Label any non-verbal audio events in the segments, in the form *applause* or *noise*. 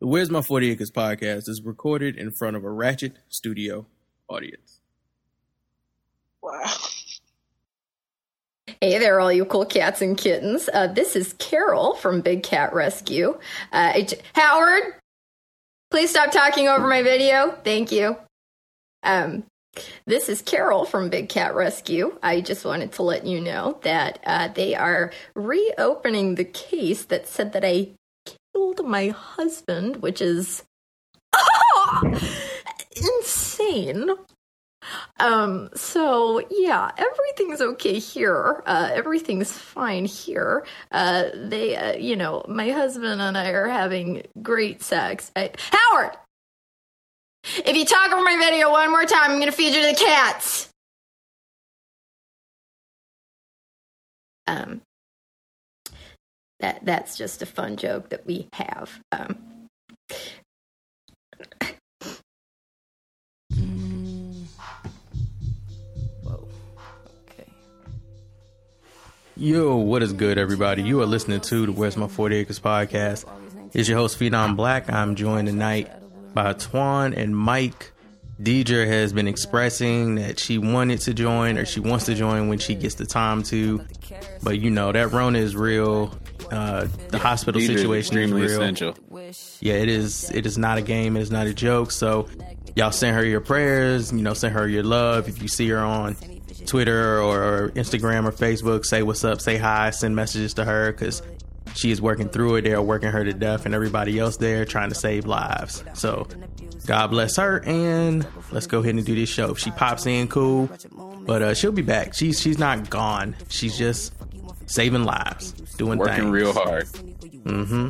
The Where's My 40 Acres podcast is recorded in front of a Ratchet Studio audience. Wow. Hey there, all you cool cats and kittens. Uh, this is Carol from Big Cat Rescue. Uh, it- Howard, please stop talking over my video. Thank you. Um, this is Carol from Big Cat Rescue. I just wanted to let you know that uh, they are reopening the case that said that I killed my husband, which is *laughs* insane. Um, so yeah, everything's okay here. Uh, everything's fine here. Uh, they, uh, you know, my husband and I are having great sex. I, Howard! If you talk over my video one more time, I'm gonna feed you to the cats! Um, that, that's just a fun joke that we have. Um. Yo, what is good, everybody? You are listening to the Where's My 40 Acres podcast. It's your host, Phenom Black. I'm joined tonight by Twan and Mike. Deidre has been expressing that she wanted to join or she wants to join when she gets the time to. But you know, that Rona is real. Uh, the hospital is situation is extremely real. essential. Yeah, it is. It is not a game. It is not a joke. So, y'all send her your prayers. You know, send her your love. If you see her on Twitter or, or Instagram or Facebook, say what's up, say hi, send messages to her because she is working through it. They are working her to death, and everybody else there trying to save lives. So, God bless her, and let's go ahead and do this show. If she pops in, cool, but uh, she'll be back. She's she's not gone. She's just saving lives, doing things. Working things. real hard. Mm-hmm.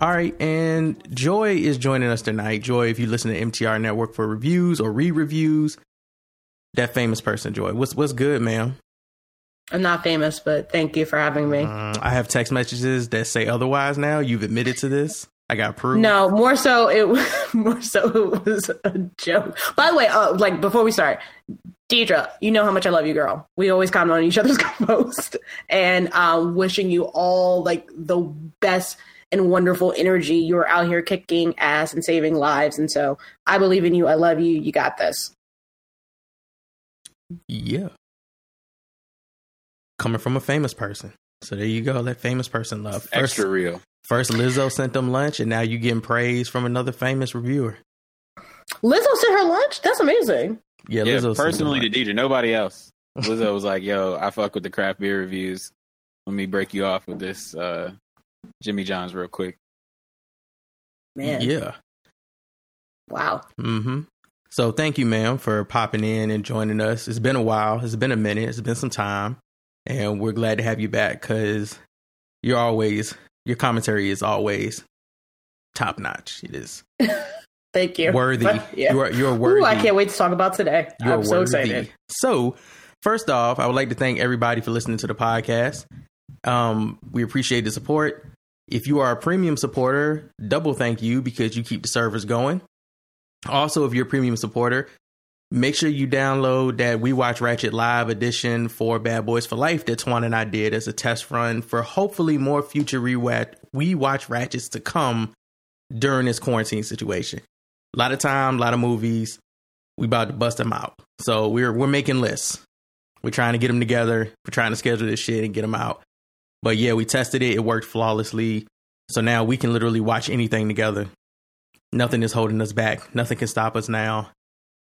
All right, and Joy is joining us tonight. Joy, if you listen to MTR Network for reviews or re-reviews, that famous person, Joy. What's what's good, ma'am? I'm not famous, but thank you for having me. Mm, I have text messages that say otherwise. Now you've admitted to this. I got proof. No, more so it was *laughs* more so it was a joke. By the way, uh, like before we start, Deidre, you know how much I love you, girl. We always comment on each other's *laughs* posts, and um, wishing you all like the best and wonderful energy. You're out here kicking ass and saving lives, and so I believe in you. I love you. You got this. Yeah. Coming from a famous person. So there you go. That famous person love. First, Extra real. first Lizzo sent them lunch, and now you getting praise from another famous reviewer. Lizzo sent her lunch. That's amazing. Yeah, Yeah, Lizzo sent personally to lunch. Deidre, nobody else. *laughs* Lizzo was like, "Yo, I fuck with the craft beer reviews. Let me break you off with this uh, Jimmy John's real quick." Man, Yeah. wow. Mm-hmm. So thank you, ma'am, for popping in and joining us. It's been a while. It's been a minute. It's been some time, and we're glad to have you back because you're always your commentary is always top notch. It is *laughs* Thank you. worthy. But, yeah. You are you're worthy. Ooh, I can't wait to talk about today. You're I'm so worthy. excited. So, first off, I would like to thank everybody for listening to the podcast. Um, we appreciate the support. If you are a premium supporter, double thank you because you keep the servers going. Also, if you're a premium supporter, make sure you download that We Watch Ratchet Live edition for Bad Boys for Life that Twan and I did as a test run for hopefully more future rewatch We Watch Ratchets to come during this quarantine situation. A lot of time, a lot of movies. We about to bust them out. So we're we're making lists. We're trying to get them together. We're trying to schedule this shit and get them out. But yeah, we tested it. It worked flawlessly. So now we can literally watch anything together. Nothing is holding us back. Nothing can stop us now.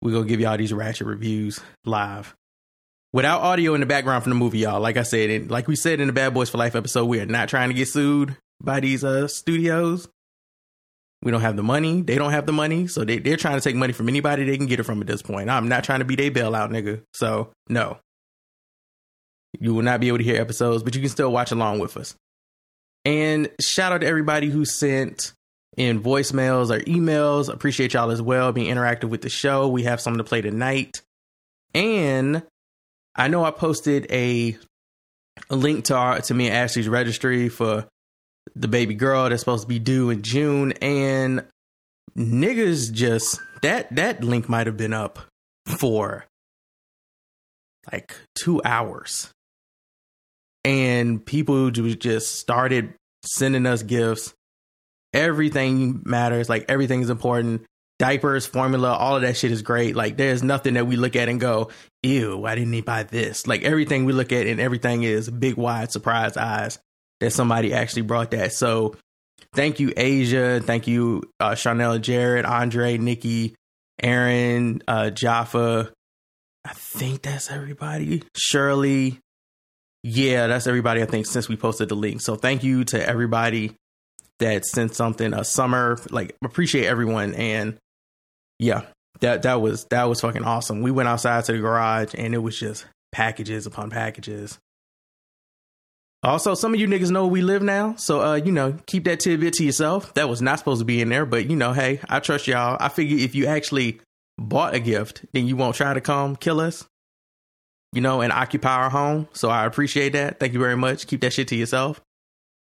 We're gonna give y'all these ratchet reviews live. Without audio in the background from the movie, y'all. Like I said, and like we said in the Bad Boys for Life episode, we are not trying to get sued by these uh studios. We don't have the money. They don't have the money. So they, they're trying to take money from anybody they can get it from at this point. I'm not trying to be their bailout, nigga. So, no. You will not be able to hear episodes, but you can still watch along with us. And shout out to everybody who sent in voicemails or emails. Appreciate y'all as well being interactive with the show. We have something to play tonight. And I know I posted a, a link to our to me and Ashley's registry for the baby girl that's supposed to be due in June, and niggas just that that link might have been up for like two hours, and people just started sending us gifts everything matters. Like everything is important. Diapers, formula, all of that shit is great. Like there's nothing that we look at and go, ew, why didn't he buy this? Like everything we look at and everything is big, wide, surprise eyes that somebody actually brought that. So thank you, Asia. Thank you, uh, Chanel, Jared, Andre, Nikki, Aaron, uh, Jaffa. I think that's everybody. Shirley. Yeah, that's everybody, I think, since we posted the link. So thank you to everybody that sent something. A summer, like appreciate everyone. And yeah, that that was that was fucking awesome. We went outside to the garage and it was just packages upon packages. Also, some of you niggas know where we live now, so uh, you know, keep that tidbit to yourself. That was not supposed to be in there, but you know, hey, I trust y'all. I figure if you actually bought a gift, then you won't try to come kill us, you know, and occupy our home. So I appreciate that. Thank you very much. Keep that shit to yourself.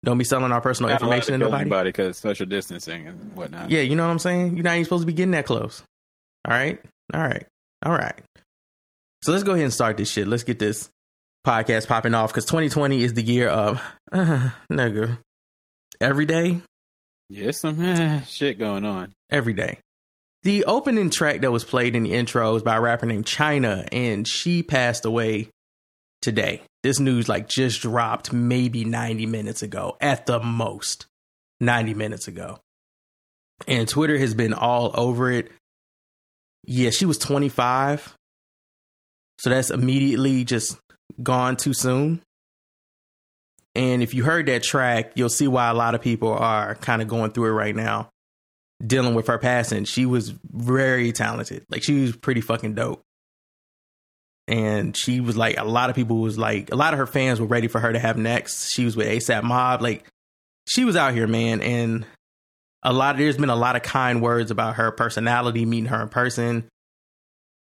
Don't be selling our personal Not information to nobody. anybody because social distancing and whatnot. Yeah, you know what I'm saying? You're not even supposed to be getting that close. All right. All right. All right. So let's go ahead and start this shit. Let's get this podcast popping off because 2020 is the year of uh, nigga. Every day, Yeah, it's some eh, *laughs* shit going on. every day. The opening track that was played in the intro was by a rapper named Chynna, and she passed away today. This news like just dropped maybe 90 minutes ago, at the most. 90 minutes ago. And Twitter has been all over it. Yeah, she was 25. So that's immediately just gone too soon. And if you heard that track, you'll see why a lot of people are kind of going through it right now, dealing with her passing. She was very talented. Like she was pretty fucking dope. And she was like a lot of people was like a lot of her fans were ready for her to have next. She was with ASAP Mob. Like she was out here, man. And a lot of, there's been a lot of kind words about her personality, meeting her in person.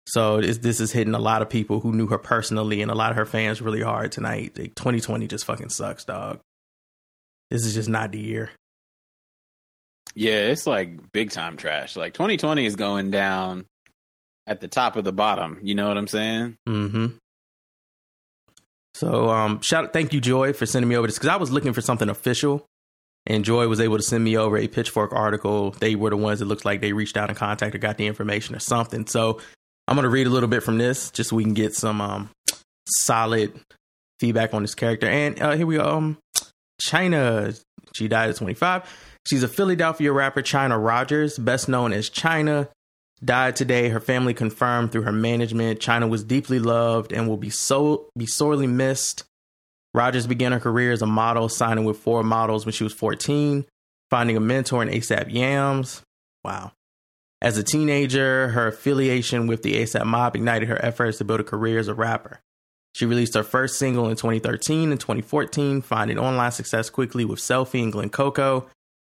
So this this is hitting a lot of people who knew her personally and a lot of her fans really hard tonight. Like 2020 just fucking sucks, dog. This is just not the year. Yeah, it's like big time trash. Like 2020 is going down at the top of the bottom. You know what I'm saying? Mm-hmm. So um shout thank you, Joy, for sending me over this because I was looking for something official. And Joy was able to send me over a pitchfork article. They were the ones that looks like they reached out and contacted, got the information or something. So I'm gonna read a little bit from this just so we can get some um solid feedback on this character. And uh here we go. Um Chynna, she died at 25. She's a Philadelphia rapper, Chynna Rogers, best known as Chynna, died today. Her family confirmed through her management. Chynna was deeply loved and will be so be sorely missed. Rogers began her career as a model, signing with Ford Models when she was 14, finding a mentor in ASAP Yams. Wow. As a teenager, her affiliation with the ASAP Mob ignited her efforts to build a career as a rapper. She released her first single in 2013 and 2014, finding online success quickly with Selfie and Glen Coco.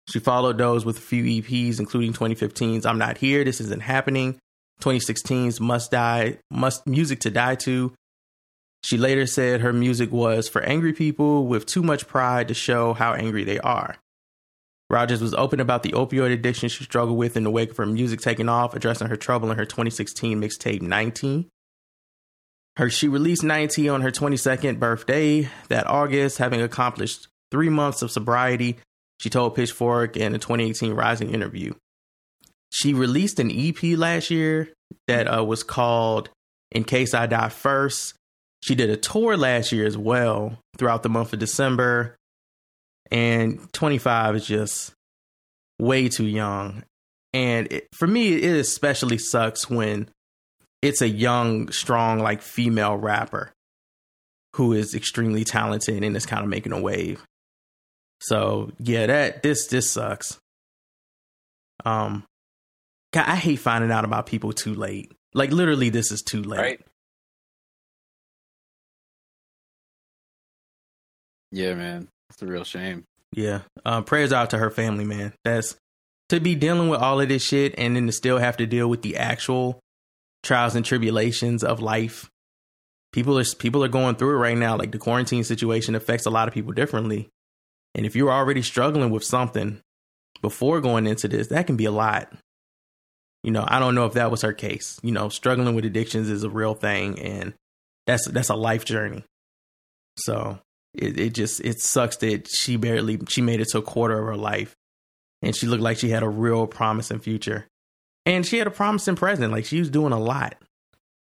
She followed those with a few EPs, including 2015's I'm Not Here, This Isn't Happening, 2016's Must Die, Must Music to Die To. She later said her music was for angry people with too much pride to show how angry they are. Rogers was open about the opioid addiction she struggled with in the wake of her music taking off, addressing her trouble in her 2016 mixtape 19. Her she released 90 on her 22nd birthday that August, having accomplished three months of sobriety. She told Pitchfork in a 2018 Rising interview. She released an EP last year that uh, was called "In Case I Die First. She did a tour last year as well throughout the month of December, and 25 is just way too young. And it, for me, it especially sucks when it's a young, strong, like female rapper who is extremely talented and is kind of making a wave. So yeah, that this this sucks. Um, God, I hate finding out about people too late. Like literally, this is too late. Right. Yeah, man. It's a real shame. Yeah. Um, prayers out to her family, man. That's to be dealing with all of this shit and then to still have to deal with the actual trials and tribulations of life. People are people are going through it right now. Like the quarantine situation affects a lot of people differently. And if you're already struggling with something before going into this, that can be a lot. You know, I don't know if that was her case. You know, struggling with addictions is a real thing and that's that's a life journey. So it, it just it sucks that she barely she made it to a quarter of her life and she looked like she had a real promising future. And she had a promising present. Like she was doing a lot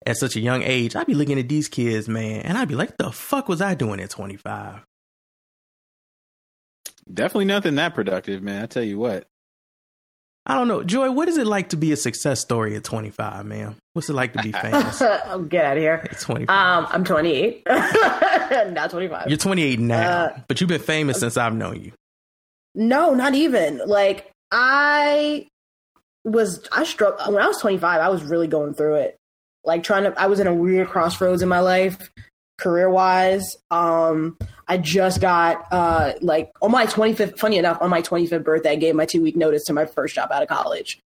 at such a young age. I'd be looking at these kids, man, and I'd be like, the fuck was I doing at 25? Definitely nothing that productive, man. I tell you what. I don't know. Joy, what is it like to be a success story at 25, man? What's it like to be *laughs* famous oh, get out of here. at 25? Um, I'm 28, *laughs* not 25. You're 28 now, uh, but you've been famous since I've known you. No, not even. Like I was, I struck when I was 25. I was really going through it. Like trying to, I was in a weird crossroads in my life, career wise. Um, I just got uh like on my 25th. Funny enough, on my 25th birthday, I gave my two week notice to my first job out of college.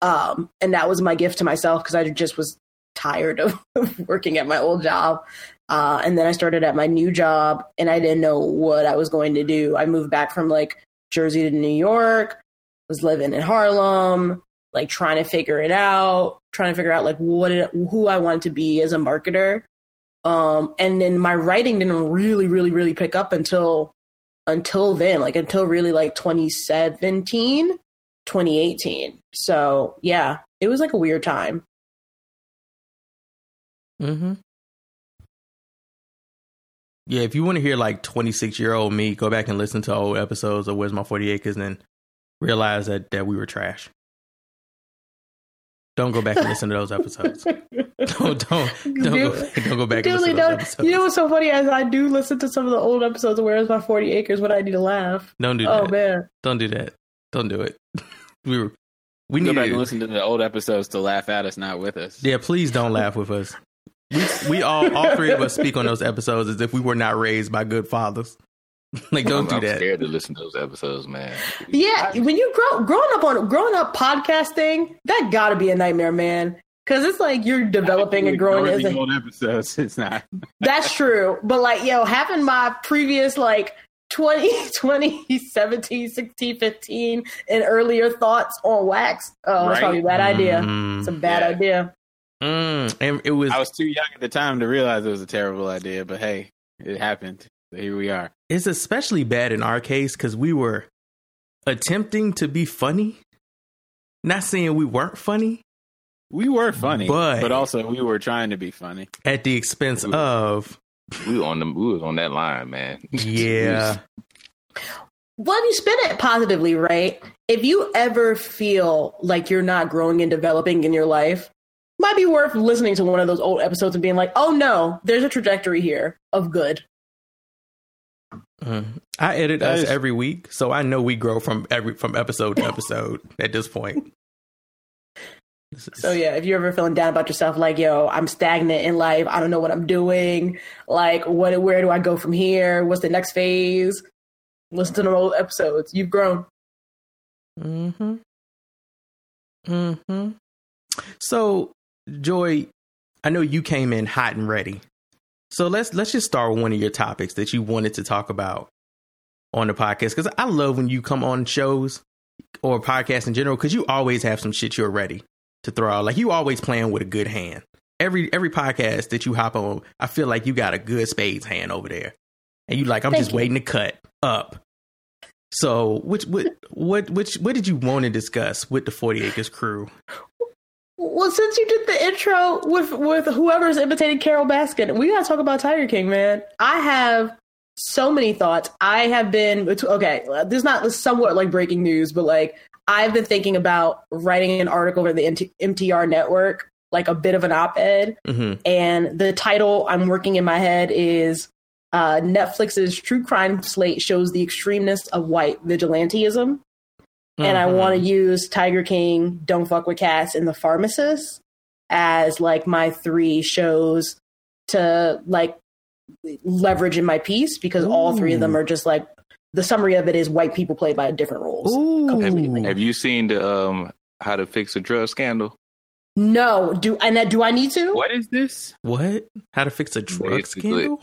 Um, and that was my gift to myself because I just was tired *laughs* of working at my old job. Uh, and then I started at my new job, and I didn't know what I was going to do. I moved back from like Jersey to New York, was living in Harlem, like trying to figure it out, trying to figure out like what it, who I wanted to be as a marketer. Um, and then my writing didn't really, really, really pick up until until then, like until really like 2017, 2018. So yeah, it was like a weird time. Mm-hmm. Yeah, if you want to hear like 26 year old me, go back and listen to old episodes of Where's My 40 Acres and then realize that, that we were trash. Don't go back and listen to those episodes. don't don't *laughs* don't go, don't go back and listen to those don't. episodes. You know what's so funny? As I do listen to some of the old episodes of Where's My 40 Acres when I need to laugh. Don't do Oh that. man. Don't do that. Don't do it. *laughs* we were we Go need back and listen to the old episodes to laugh at us, not with us. Yeah, please don't laugh with us. We we all all three of us speak on those episodes as if we were not raised by good fathers. *laughs* like don't I'm, do I'm that. scared to listen to those episodes, man. Yeah, when you grow growing up on growing up podcasting, that got to be a nightmare, man. Because it's like you're developing and growing Ignore as the a, old episodes. *laughs* It's not. That's true. But like, yo, having my previous like 20, *laughs* 20, 17, 16, 15 and earlier thoughts on wax, oh, it's Right. probably a bad idea. Mm, It's a bad Yeah. idea. mm. And it was I was too young at the time to realize it was a terrible idea, but hey, it happened. So here we are. it's especially bad in our case because we were attempting to be funny. Not saying we weren't funny We were funny, But- but, also we were trying to be funny. at the expense of We were on the we was on that line, man. *laughs* yeah. Well, you spin it positively, right? If you ever feel like you're not growing and developing in your life, might be worth listening to one of those old episodes and being like, oh no, there's a trajectory here of good. Mm. I edit That us is- every week, so I know we grow from every from episode to episode *laughs* at this point. This is- So yeah, if you're ever feeling down about yourself, like yo, I'm stagnant in life. I don't know what I'm doing. Like, what? Where do I go from here? What's the next phase? Listen to the old episodes. You've grown. Mm-hmm. Mm-hmm. So, Joy, I know you came in hot and ready. So let's let's just start with one of your topics that you wanted to talk about on the podcast because I love when you come on shows or podcasts in general because you always have some shit you're ready to throw out. Like you always playing with a good hand. Every every podcast that you hop on, I feel like you got a good spades hand over there, and you like I'm Thank just you. waiting to cut up. So, which what what which what did you want to discuss with the Forty Acres crew? Well, since you did the intro with with whoever's imitating Carole Baskin, we gotta talk about Tiger King, man. I have so many thoughts. I have been okay. This is not somewhat like breaking news, but like I've been thinking about writing an article for the MTR network, like a bit of an op-ed, hmm and the title I'm working in my head is uh, Netflix's true crime slate shows the extremeness of white vigilantism and I want to use Tiger King, Don't Fuck with Cats, and The Pharmacist as like my three shows to like leverage in my piece because all three of them are just like the summary of it is white people played by different roles. Ooh, Have, you- have you seen the um how to fix a drug scandal? No, do and that do I need to? What is this? what? How to fix a drug Basically, scandal?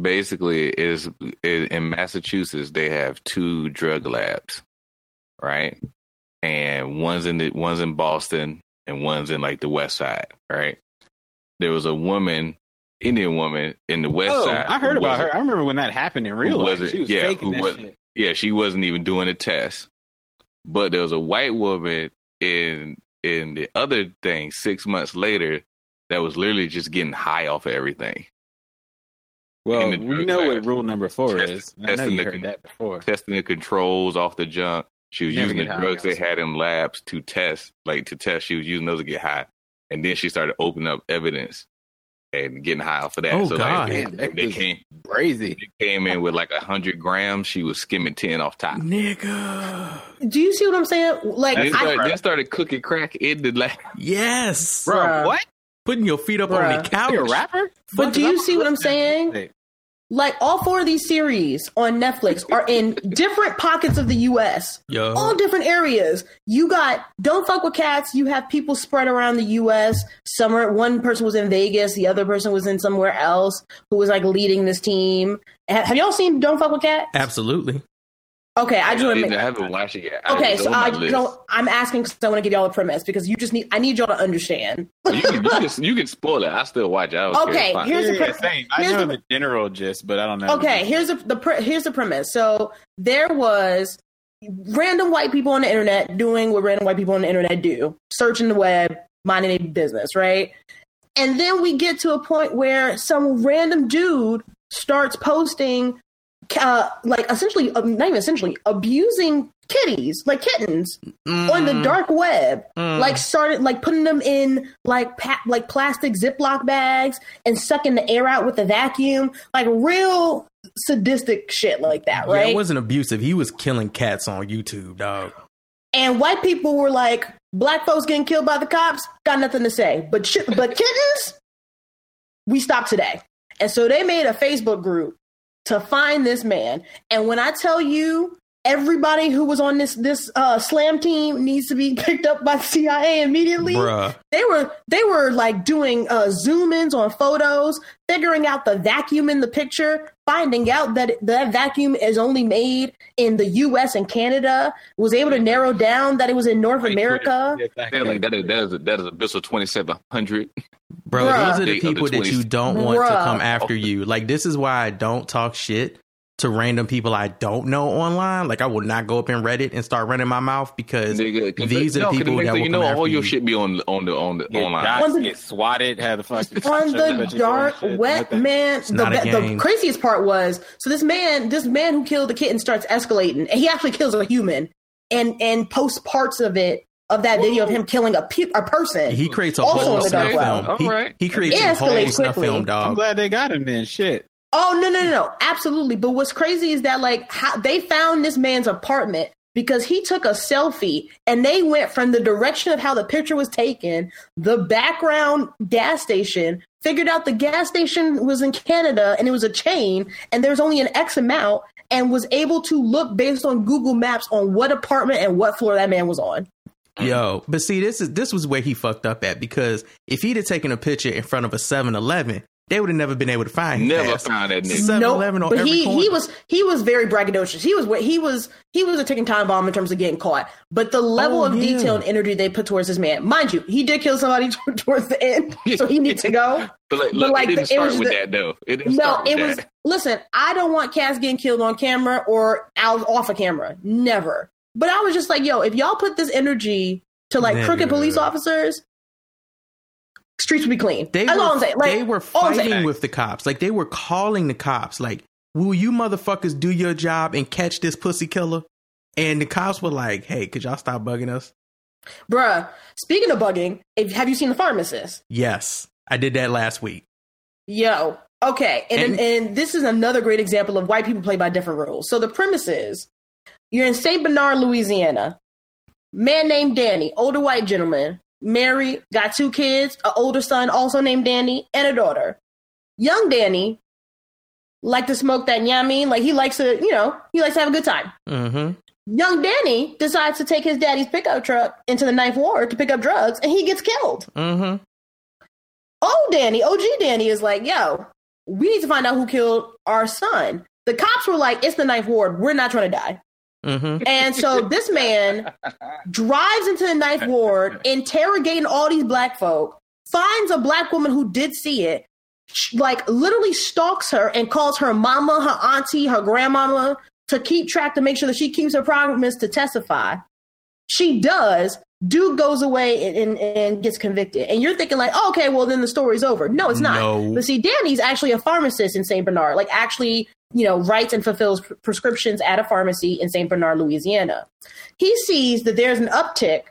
basically is is in Massachusetts they have two drug labs, right? And one's in the one's in Boston and one's in like the West Side, right? There was a woman, Indian woman in the West Oh, Side. I heard about her. I remember when that happened in real life. She was Yeah, faking who that was- shit. Yeah, she wasn't even doing a test. But there was a white woman in in the other thing six months later that was literally just getting high off of everything, Well, we know what *laughs* rule number four is. I know you heard con- that before. testing the controls off the junk. She was Never using the high drugs they had in labs to test, like to test. She was using those to get high, and then she started opening up evidence and getting high off of that. Oh, so God. like they, Damn, that they came Crazy. they came in with like a hundred grams. She was skimming ten off top. Nigga. Do you see what I'm saying? Like, They I, started, they started cooking crack in the lab. *laughs* Yes. Bro, Bruh. what? Putting your feet up on the couch. You a rapper? But do you see what I'm saying? Like all four of these series on Netflix are in *laughs* different pockets of the U.S. Yo. all different areas. You got don't fuck with cats. You have people spread around the U.S. Somewhere, one person was in Vegas, the other person was in somewhere else who was like leading this team. Have y'all seen Don't Fuck with Cats? Absolutely. Okay, I just want to I haven't watched it yet. Okay, it's so I list. don't. I'm asking because I want to give y'all a premise because you just need. I need y'all to understand. you, can, you, can, you can spoil it. I still watch it. I don't care. Okay, fine. here's yeah, the yeah, pre- same. I here's know the- the, general gist, but I don't know. Okay, here's the, the pre- here's the premise. So there was random white people on the internet doing what random white people on the internet do, searching the web, minding their business, right? And then we get to a point where some random dude starts posting, uh, like essentially, uh, not even essentially, abusing kitties, like kittens, on the Mm, dark web mm. like started like putting them in like pa- like plastic Ziploc bags and sucking the air out with the vacuum, like real sadistic shit like that, Yeah, right? it wasn't abusive. He was killing cats on YouTube, dog. and white people were like, "Black folks getting killed by the cops, got nothing to say." But ch- but kittens, we stopped today, and so they made a Facebook group to find this man. And when I tell you. Everybody who was on this this uh, slam team needs to be *laughs* picked up by CIA immediately. Bruh. they were they were like doing uh, zoom ins on photos, figuring out the vacuum in the picture, finding out that that vacuum is only made in the U.S. and Canada. Was able to narrow down that it was in North America. They're like that is that is a, that is a Bissell twenty seven hundred. Bro, Bruh. those are the Date of the people that you don't want to come after you. Like this is why I don't talk shit to random people I don't know online. Like I will not go up in Reddit and start running my mouth because Nigga, 'cause these are the people next that thing will you know come all your you. shit be on on the on the Get online. doxxed, On the- get swatted, have the fucking *laughs* on the dark wet man the, not the craziest part was so this man this man who killed the kitten starts escalating and he actually kills a human and and posts parts of it of that video of him killing a, pe- a person He creates a Also whole snuff film. Alright. he creates It a whole escalates snuff quickly. film, I'm glad they got him then. Shit. Oh no no no no! Absolutely. But what's crazy is that like how they found this man's apartment because he took a selfie and they went from the direction of how the picture was taken, the background gas station, figured out the gas station was in Canada and it was a chain and there's only an X amount and was able to look based on Google Maps on what apartment and what floor that man was on. Yo, but see, this is this was where he fucked up at because if he'd have taken a picture in front of a 7-Eleven, they would have never been able to find him. Never fast. found that nigga. 7-Eleven on but every he corner. he was he was very braggadocious. He was he was he was a ticking time bomb in terms of getting caught. But the level Oh, of yeah. detail and energy they put towards this man, mind you, he did kill somebody *laughs* towards the end, so he needs to go. *laughs* But like, But, look, like, it didn't the- it start was with the- that though. It didn't No, start with it was that. listen. I don't want cats getting killed on camera or out off of camera, never. But I was just like, yo, if y'all put this energy to like crooked police officers, streets would be clean. They That's were, all I'm saying. Like, they were all I'm saying. fighting with the cops. Like they were calling the cops. Like, will you motherfuckers do your job and catch this pussy killer? And the cops were like, "Hey, could y'all stop bugging us?" Bruh, speaking of bugging, have you seen the pharmacist? Yes, I did that last week. Yo, okay, and, and this is another great example of white people play by different rules. So the premise is you're in Saint Bernard, Louisiana. Man named Danny, older white gentleman, married, got two kids, an older son also named Danny, and a daughter. Young Danny like to smoke that, you know what I mean? Like he likes to, you know, he likes to have a good time. Mm-hmm. Young Danny decides to take his daddy's pickup truck into the Ninth Ward to pick up drugs, and he gets killed. Mm-hmm. Oh, Danny, OG Danny is like, yo, we need to find out who killed our son. The cops were like, it's the Ninth Ward. We're not trying to die. Mm-hmm. And so this man drives into the Ninth Ward, interrogating all these black folk, finds a black woman who did see it, like literally stalks her and calls her mama, her auntie, her grandmama to keep track to make sure that she keeps her promise to testify. She does. Dude goes away and, and, and gets convicted. And you're thinking, like, oh, okay, well, then the story's over. No, it's not. No. But see, Danny's actually a pharmacist in St. Bernard, like, actually, you know, writes and fulfills pr- prescriptions at a pharmacy in St. Bernard, Louisiana. He sees that there's an uptick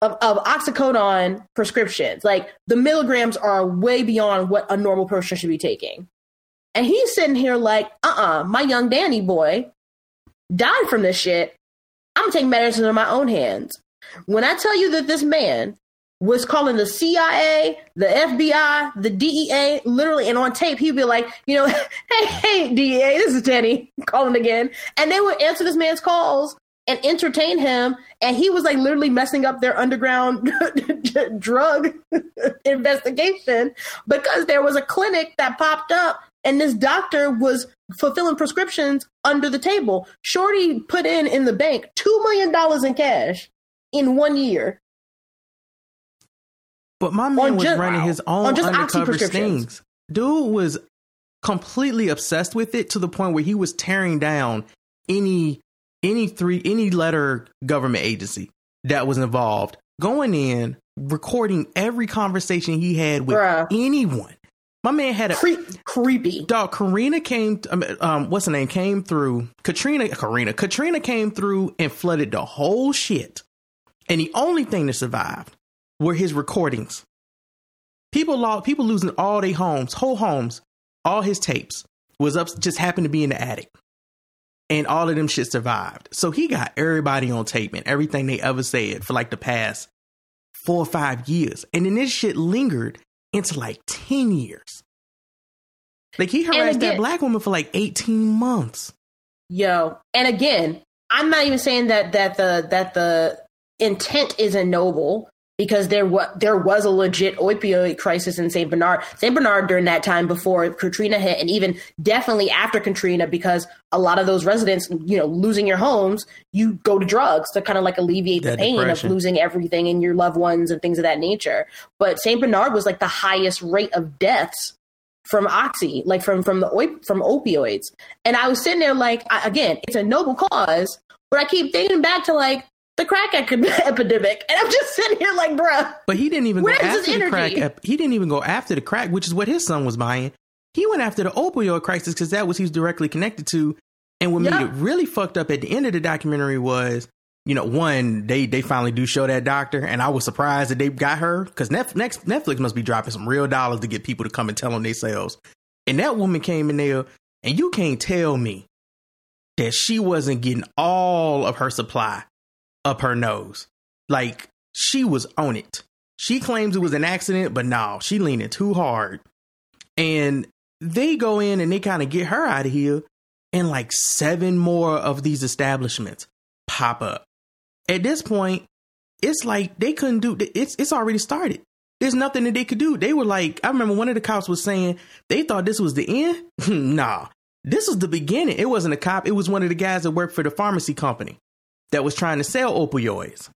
of, of oxycodone prescriptions. Like, the milligrams are way beyond what a normal person should be taking. And he's sitting here like, uh uh my young Danny boy died from this shit. I'm take matters into my own hands. When I tell you that this man was calling the CIA, the FBI, the DEA, literally, and on tape, he'd be like, you know, *laughs* hey, hey, DEA, this is Danny *laughs* calling again. And they would answer this man's calls and entertain him. And he was like literally messing up their underground *laughs* drug investigation because there was a clinic that popped up and this doctor was fulfilling prescriptions under the table. Shorty put in in the bank $2 million in cash in one year. But my man On was just- running his own on undercover stings. Dude was completely obsessed with it to the point where he was tearing down any any three any letter government agency that was involved, going in, recording every conversation he had with Bruh. anyone. My man had a Cre- creepy. Dog, Karina came. Um, um, what's her name? Came through. Katrina. Karina. Katrina came through and flooded the whole shit. And the only thing that survived were his recordings. People lost. People losing all their homes, whole homes, all his tapes was up. Just happened to be in the attic, and all of them shit survived. So he got everybody on tape and everything they ever said for like the past four or five years, and then this shit lingered into like ten years. Like he harassed that black woman for like eighteen months. Yo. And again, I'm not even saying that that the that the intent isn't noble because there was there was a legit opioid crisis in St. Bernard. St. Bernard during that time before Katrina hit and even definitely after Katrina because a lot of those residents, you know, losing your homes, you go to drugs to kind of like alleviate the pain depression. of losing everything and your loved ones and things of that nature. But St. Bernard was like the highest rate of deaths from oxy, like from from the op- from opioids. And I was sitting there like, I, again, it's a noble cause, but I keep thinking back to like the crack *laughs* epidemic, and I'm just sitting here like, bruh, But he didn't even go after the energy? crack. He didn't even go after the crack, which is what his son was buying. He went after the opioid crisis because that was he was directly connected to. And what Yeah. made it really fucked up at the end of the documentary was, you know, one they they finally do show that doctor, and I was surprised that they got her because next Netflix must be dropping some real dollars to get people to come and tell them themselves. And that woman came in there, and you can't tell me that she wasn't getting all of her supply up her nose. Like she was on it. She claims it was an accident, but no, she leaning too hard. And they go in and they kind of get her out of here, and like seven more of these establishments pop up. At this point, it's like they couldn't do it's it's already started. There's nothing that they could do. They were like, I remember one of the cops was saying they thought this was the end. *laughs* nah, this was the beginning. It wasn't a cop. It was one of the guys that worked for the pharmacy company that was trying to sell opioids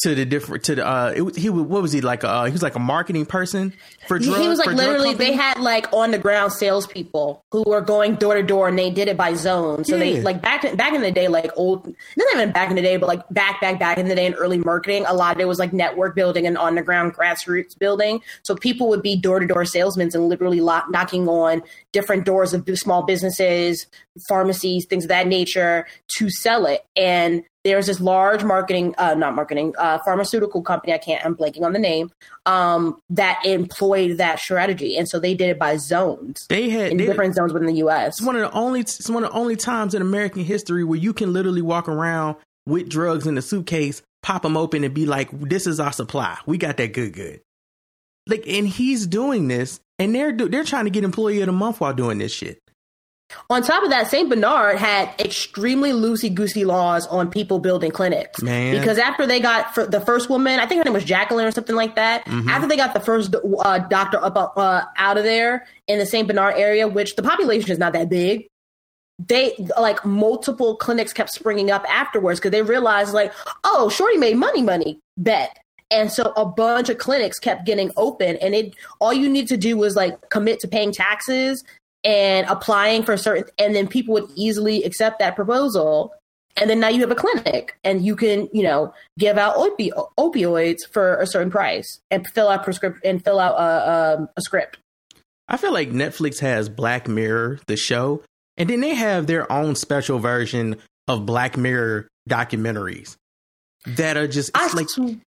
to the different to the uh it he what was he like uh he was like a marketing person for drugs he was like literally they had like on the ground salespeople who were going door to door and they did it by zone. So they like back back in the day, like old not even back in the day, but like back back back in the day in early marketing, a lot of it was like network building and on the ground grassroots building. So people would be door to door salesmen and literally lock, knocking on different doors of small businesses, pharmacies, things of that nature to sell it. And there's this large marketing, uh, not marketing, uh, pharmaceutical company. I can't, I'm blanking on the name, um, that employed that strategy. And so they did it by zones they had in they, different zones within the US. It's one of the only it's one of the only times in American history where you can literally walk around with drugs in a suitcase, pop them open, and be like, "This is our supply. We got that good, good." Like, and he's doing this, and they're they're trying to get employee of the month while doing this shit. On top of that, St. Bernard had extremely loosey goosey laws on people building clinics. Man. Because after they got the first woman, I think her name was Jacqueline or something like that. After they got the first uh, doctor up uh, out of there in the St. Bernard area, which the population is not that big, they like multiple clinics kept springing up afterwards because they realized like, oh, Shorty made money, money bet. And so a bunch of clinics kept getting open, and it all you need to do was like commit to paying taxes and applying for certain, and then people would easily accept that proposal. And then now you have a clinic and you can you know give out opi- opioids for a certain price and fill out prescript and fill out a, a, a script. I feel like Netflix has Black Mirror, the show, and then they have their own special version of Black Mirror documentaries that are just I like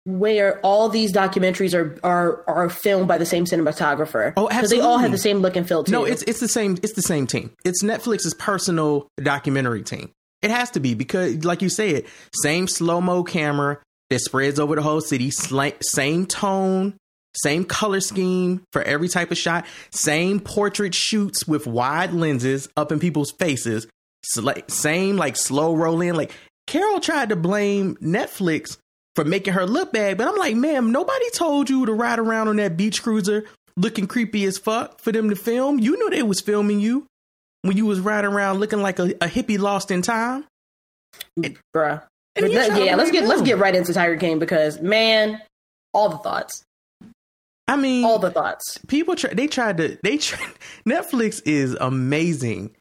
where all these documentaries are are are filmed by the same cinematographer. Oh, because they all have the same look and feel too. no, it's it's the same it's the same team. It's Netflix's personal documentary team. It has to be because, like you said, same slow mo camera that spreads over the whole city, same tone, same color scheme for every type of shot, same portrait shoots with wide lenses up in people's faces, same like slow roll in. Like Carol tried to blame Netflix for making her look bad, but I'm like, ma'am, nobody told you to ride around on that beach cruiser looking creepy as fuck for them to film. You knew they was filming you when you was riding around looking like a, a hippie lost in time. bruh. And that- yeah, let's get let's get right into Tiger King because man, all the thoughts, I mean, all the thoughts. people try they tried to they try, *laughs* Netflix is amazing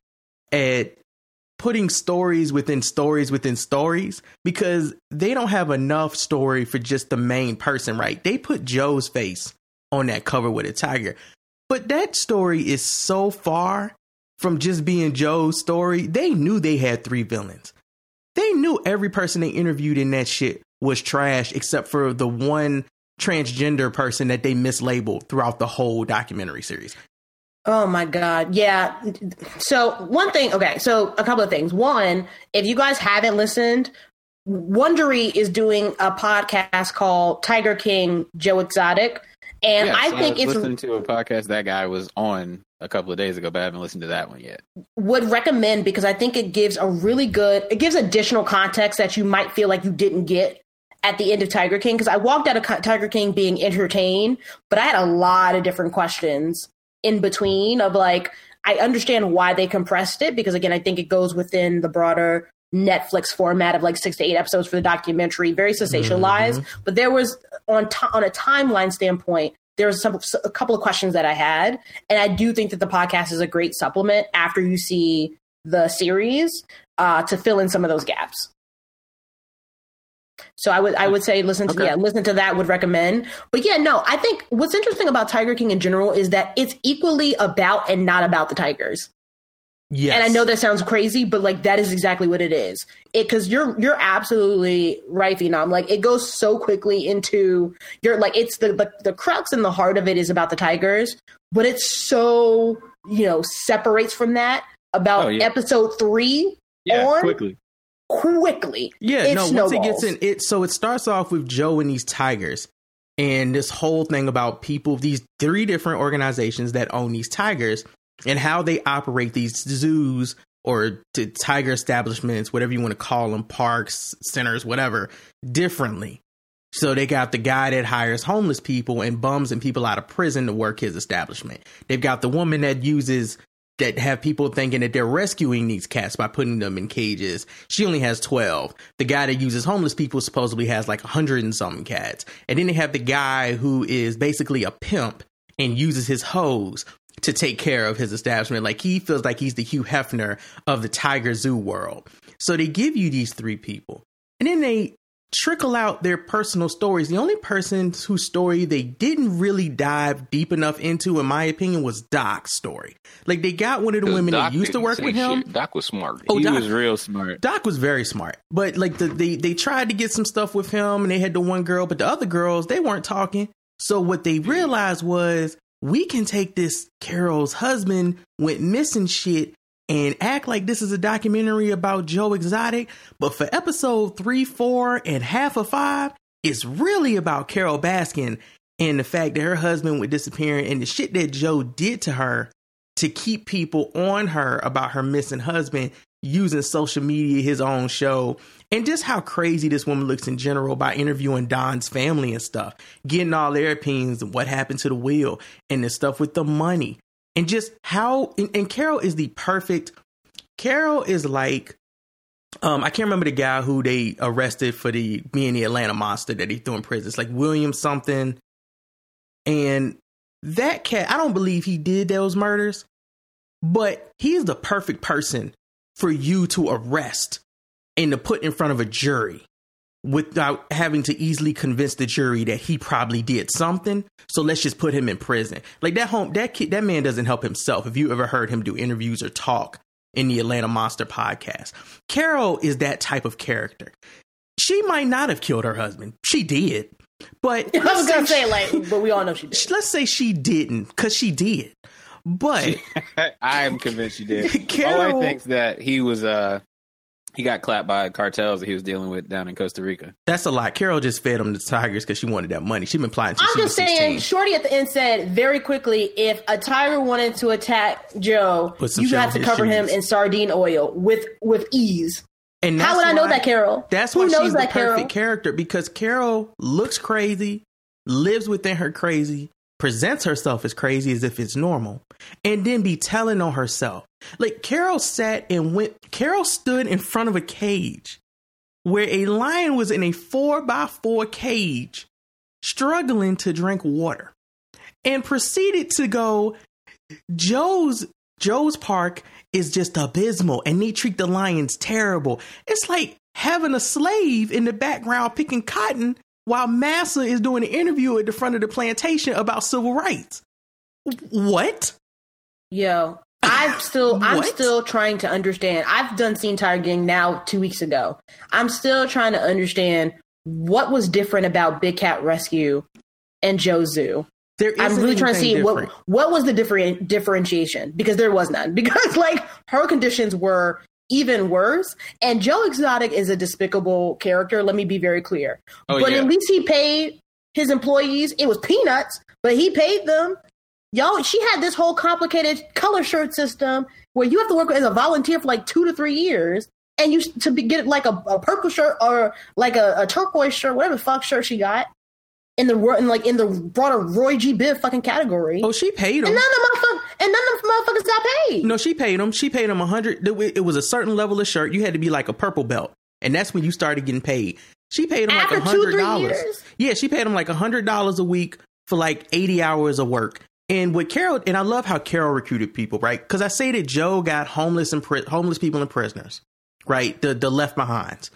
at putting stories within stories within stories because they don't have enough story for just the main person, right? They put Joe's face on that cover with a tiger. But that story is so far from just being Joe's story. They knew they had three villains. They knew every person they interviewed in that shit was trash except for the one transgender person that they mislabeled throughout the whole documentary series. Oh my god, yeah. So one thing, okay. So a couple of things. One, if you guys haven't listened, Wondery is doing a podcast called Tiger King Joe Exotic, and Yeah, I so think was it's listening to a podcast that guy was on a couple of days ago, but I haven't listened to that one yet. would recommend because I think it gives a really good, it gives additional context that you might feel like you didn't get at the end of Tiger King. Because I walked out of Tiger King being entertained, but I had a lot of different questions in between of like, I understand why they compressed it because again, I think it goes within the broader Netflix format of like six to eight episodes for the documentary, very sensationalized. But there was on ti on a timeline standpoint, there was some a couple of questions that I had, and I do think that the podcast is a great supplement after you see the series uh, to fill in some of those gaps. So I would I would say listen to Okay. yeah listen to that would recommend. But yeah, no, I think what's interesting about Tiger King in general is that it's equally about and not about the tigers. Yes. And I know that sounds crazy, but like that is exactly what it is. It because you're you're absolutely right, Phenom. Like it goes so quickly into you're like it's the, the the crux and the heart of it is about the tigers, but it's so you know separates from that about Oh, yeah. episode three Yeah, on quickly. Quickly. Yeah, It no, once it gets in it so it starts off with Joe and these tigers and this whole thing about people these three different organizations that own these tigers and how they operate these zoos or tiger establishments, whatever you want to call them, parks, centers, whatever, differently. So they got the guy that hires homeless people and bums and people out of prison to work his establishment. They've got the woman that uses that have people thinking that they're rescuing these cats by putting them in cages. She only has 12. The guy that uses homeless people supposedly has like 100 and something cats. And then they have the guy who is basically a pimp and uses his hose to take care of his establishment. Like he feels like he's the Hugh Hefner of the Tiger Zoo world. So they give you these three people. And then they trickle out their personal stories. The only person whose story they didn't really dive deep enough into, in my opinion, was Doc's story. Like they got one of the women Doc that used to work with him. shit. Doc was smart. Oh, he Doc- was real smart. Doc was very smart, but like the, they they tried to get some stuff with him, and they had the one girl, but the other girls they weren't talking. So what they realized was we can take this Carol's husband went missing shit and act like this is a documentary about Joe Exotic, but for episode three, four, and half of five, it's really about Carole Baskin and the fact that her husband was disappearing and the shit that Joe did to her to keep people on her about her missing husband using social media, his own show, and just how crazy this woman looks in general by interviewing Don's family and stuff, getting all their opinions of what happened to the wheel and the stuff with the money. And just how and, and Carol is the perfect Carol is like um I can't remember the guy who they arrested for the being the Atlanta monster that he threw in prison. It's like William something. And that cat, I don't believe he did those murders, but he's the perfect person for you to arrest and to put in front of a jury without having to easily convince the jury that he probably did something. So let's just put him in prison. Like that home that kid that man doesn't help himself. If you ever heard him do interviews or talk in the Atlanta Monster podcast, Carol is that type of character. She might not have killed her husband. She did. But *laughs* I was gonna say say like, but we all know she did. let's say she didn't because she did. But *laughs* I'm convinced she did. *laughs* All Carol- I think that he was uh he got clapped by cartels that he was dealing with down in Costa Rica. that's a lot. Carole just fed him the tigers because she wanted that money. She's been plotting since I'm she was just saying, 16. Shorty at the end said very quickly, if a tiger wanted to attack Joe, you shit have to his cover him in sardine oil with with ease. And How that's would I know that, Carole? That's Who why knows she's that, the perfect Carole? character because Carole looks crazy, lives within her crazy, presents herself as crazy as if it's normal, and then be telling on herself. Like Carole sat and went. Carole stood in front of a cage where a lion was in a four by four cage, struggling to drink water, and proceeded to go. Joe's Joe's park is just abysmal and they treat the lions terrible. It's like having a slave in the background picking cotton while Massa is doing an interview at the front of the plantation about civil rights. What? Yo, I'm still I'm still trying to understand. I've done Seen Tiger King now two weeks ago. I'm still trying to understand what was different about Big Cat Rescue and Joe Zoo. There I'm really trying to see anything what what was the different differentiation because there was none. *laughs* Because like her conditions were even worse, and Joe Exotic is a despicable character. Let me be very clear. Oh, but yeah. at least he paid his employees. It was peanuts, but he paid them. Y'all, she had this whole complicated color shirt system where you have to work as a volunteer for like two to three years, and you to be, get like a, a purple shirt or like a, a turquoise shirt, whatever the fuck shirt she got in the ro- in like in the broader Roy G. Biv fucking category. Oh, she paid and none of the motherfuckers and none of the motherfuckers got paid. No, she paid him. She paid him a hundred. It was a certain level of shirt. You had to be like a purple belt, and that's when you started getting paid. She paid him After like a hundred dollars. Yeah, she paid him like a hundred dollars a week for like eighty hours of work. And what Carole and I love how Carole recruited people, right? Because I say that Joe got homeless and pri- homeless people and prisoners, right? The the left behinds.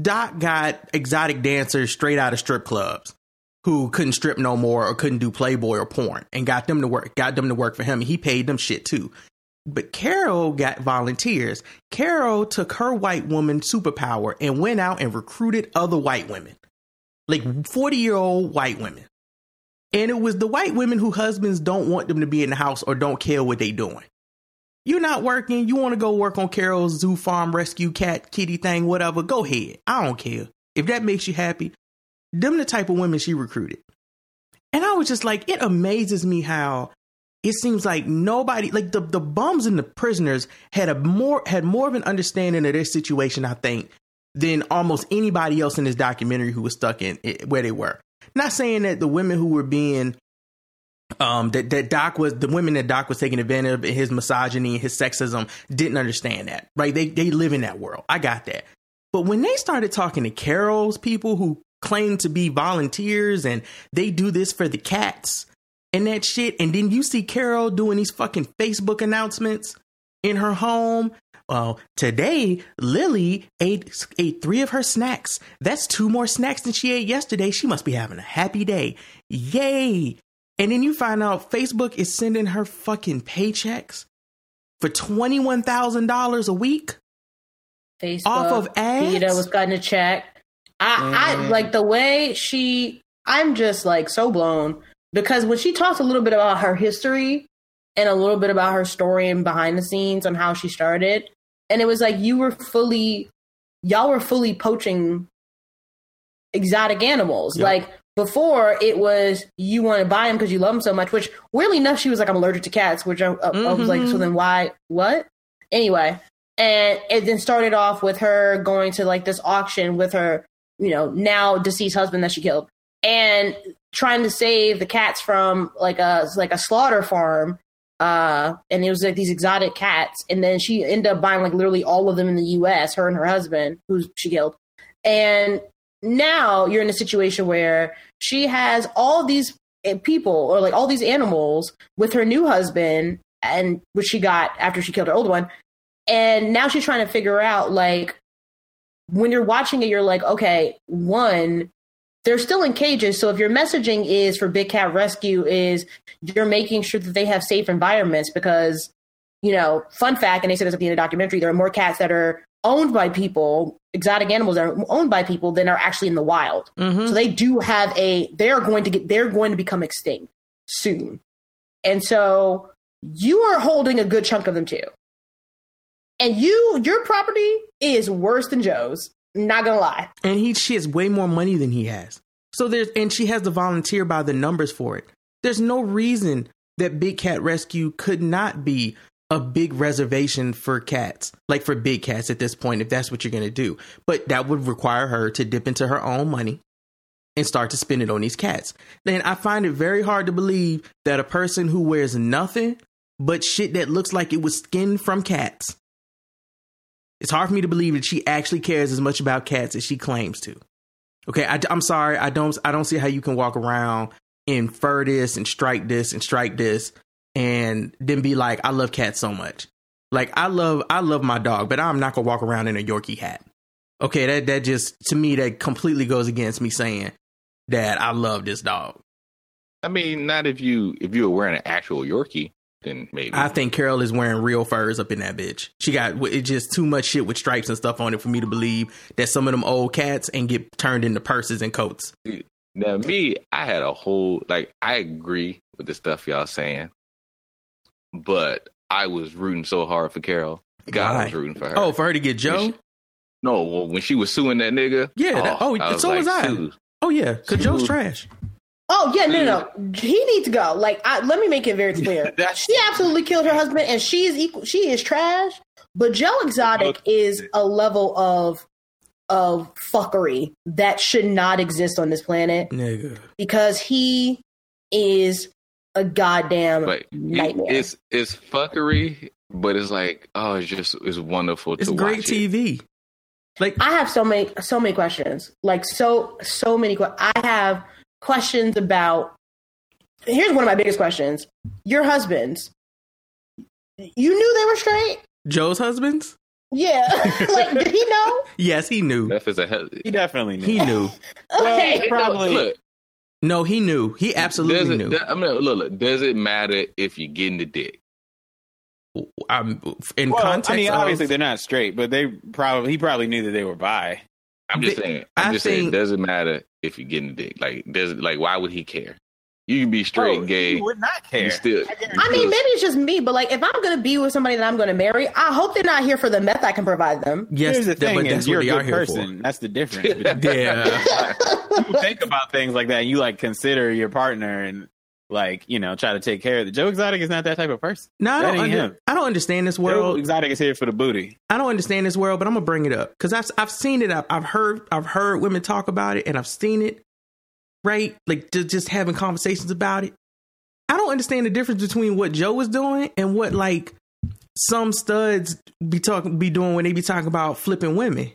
Doc got exotic dancers straight out of strip clubs who couldn't strip no more or couldn't do Playboy or porn and got them to work, got them to work for him. And he paid them shit too. But Carole got volunteers. Carole took her white woman superpower and went out and recruited other white women, like 40 year old white women. And it was the white women who husbands don't want them to be in the house or don't care what they doing. You're not working. You want to go work on Carole's zoo farm rescue cat kitty thing, whatever. Go ahead. I don't care. If that makes you happy, them the type of women she recruited. And I was just like, it amazes me how it seems like nobody like the, the bums and the prisoners had a more had more of an understanding of their situation, I think, than almost anybody else in this documentary who was stuck in it, where they were. Not saying that the women who were being um that, that Doc was the women that Doc was taking advantage of his misogyny and his sexism didn't understand that. Right. They they live in that world. I got that. But when they started talking to Carole's people who claim to be volunteers and they do this for the cats and that shit, and then you see Carole doing these fucking Facebook announcements in her home. Well, today Lily ate ate three of her snacks. That's two more snacks than she ate yesterday. She must be having a happy day. Yay! And then you find out Facebook is sending her fucking paychecks for twenty one thousand dollars a week. Facebook Off of ads? Peter was gotten a check. I, I Mm. like the way she. I'm just like so blown because when she talks a little bit about her history and a little bit about her story and behind the scenes on how she started, and it was like you were fully, y'all were fully poaching exotic animals. Yep. Like before, it was you want to buy them because you love them so much. Which weirdly enough, she was like, "I'm allergic to cats," which I, I, I was like. "So then why? What?" Anyway, and it then started off with her going to like this auction with her, you know, now deceased husband that she killed, and trying to save the cats from like a like a slaughter farm. Uh, and it was like these exotic cats, and then she ended up buying like literally all of them in the U.S. Her and her husband, who she killed, and now you're in a situation where she has all these eh, people or like all these animals with her new husband, and which she got after she killed her old one, and now she's trying to figure out like when you're watching it, you're like, okay, one, they're still in cages. So if your messaging is for Big Cat Rescue is you're making sure that they have safe environments because, you know, fun fact, and they said this at the end of the documentary, there are more cats that are owned by people, exotic animals that are owned by people than are actually in the wild. Mhm. So they do have a they're going to get they're going to become extinct soon. And so you are holding a good chunk of them too. And you your property is worse than Joe's. Not gonna lie. and he she has way more money than he has. So there's and she has to volunteer by the numbers for it. There's no reason that Big Cat Rescue could not be a big reservation for cats, like for big cats at this point, if that's what you're gonna do. But that would require her to dip into her own money and start to spend it on these cats. Then I find it very hard to believe that a person who wears nothing but shit that looks like it was skinned from cats. It's hard for me to believe that she actually cares as much about cats as she claims to. Okay, I, am sorry. I don't. I don't see how you can walk around and fur this and strike this and strike this, and then be like, "I love cats so much." Like I love, I love my dog, but I'm not gonna walk around in a Yorkie hat. Okay, that that just to me that completely goes against me saying that I love this dog. I mean, not if you if you were wearing an actual Yorkie, then maybe. I think Carole is wearing real furs up in that bitch. She got it's just too much shit with stripes and stuff on it for me to believe that some of them old cats and get turned into purses and coats. Now, me, I had a whole like. I agree with the stuff y'all saying, but I was rooting so hard for Carole. God, I Why? was rooting for her. Oh, for her to get Joe? no, well, when she was suing that nigga. Yeah, that- oh, oh I so was I. "Sue." Oh yeah, because Joe's trash. Oh yeah, no, no, no. He needs to go. Like, I, let me make it very clear. She absolutely killed her husband, and she is equal. She is trash. But Joe Exotic is a level of of fuckery that should not exist on this planet Nigga. because he is a goddamn But it- nightmare. it's it's fuckery, but it's like oh, it's just it's wonderful It's to great watch it. TV. Like I have so many so many questions. Like so so many que- I have questions about Here's one of my biggest questions. Your husbands. You knew they were straight? Joe's husbands? Yeah. *laughs* like did he know? *laughs* Yes, he knew. That is a hell. He definitely knew. He knew. *laughs* Okay. probably- Look, No, he knew. He absolutely does it, knew. I mean, look, look, does it matter if you're getting the dick? I'm in well, context. I mean, of- obviously they're not straight, but they probably he probably knew that they were bi. I'm just saying. I'm I just saying. think- doesn't matter if you're getting the dick? Like, does it, like why would he care? You can be straight, Oh, gay. He would not You care. still. I mean, maybe it's just me, but like if I'm gonna be with somebody that I'm gonna marry, I hope they're not here for the meth I can provide them. yes, Here's the thing: but is you're a good here person. That's the difference. *laughs* Yeah. *laughs* you think about things like that. And you like consider your partner and like you know try to take care of it. Joe Exotic is not that type of person. No, I That don't, under- him. I don't understand this Joe world. Exotic is here for the booty. I don't understand this world, but I'm gonna bring it up because I've I've seen it. I've, I've heard I've heard women talk about it, and I've seen it. Right, like just, just having conversations about it. I don't understand the difference between what Joe was doing and what like some studs be talking be doing when they be talking about flipping women.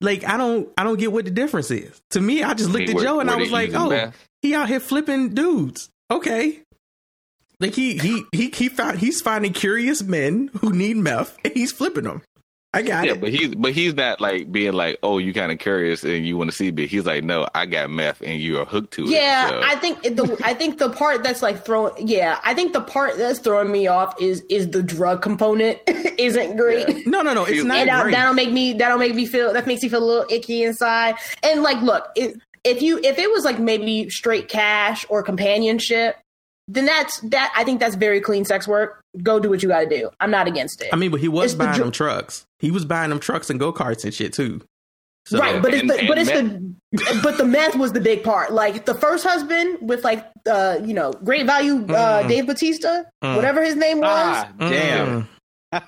Like I don't I don't get what the difference is. To me, I just looked at Were- Joe and were I was like, oh, meth? he out here flipping dudes. Okay. Like he he he he found he's finding curious men who need meth and he's flipping them. I got Yeah, it. but he's but he's not like being like, oh, you kind of curious and you want to see, but he's like, no, I got meth and you are hooked to it. Yeah, so- I think the I think the part that's like throwing yeah, I think the part that's throwing me off is is the drug component *laughs* isn't great. No, no, no. It's not And that, great. that'll make me that'll make me feel that makes me feel a little icky inside. And like, look, it, if you if it was like maybe straight cash or companionship, then that's that. I think that's very clean sex work. Go do what you got to do. I'm not against it. I mean, but he was It's buying dr- them trucks. He was buying them trucks and go karts and shit too. So, right, but it's the but and it's the but the meth was the big part. Like the first husband with like uh you know great value uh Mm. Dave Batista, Mm. whatever his name was. Ah, damn. Mm. I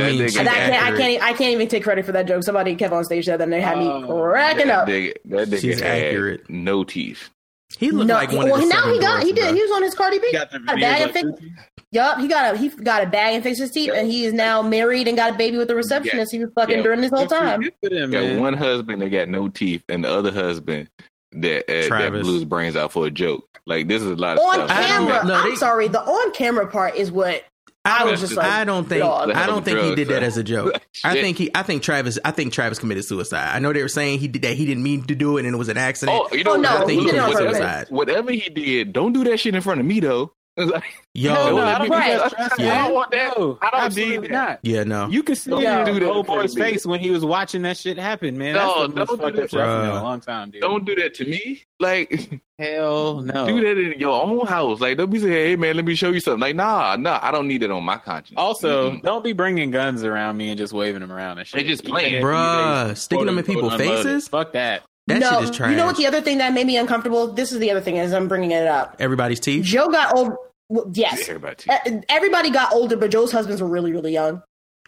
mean, nigga- she's I can't, I can't, I can't even take credit for that joke. Somebody kept on stage that, and they had me Oh, cracking that up. nigga, that nigga She's accurate. no teeth. He looked No, like one well, of the now seven he got, he did, bro. he was on his Cardi B. Got the Got a bag like and fix, yup, he got a, he got a bag and fixed his teeth, and he is now married and got a baby with a receptionist. He was fucking Yeah. during this whole time. good for them, Got one husband that got no teeth, and the other husband that uh, that Travis. blew his brains out for a joke. Like this is a lot of On stuff. I don't- camera, no, I'm sorry, the on camera part is what I was just I don't think, I don't think he did that as a joke. *laughs* I think he I think Travis I think Travis committed suicide. I know they were saying he did that he didn't mean to do it and it was an accident. Oh, you know, Oh, no, I think he he did it on committed suicide. whatever he did, don't do that shit in front of me though. It's like, Yo, no, no, I don't Right. Yeah. I don't want that. No, I don't absolutely need that. not. yeah, no. You can see Don't Yeah. the do that old boy's face when he was watching that shit happen, man. No, That's the don't do that, up shit I've seen in bruh. a long time, dude. Don't do that to me. Like, *laughs* Hell no. do that in your own house. Like, don't be saying, "Hey, man, let me show you something." Like, nah, nah, I don't need it on my conscience. Also, Mm-mm. don't be bringing guns around me and just waving them around and shit. They just playing. can't- Bruh, sticking them in people's faces? Fuck that. That no, shit is trash. you know what? The other thing that made me uncomfortable. This is the other thing as I'm bringing it up. Everybody's teeth. Joe got old. well, Yes, Everybody. Everybody got older, but Joe's husbands were really, really young,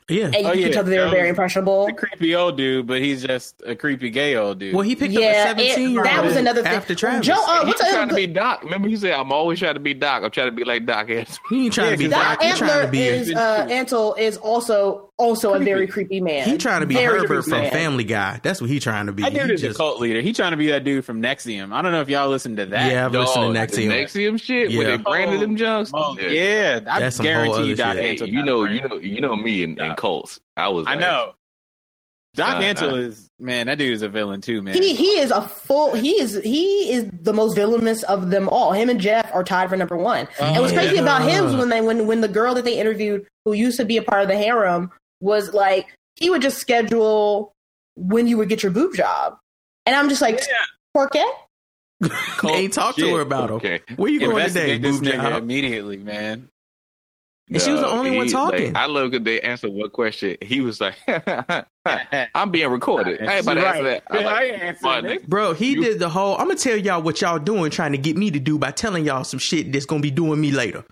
Yeah. and you Oh, could yeah. tell that they were very impressionable. A creepy old dude, but he's just a creepy gay old dude. Well, he picked Yeah, up a 17 year old. that was another thing. after Travis. Joe, uh, He's what's trying to be Doc. Remember, he said, "I'm always trying to be Doc. I'm trying to be like Doc." Yes. he ain't trying to be Doc. Doc He trying to Antle is uh, Antle is also also a very creepy man. he trying to be Very Herbert from man. Family Guy. That's what he trying to be. that dude He is a cult leader. He trying to be that dude from NXIVM. I don't know if y'all listen to that. Yeah, I've listened to Dog, the NXIVM. NXIVM shit where Yeah. they branded them oh, junks. Oh, Yeah. yeah, I That's some whole guarantee you Doc. Hey, you got know, a you know, you know me in, in cults. I was. I know. Doc Nah, Antle nah. is man. That dude is a villain too, man. He he is a full. He is he is the most villainous of them all. Him and Jeff are tied for number one. and what's oh, crazy about him is when they when when the girl that they interviewed who used to be a part of the harem was like he would just schedule when you would get your boob job, and I'm just like, por qué? *laughs* They ain't talk to her about him. Okay. Where you going today, Investigate this boob nigga job? immediately, man. And she was the Dog, only one talking. like, I love that they answered one question. He was like, *laughs* "I'm being recorded." I ain't about to answer that. I'm like, I ain't that." Bro, he You- did the whole. I'm gonna tell y'all what y'all doing, trying to get me to do by telling y'all some shit that's gonna be doing me later.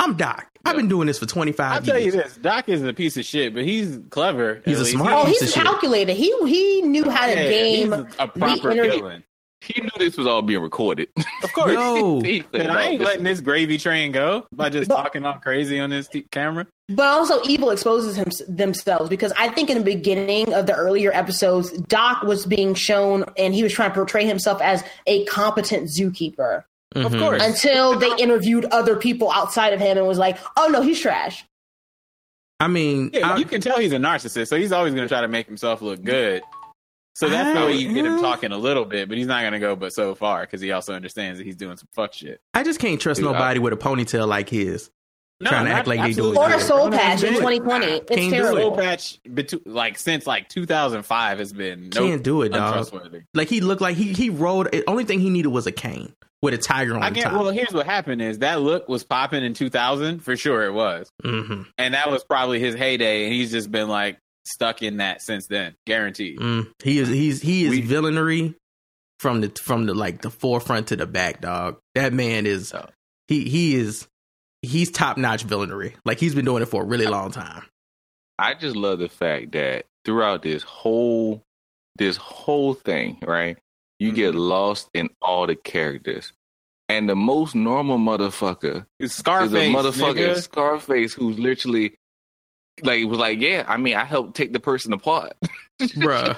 I'm Doc. I've been doing this for 25 I'll tell you this: Doc is a piece of shit, but he's clever. He's a least. smart Oh, piece he's of shit. calculated. He he knew how to Yeah, game. he's a proper interview. villain. He knew this was all being recorded. *laughs* Of course. Yo, *laughs* He said, And I oh, ain't letting this gravy train go by just But- talking all crazy on this t- camera. But also, evil exposes him, themselves because I think in the beginning of the earlier episodes, Doc was being shown and he was trying to portray himself as a competent zookeeper Of Mhm. course. until they interviewed other people outside of him and was like, "Oh no, he's trash." I mean, Yeah, I- you can tell he's a narcissist, so he's always going to try to make himself look good. So that's the way you get him talking a little bit, but he's not going to go but so far because he also understands that he's doing some fuck shit. I just can't trust Dude, I- nobody with a ponytail like his. Trying to not- act like they doing absolutely Or a soul patch in 2020. It's Can't do it. terrible. Soul patch, betu- like since like 2005, has been nope, Can't do it, dog. untrustworthy. Like he looked like he he rode. The only thing he needed was a cane with a tiger on I the can't. top. Well, here's what happened: is that look was popping in 2000 for sure. It was, hmm and that was probably his heyday, and he's just been like stuck in that since then, guaranteed. Mm. He is he's he is We- villainy from the from the like the forefront to the back, dog. That man is Oh. he he is he's top notch villainy. Like he's been doing it for a really long time. I just love the fact that throughout this whole this whole thing, right? You get mm-hmm. lost in all the characters. And the most normal motherfucker It's is Scarface, a motherfucking nigga. Scarface who's literally like was like, Yeah, I mean I helped take the person apart. Bruh.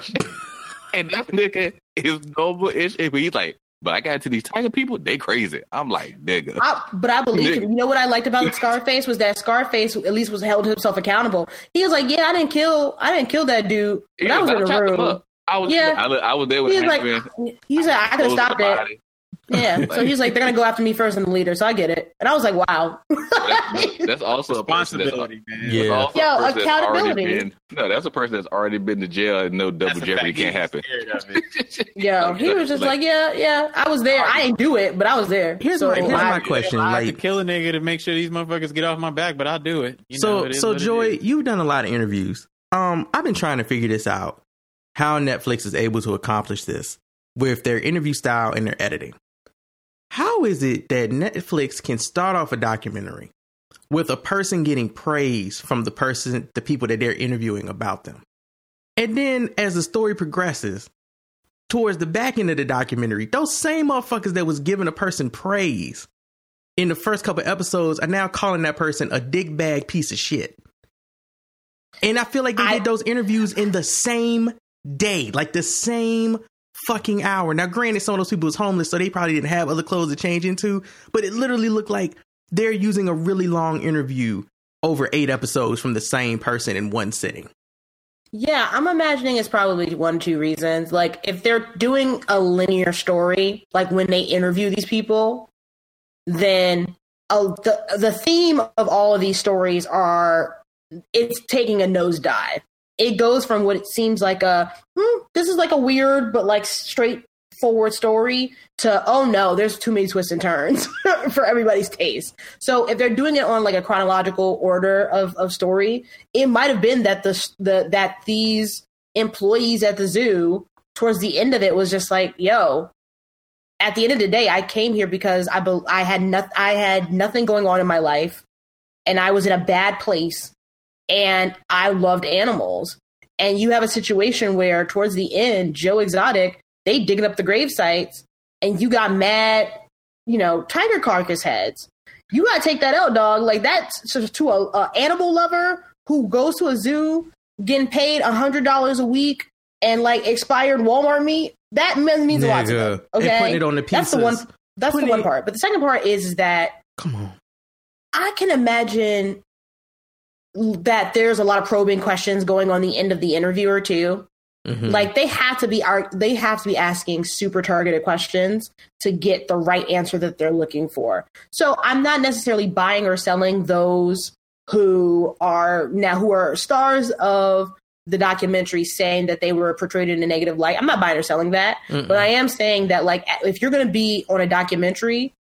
*laughs* and that nigga is normal ish. But he's like, but I got to these tiger people, they crazy. I'm like, nigga. I, but I believe him. You know what I liked about Scarface was that Scarface at least was held himself accountable. He was like, "Yeah, I didn't kill, I didn't kill that dude, but Yeah, I was in the room." Up. I was Yeah. I, I was there with He was like, happened. "He said I could have Close stopped it." body. Yeah. So he's like, "They're gonna go after me first, and the leader." So I get it, and I was like, "Wow." That's, that's also a person that's, responsibility, man. Yeah. also Yo, a person that's already accountability. been, no, that's a person that's already been to jail and no double That's jeopardy can't happen. scared. *laughs* Yo, he was just like, "Yeah, yeah, I was there. I didn't do it, but I was there." Here's so my- here's my question. I have Like to kill a nigga to make sure these motherfuckers get off my back, but I'll do it. You know, so so what it Joy, you've done a lot of interviews. Um, I've been trying to figure this out. How Netflix is able to accomplish this with their interview style and their editing. How is it that Netflix can start off a documentary with a person getting praise from the person, the people that they're interviewing about them? And then as the story progresses, towards the back end of the documentary, those same motherfuckers that was giving a person praise in the first couple episodes are now calling that person a dick bag piece of shit. And I feel like they I- did those interviews in the same day, like the same fucking hour. Now, granted, some of those people was homeless, so they probably didn't have other clothes to change into, but it literally looked like they're using a really long interview over eight episodes from the same person in one sitting. Yeah, I'm imagining it's probably one, two reasons. Like, if they're doing a linear story, like when they interview these people, then the the theme of all of these stories are it's taking a nosedive. It goes from what it seems like a hmm, this is like a weird but like straightforward story to oh no, there's too many twists and turns *laughs* for everybody's taste. So if they're doing it on like a chronological order of, of story, it might have been that the the that these employees at the zoo towards the end of it was just like, yo, at the end of the day, I came here because I be- I had nothing I had nothing going on in my life, and I was in a bad place, and I loved animals. And you have a situation where towards the end, Joe Exotic they digging up the grave sites, and you got mad, you know, tiger carcass heads. You gotta take that out, dog. Like that's to a, a animal lover who goes to a zoo getting paid a hundred dollars a week and like expired Walmart meat that means a lot to them. Okay, putting it on the pieces. That's the one. That's the one part. But the second part is, is that Come on. I can imagine that there's a lot of probing questions going on the end of the interviewer too. Mhm. Like they have to be ar- they have to be asking super targeted questions to get the right answer that they're looking for. So I'm not necessarily buying or selling those who are now who are stars of the documentary saying that they were portrayed in a negative light. I'm not buying or selling that, Mm-mm. but I am saying that like if you're going to be on a documentary,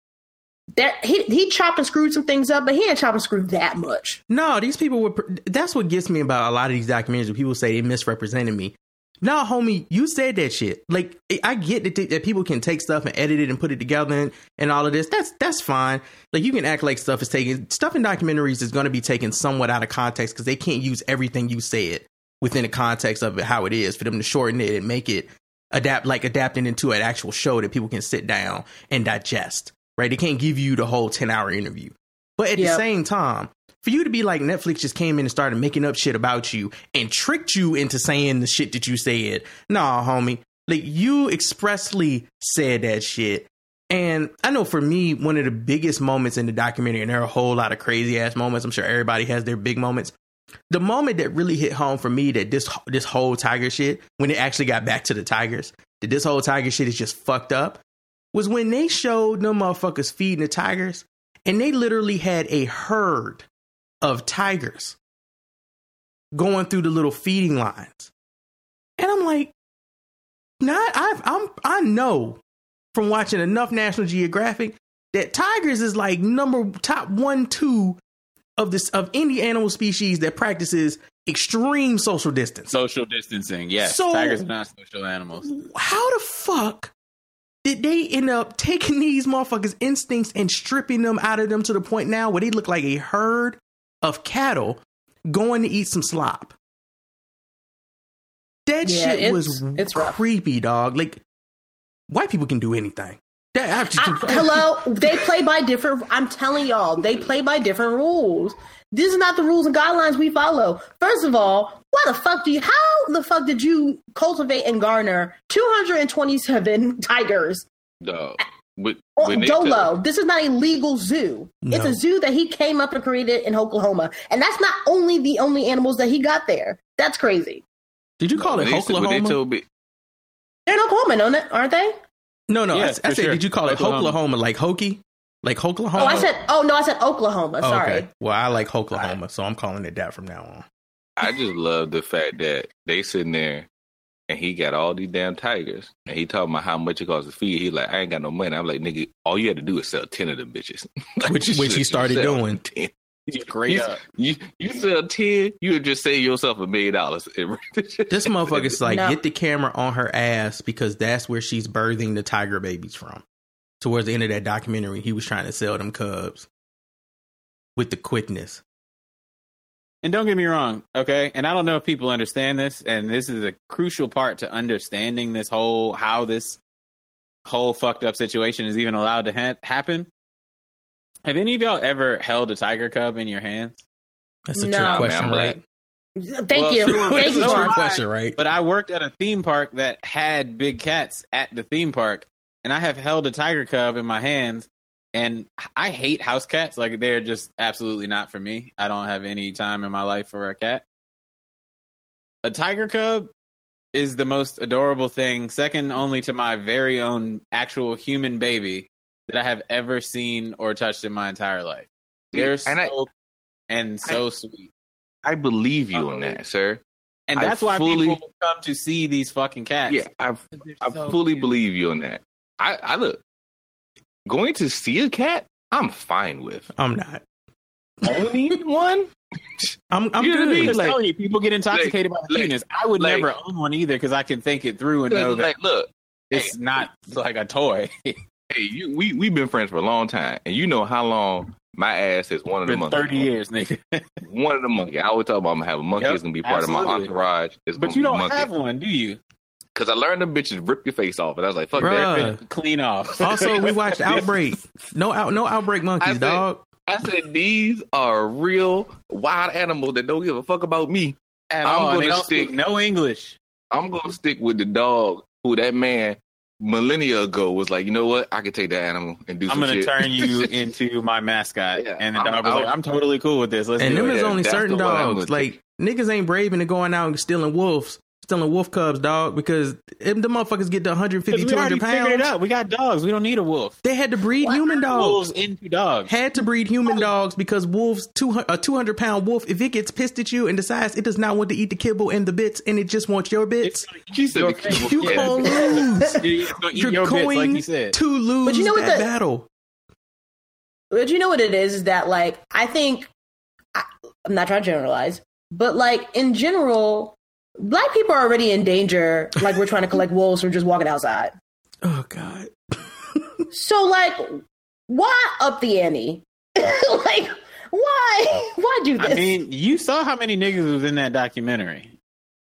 that he he chopped and screwed some things up, but he didn't chop and screw that much. No, these people were. That's what gets me about a lot of these documentaries. People say they misrepresented me. No, homie, you said that shit. Like I get that, that people can take stuff and edit it and put it together and, and all of this. That's that's fine. Like you can act like stuff is taken. Stuff in documentaries is going to be taken somewhat out of context because they can't use everything you said within the context of it, how it is for them to shorten it and make it adapt like adapting into an actual show that people can sit down and digest. Right? They can't give you the whole ten hour interview. But at the same time, for you to be like Netflix just came in and started making up shit about you and tricked you into saying the shit that you said. Nah, homie. Like you expressly said that shit. And I know for me, one of the biggest moments in the documentary, and there are a whole lot of crazy ass moments. I'm sure everybody has their big moments. The moment that really hit home for me that this this whole tiger shit, when it actually got back to the tigers, that this whole tiger shit is just fucked up, was when they showed them motherfuckers feeding the tigers, and they literally had a herd of tigers going through the little feeding lines. And I'm like, not I I'm I know from watching enough National Geographic that tigers is like number top one, two of this of any animal species that practices extreme social distance. Social distancing. Yes. So- Tigers are not social animals. How the fuck did they end up taking these motherfuckers' instincts and stripping them out of them to the point now where they look like a herd of cattle going to eat some slop? That Yeah, shit it's- was it's rough. creepy, dog. Like white people can do anything. That, I I- hello, they play by different. I'm telling y'all, they play by different rules. These are not the rules and guidelines we follow. First of all, why the fuck do you? How the fuck did you cultivate and garner 227 *laughs* tigers? Dog. But Dolo, tell- this is not a legal zoo. It's a zoo that he came up and created in Oklahoma, and that's not only the only animals that he got there. That's crazy. Did you call when it they- Oklahoma? they told me, They're in Oklahoma, don't it? Aren't they? No, no. I, Yeah, I for said, sure. did you call it Oklahoma. Oklahoma, like hokey, like Oklahoma? Oh, I said. Oh no, I said Oklahoma. Oh, Sorry. okay. Well, I like Oklahoma, so I'm calling it that from now on. I just love the fact that they sitting there and he got all these damn tigers and he talking about how much it costs to feed. He like, I ain't got no money. I'm like, nigga, all you had to do is sell ten of them bitches. *laughs* Which- which he started doing. 10. Great You, you, you sell ten, you would just save yourself a million dollars. *laughs* This motherfucker's like, No. get the camera on her ass because that's where she's birthing the tiger babies from. Towards the end of that documentary, he was trying to sell them cubs with the quickness. And don't get me wrong, okay? And I don't know if people understand this, and this is a crucial part to understanding this whole how this whole fucked up situation is even allowed to ha- happen. Have any of y'all ever held a tiger cub in your hands? That's a No. trick question, I'm right? Thank Well, you. sure, *laughs* Thank That's you, a sure. trick question, right? But I worked at a theme park that had big cats at the theme park, and I have held a tiger cub in my hands And I hate house cats. Like they're just absolutely not for me. I don't have any time in my life for a cat. A tiger cub is the most adorable thing, second only to my very own actual human baby that I have ever seen or touched in my entire life. They're And I- so and so sweet. I believe you on that, sir. And I that's why fully- people come to see these fucking cats. Yeah, I They're I so fully cute. believe you on that. I, I look going to see a cat. I'm fine with I'm not. owning one. I'm I'm You know what I good. mean? Like- telling you, people get intoxicated by the like- cuteness. I would like- never own one either because I can think it through and know that Like, look, it's not like a toy. *laughs* hey, you, we we've been friends for a long time, and you know how long my ass is one of the For monkeys. thirty years, nigga. *laughs* One of the monkey. I always talk about I'm gonna have a monkey. Yep, it's gonna be part of my entourage. It's But you don't monkey. have one, do you? Because I learned them bitches rip your face off, and I was like, fuck Bruh. that. Clean off. *laughs* Also, we *laughs* watched Outbreak. No out, no outbreak I monkeys, said- dog. I said these are real wild animals that don't give a fuck about me. At I'm all. gonna They don't stick- speak no English. I'm gonna stick with the dog who that man millennia ago was like, you know what? I could take that animal and do I'm some gonna shit. turn you *laughs* into my mascot. Yeah, and the I'm- was I'll- like, I'm totally cool with this. Let's And do them it. is yeah, only that's certain the one I'm dogs. gonna Like niggas ain't brave into going out and stealing wolves, stealing wolf cubs, dog. Because them the motherfuckers get to 150, Because we 200 figured it pounds. out. We got dogs. We don't need a wolf. They had to breed human dogs. Wolves into dogs. Had to breed human dogs because wolves, two hundred a two hundred pound wolf, if it gets pissed at you and decides it does not want to eat the kibble and the bits and it just wants your bits, She Your the face. kid- you yeah. gonna *laughs* lose. It's gonna eat You're your bits, like going you said. to lose But you know what that the- battle. But you know what it is? Is that like I think I, I'm not trying to generalize, but like in general, black people are already in danger. Like we're trying to collect wolves from just walking outside. *laughs* Oh God. So like, why up the ante? *laughs* like, why? Why do this? I mean, you saw how many niggas was in that documentary.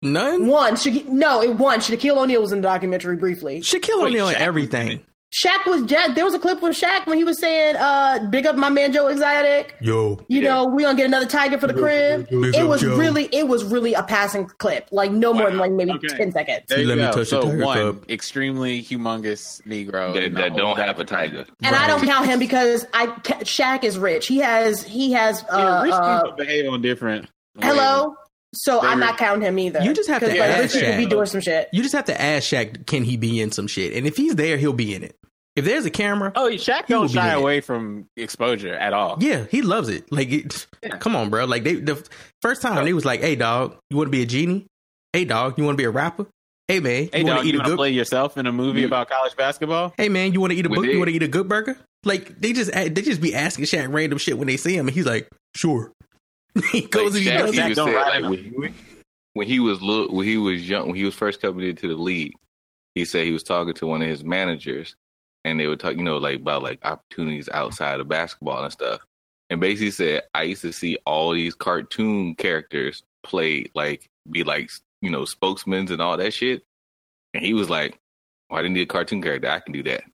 None. one, Sha- no, it one. Shaquille O'Neal was in the documentary briefly. Shaquille Wait, O'Neal and everything. Shaq was Jack. There was a clip with Shaq when he was saying, uh, "Big up my man Joe Exotic." Yo. You Yeah. know, we gonna get another tiger for the crib. Big It was Joe. really, it was really a passing clip, like no more than like maybe Okay. ten seconds. There You you let me go. touch the so tiger one cub. extremely humongous Negro that, that don't have a tiger. And I don't count him because I Shaq is rich. He has he has uh, Yeah, rich uh people behave on different. hello. So They're I'm not counting him either. You just have to like, ask rich people be Shaq. doing some shit. You just have to ask Shaq, can he be in some shit? And if he's there, he'll be in it. If there's a camera, Oh, Shaq He will don't shy in it. away from exposure at all. yeah, he loves it. Like, it, come on, bro. Like they the first time they was like, "Hey, dog, you want to be a genie? Hey, dog, you want to be a rapper? Hey, man, Hey, you want to eat you a good? play yourself in a movie You- about college basketball? Hey, man, you want to eat a book? You want to eat a good burger? Like they just they just be asking Shaq random shit when they see him, and he's like, "Sure." *laughs* he goes and he Shaq does even it. Don't said, ride like, when, he, when he was little, when he was young, when he was first coming into the league, he said he was talking to one of his managers, and they were talking, you know, like about like opportunities outside of basketball and stuff. And basically said, I used to see all these cartoon characters play, like be like you know spokesmen and all that shit. And he was like, "Well, I didn't need a cartoon character. I can do that."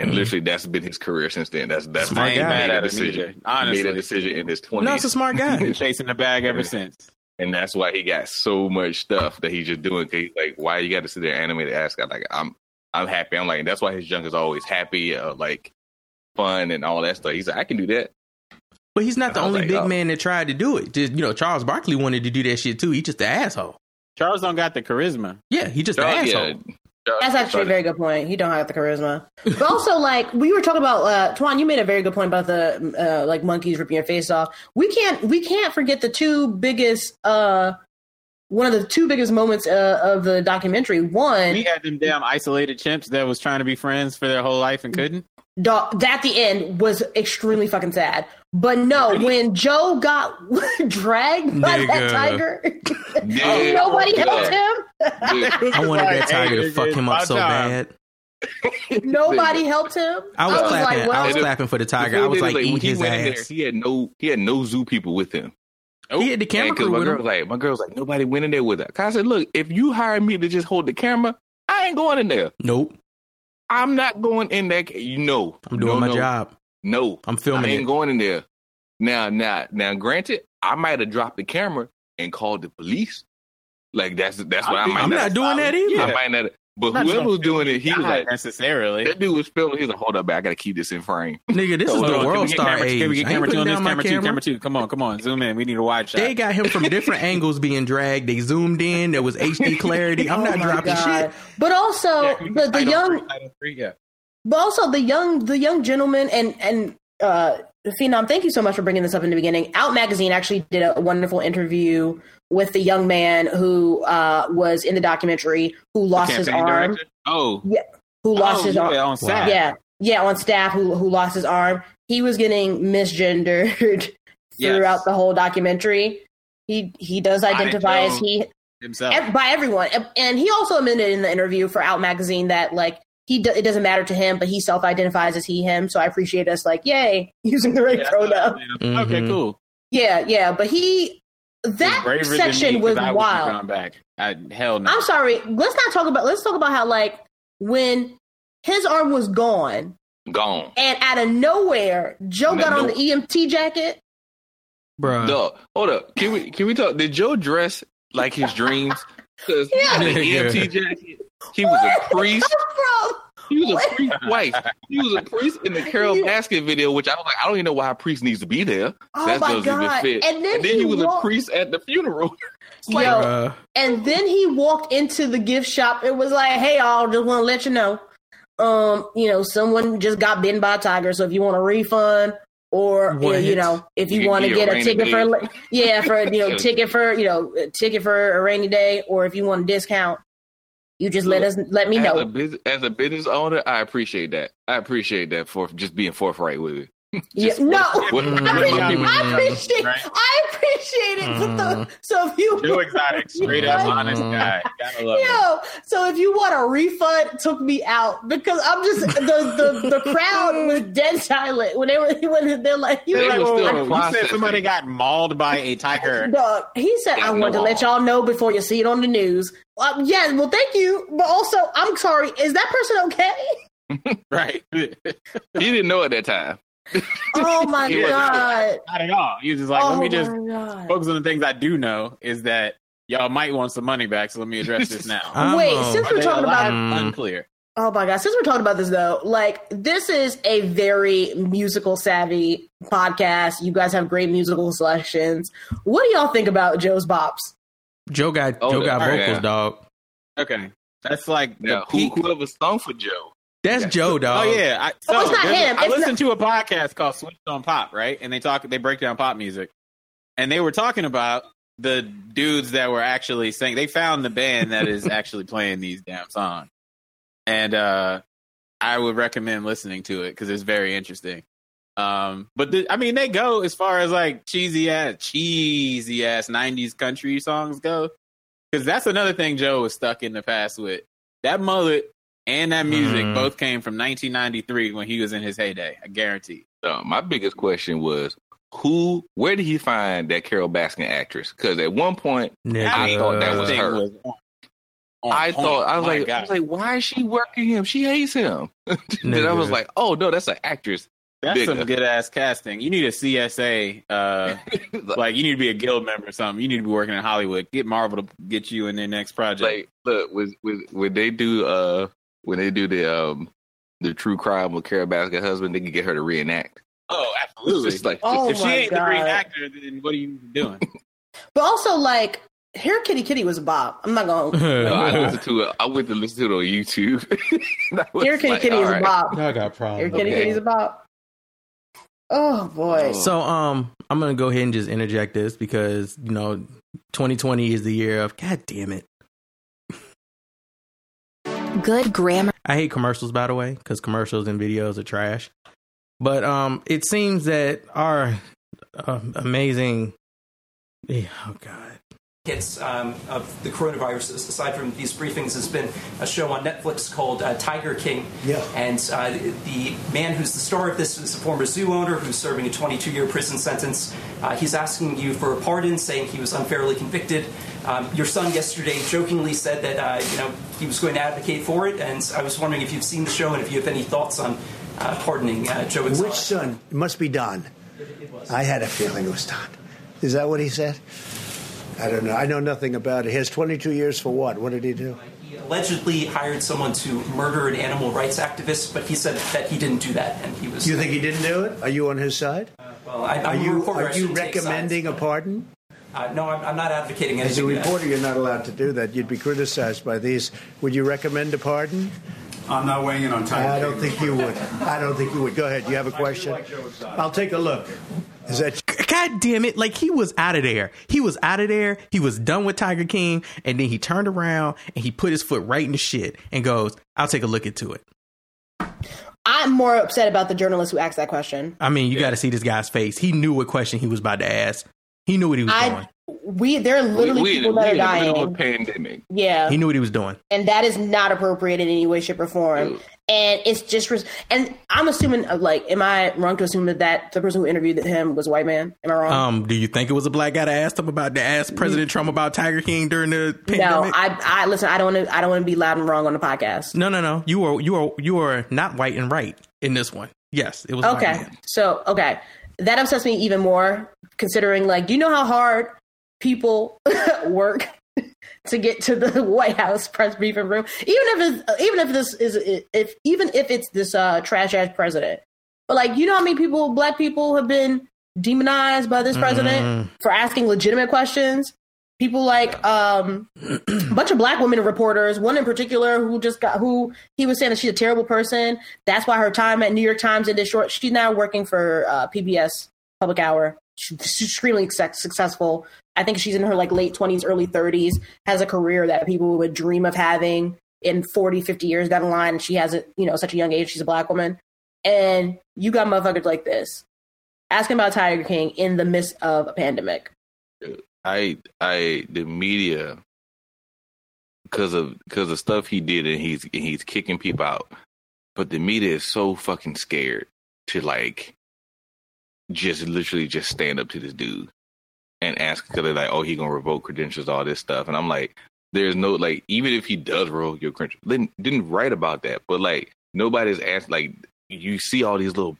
And literally, that's been his career since then. That's that's Smart I guy. made a decision. either, honestly. Made a decision in his twenties. No, it's a smart guy. Been chasing the bag ever since. and that's why he got so much stuff that he's just doing. Cause he's like, why you got to sit there and animate the ass? Like, I'm, I'm happy. I'm like, that's why his junk is always happy, uh, like fun and all that stuff. He's like, I can do that. But he's not the only like, big oh. man that tried to do it. Just you know, Charles Barkley wanted to do that shit too. He just an asshole. Charles don't got the charisma. Yeah, he just an Oh, asshole. yeah. That's actually a very good point. He don't have the charisma, but also like we were talking about. Uh, Twan, you made a very good point about the uh, like monkeys ripping your face off. We can't we can't forget the two biggest. Uh, one of the two biggest moments uh, of the documentary. One, We had them damn isolated chimps that was trying to be friends for their whole life and couldn't. dog, that the end was extremely fucking sad. But no, when Joe got *laughs* dragged by that tiger, Yeah. *laughs* nobody Yeah. helped him. I wanted that tiger to fuck him up so bad. *laughs* Nobody helped him. I was, clapping. like, well, I was clapping for the The tiger. I was is, like, eat he his went there, ass. he had no, he had no zoo people with him. He had the camera Because crew my with girl was like, my girl was like, nobody went in there with her. 'Cause I said, look, if you hire me to just hold the camera, I ain't going in there. Nope, I'm not going in there. You know, I'm doing No, my no, job. No, I'm filming. I ain't it. going in there. Now, now, now. Granted, I might have dropped the camera and called the police. Like that's that's what I, I'm might. I'm not doing that either. I might not. But Not whoever was doing it, he was Not like, necessarily. that dude was filming. He's like, hold up, man, I gotta keep this in frame. Nigga, this is the on, world get star camera, age. Can we get I ain't camera two putting on this? down my Camera two, camera. camera two. Come on, come on. Zoom in. We need a wide shot. They got him from different angles being dragged. They zoomed in. There was HD clarity. I'm *laughs* Oh not dropping God. shit. But also Yeah, the, the young three, three? Yeah. But also the young the young gentleman and and uh Phenom, thank you so much for bringing this up in the beginning. Out magazine actually did a wonderful interview with the young man who uh was in the documentary who lost his arm. director? Oh, yeah, Who lost oh, his yeah, arm. on set. Yeah. Yeah, on staff who who lost his arm. He was getting misgendered *laughs* Yes. throughout the whole documentary. He he does identify as he himself. by everyone. And he also admitted in the interview for Out Magazine that like he do, it doesn't matter to him, but he self-identifies as he him. So I appreciate us like yay *laughs* using the right Yeah, pronoun. Okay, Mhm. cool. Yeah, yeah. But he that section me, was I wild. Back. I, hell no. I'm sorry. Let's not talk about. Let's talk about how like when his arm was gone Gone. and out of nowhere Joe No, got on the EMT jacket. Bro, No, hold up. Can we can we talk? Did Joe dress like his dreams? *laughs* Because Yeah. he had an EMT jacket. He was a priest. He was a priest twice. He was a priest in the *laughs* Carole Baskin video, which I was like, I don't even know why a priest needs to be there. oh that my doesn't god! even fit. And then, he, was walked- a priest at the funeral. *laughs* Yo, Bruh. And then he walked into the gift shop. It was like, hey, y'all, just want to let you know, um, you know, someone just got bitten by a tiger. So if you want a refund, or What? uh, you know, if you You want to get get a a ticket day. for, yeah, for you know, *laughs* ticket for you know, a ticket for a rainy day, or if you want a discount, you just let us let me As a, know. business, as a business owner, I appreciate that. I appreciate that for just being forthright with it. Yeah, no, what- what- *laughs* I, Mm. appreciate, Mm. I appreciate, Right. I appreciate it. But the, so if you Joe Exotic, straight up honest guy. Gotta love him. Yo, so if you want a refund, took me out because I'm just the the, the crowd *laughs* was dead silent when they were when they're like, you They like, were well, still I- You said somebody got mauled by a tiger. dog. He said, I wanted to let y'all know before you see it on the news. Um, yeah, well, thank you, but also, I'm sorry. Is that person okay? *laughs* right? He didn't know at that time. Oh my god! Not at all. You just like, oh let me just god! focus on the things I do know is that y'all might want some money back, so let me address this now. *laughs* Wait, um, since Are we're talking about Mm. unclear. Oh my god! Since we're talking about this though, like this is a very musical savvy podcast. You guys have great musical selections. What do y'all think about Joe's bops? Joe got Oh, Joe got all right, vocals, yeah. dog. Okay, that's like Yeah, the who, peak. whoever sung for Joe. That's Yeah. Joe, dog. Oh yeah, I, Oh, it's not him. I It's listened to a podcast called Switched on Pop, right? And they talk, they break down pop music, and they were talking about the dudes that were actually saying they found the band that is *laughs* actually playing these damn songs, and uh, I would recommend listening to it because it's very interesting. Um, but the, I mean, they go as far as like cheesy ass, cheesy ass '90s country songs go, because that's another thing Joe was stuck in the past with. That mullet and that music Mm. both came from 1993 when he was in his heyday. I guarantee. So my biggest question was who, where did he find that Carole Baskin actress? Because at one point, Nigga. I thought that was thing her. on- on I point. thought I was like, I was like, why is she working him? She hates him. *laughs* then I was like, oh no, that's an actress. that's bigger. some good ass casting. You need a CSA. Uh, *laughs* like you need to be a guild member or something. You need to be working in Hollywood. Get Marvel to get you in their next project. like look with with when they do uh when they do the um the true crime with Carole Baskin husband, they can get her to reenact. oh, absolutely. just like Oh if she ain't the God. great actor, then what are you doing? *laughs* But also, like, Here Kitty Kitty was a bop. I'm not going. *laughs* No, I listened to it. I went to listen to it on YouTube. And I Here Kitty like, Kitty all is a right. bop. I got Hair problems. Kitty Okay. Kitty's a bop. Oh boy. Oh. So um I'm gonna go ahead and just interject this because, you know, 2020 is the year of god damn it. Good grammar. I hate commercials by the way, because commercials and videos are trash. But um it seems that our uh, amazing oh god. Hits um, of the coronavirus, aside from these briefings, has been a show on Netflix called uh, Tiger King. Yeah. And uh, the man who's the star of this is a former zoo owner who's serving a 22 year prison sentence. Uh, he's asking you for a pardon, saying he was unfairly convicted. Um, your son yesterday jokingly said that uh, you know he was going to advocate for it, and I was wondering if you've seen the show and if you have any thoughts on uh, pardoning uh, Joe Exotic. Which son? It must be Don. I had a feeling it was Don. Is that what he said? I don't know. I know nothing about it. He has 22 years for what? What did he do? he allegedly hired someone to murder an animal rights activist, but he said that he didn't do that, and he was. You think he didn't do it? Are you on his side? Well, I, Are I'm a you reporter. Are you recommending a pardon? Uh, no, I'm, I'm not advocating it. As a anything. reporter, you're not allowed to do that. You'd be criticized by these. Would you recommend a pardon? I'm not weighing in on time. I don't think you would. I don't think you would. Go ahead. You have a question? I'll take a look. Is that God damn it. Like he was out of there. He was out of there. He was done with Tiger King. And then he turned around and he put his foot right in the shit and goes, I'll take a look into it. I'm more upset about the journalist who asked that question. I mean, you got to see this guy's face. He knew what question he was about to ask. He knew what he was doing. I we there are literally we, people we that are in the of a dying. pandemic. Yeah, He knew what he was doing. and that is not appropriate in any way, shape, or form. Dude. And it's just, res- and I'm assuming, uh, like, am I wrong to assume that, that the person who interviewed him was a white man? Am I wrong? Um, do you think it was a black guy that asked him about to ask President Trump about Tiger King during the pandemic? no, pandemic? I, I listen. I don't want to. I don't want to be loud and wrong on the podcast. no, no, no. You are you are you are not white and right in this one. Yes, it was a white Okay, man. so okay, that upsets me even more. Considering, like, do you know how hard people *laughs* work to get to the *laughs* White House press briefing room? Even if it's even if this is if even if it's this uh, trash ass president, but like, you know how many people, black people, have been demonized by this president for asking legitimate questions. People like um, a *clears throat* bunch of black women reporters, one in particular who just got who he was saying that she's a terrible person. That's why her time at New York Times ended short. She's now working for uh, PBS Public Hour. She's extremely suc- successful. I think she's in her like late twenties, early thirties. Has a career that people would dream of having in 40, 50 years down the line. She has it, you know, such a young age. She's a black woman, and you got motherfuckers like this asking about Tiger King in the midst of a pandemic. I I the media because of because of stuff he did and he's and he's kicking people out. But the media is so fucking scared to like just literally just stand up to this dude and ask because they're like, oh, he gonna revoke credentials, all this stuff, and I'm like, there's no like even if he does revoke your credentials, didn't didn't write about that, but like nobody's asked like you see all these little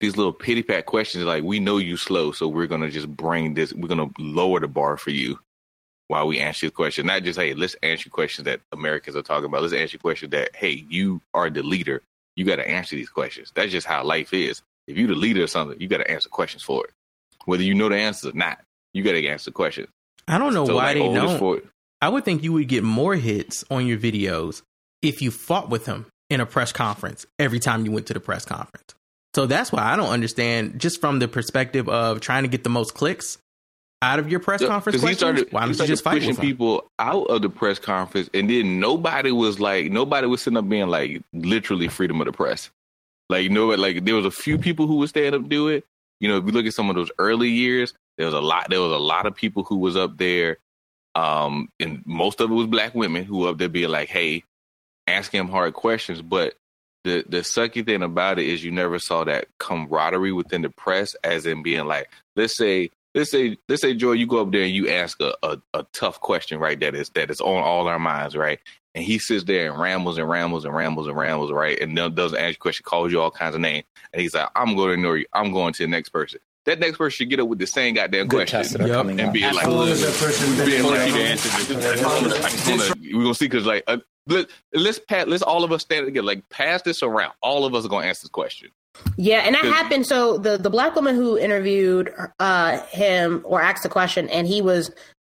these little pity pat questions like we know you slow so we're gonna just bring this we're gonna lower the bar for you while we answer your question. Not just hey let's answer questions that americans are talking about. Let's answer questions that hey you are the leader. You got to answer these questions. That's just how life is. If you're the leader of something you got to answer questions for it. Whether you know the answers or not you got to answer the questions I don't know So, why like, they oh, don't. for- I would think you would get more hits on your videos if you fought with him in a press conference every time you went to the press conference. So that's why I don't understand, just from the perspective of trying to get the most clicks out of your press conference Because he started, why he don't you started just fight pushing people out of the press conference, and then nobody was like, nobody was sitting up being like, literally freedom of the press. Like, no, like there was a few people who would stand up do it. You know, if you look at some of those early years, there was a lot. There was a lot of people who was up there, um, and most of it was black women who were up there being like, "Hey, asking him hard questions." But the the sucky thing about it is you never saw that camaraderie within the press, as in being like, let's say let's say let's say Joy, you go up there and you ask a, a, a tough question, right? That is that is on all our minds, right? And he sits there and rambles and rambles and rambles and rambles, right? And doesn't answer your question, calls you all kinds of names, and he's like, "I'm going to ignore you. I'm going to the next person." That next person should get up with the same goddamn Good question tests that are Yep. and up. be like, How long that person been being like, you answer this. We're gonna see because like uh, let, let's pat let's all of us stand together like pass this around. All of us are gonna answer this question. Yeah, and that happened. So the the black woman who interviewed uh, him or asked the question, and he was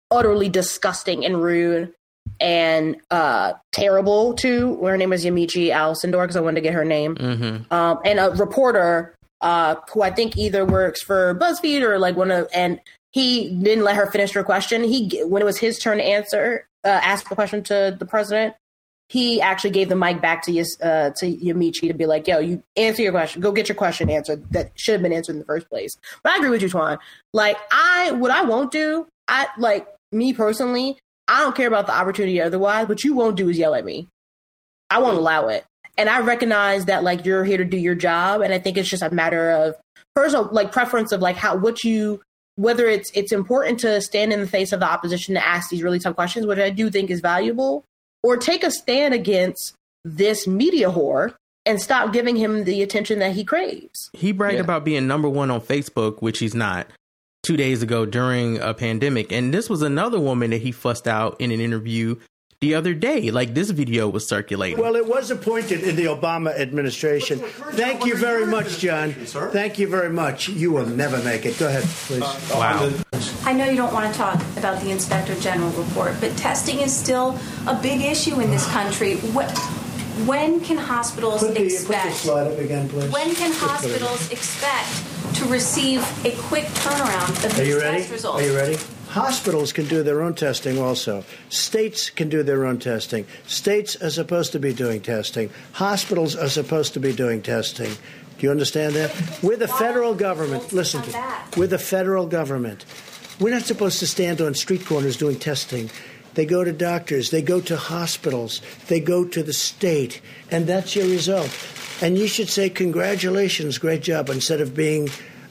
utterly disgusting and rude and uh, terrible too. Her name was Yamiche Alcindor because I wanted to get her name. Mm-hmm. Um, and a reporter uh, who I think either works for BuzzFeed or like one of, and he didn't let her finish her question. He when it was his turn to answer, uh, ask the question to the president. He actually gave the mic back to uh, to Yamiche to be like, "Yo, you answer your question. Go get your question answered that should have been answered in the first place." But I agree with you, Twan. Like, I what I won't do, I like me personally. I don't care about the opportunity otherwise. What you won't do is yell at me. I won't allow it. And I recognize that like you're here to do your job, and I think it's just a matter of personal like preference of like how what you whether it's it's important to stand in the face of the opposition to ask these really tough questions, which I do think is valuable, or take a stand against this media whore and stop giving him the attention that he craves. He bragged Yeah. about being number one on Facebook, which he's not, two days ago during a pandemic. And this was another woman that he fussed out in an interview the other day. Like this video was circulating. Well, it was appointed in the Obama administration. Thank you very much, John. Thank you very much. You will never make it. Go ahead, please. wow. I know you don't want to talk about the Inspector General report, but testing is still a big issue in this country. What, when can hospitals Put the, put the expect? slide up again, please. When can Just put it in. hospitals expect to receive a quick turnaround of Are these you ready? test results? Are you ready? Hospitals can do their own testing also. States can do their own testing. States are supposed to be doing testing. Hospitals are supposed to be doing testing. Do you understand that? We're the federal government. Listen to me. We're the federal government. We're not supposed to stand on street corners doing testing. They go to doctors, they go to hospitals, they go to the state, and that's your result. And you should say, Congratulations, great job, instead of being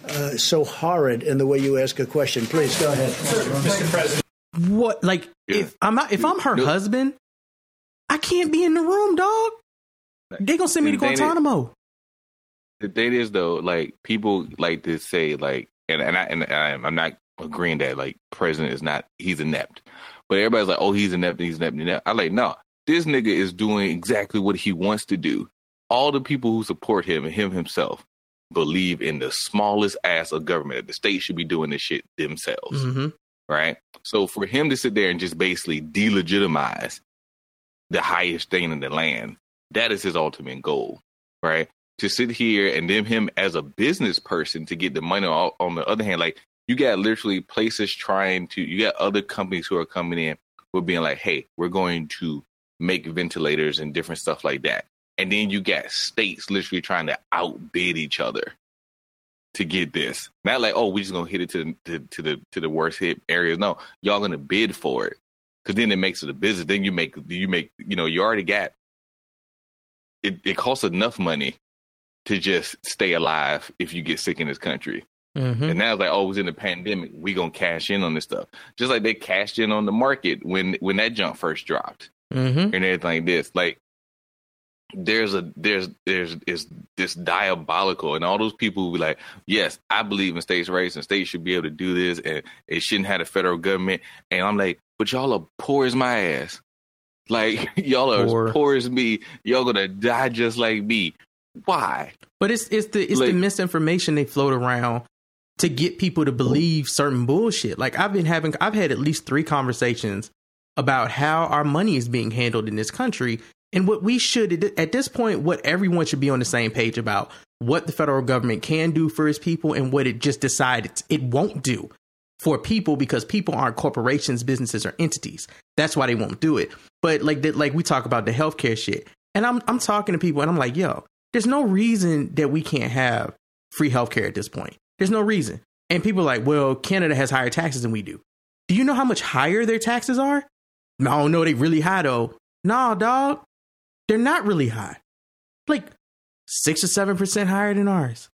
uh, so horrid in the way you ask a question. Please go ahead. Mr. President. What? Like if I'm not, if I'm her No. husband, I can't be in the room, dog. They gonna send me to And it- Guantanamo. the thing is though, like people like to say like, and and I and I, I'm not agreeing that like president is not he's inept, but everybody's like, oh, he's inept, he's inept, inept. I like no, this nigga is doing exactly what he wants to do. All the people who support him and him himself believe in the smallest ass of government. that The state should be doing this shit themselves hmm right? So for him to sit there and just basically delegitimize the highest thing in the land, that is his ultimate goal, right? To sit here and then him as a business person to get the money. On, on the other hand, like you got literally places trying to, you got other companies who are coming in who are being like, hey, we're going to make ventilators and different stuff like that. And then you got states literally trying to outbid each other to get this. Not like, oh, we're just gonna hit it to, to to the to the worst hit areas. No, y'all gonna bid for it because then it makes it a business. Then you make you make you know you already got it. It costs enough money to just stay alive if you get sick in this country. Hmm And now it's like, oh, it was in the pandemic. We gonna cash in on this stuff, just like they cashed in on the market when when that jump first dropped hmm and everything like this. Like there's a there's there's is this diabolical and all those people who be like, yes, I believe in states' rights and states should be able to do this and it shouldn't have the federal government. And I'm like, but y'all are poor as my ass. Like *laughs* y'all are Poor. as poor as me. Y'all gonna die just like me. Why? But it's it's the it's the misinformation they float around to get people to believe certain bullshit. Like I've been having I've had at least three conversations about how our money is being handled in this country and what we should at this point what everyone should be on the same page about what the federal government can do for its people and what it just decided it won't do for people because people aren't corporations, businesses, or entities. That's why they won't do it. But like that, like we talk about the healthcare shit, and I'm I'm talking to people, and I'm like, yo, there's no reason that we can't have free healthcare at this point. There's no reason. And people are like, well, Canada has higher taxes than we do. Do you know how much higher their taxes are? No, no, they really high though. No, dog, they're not really high. Like six or seven percent higher than ours.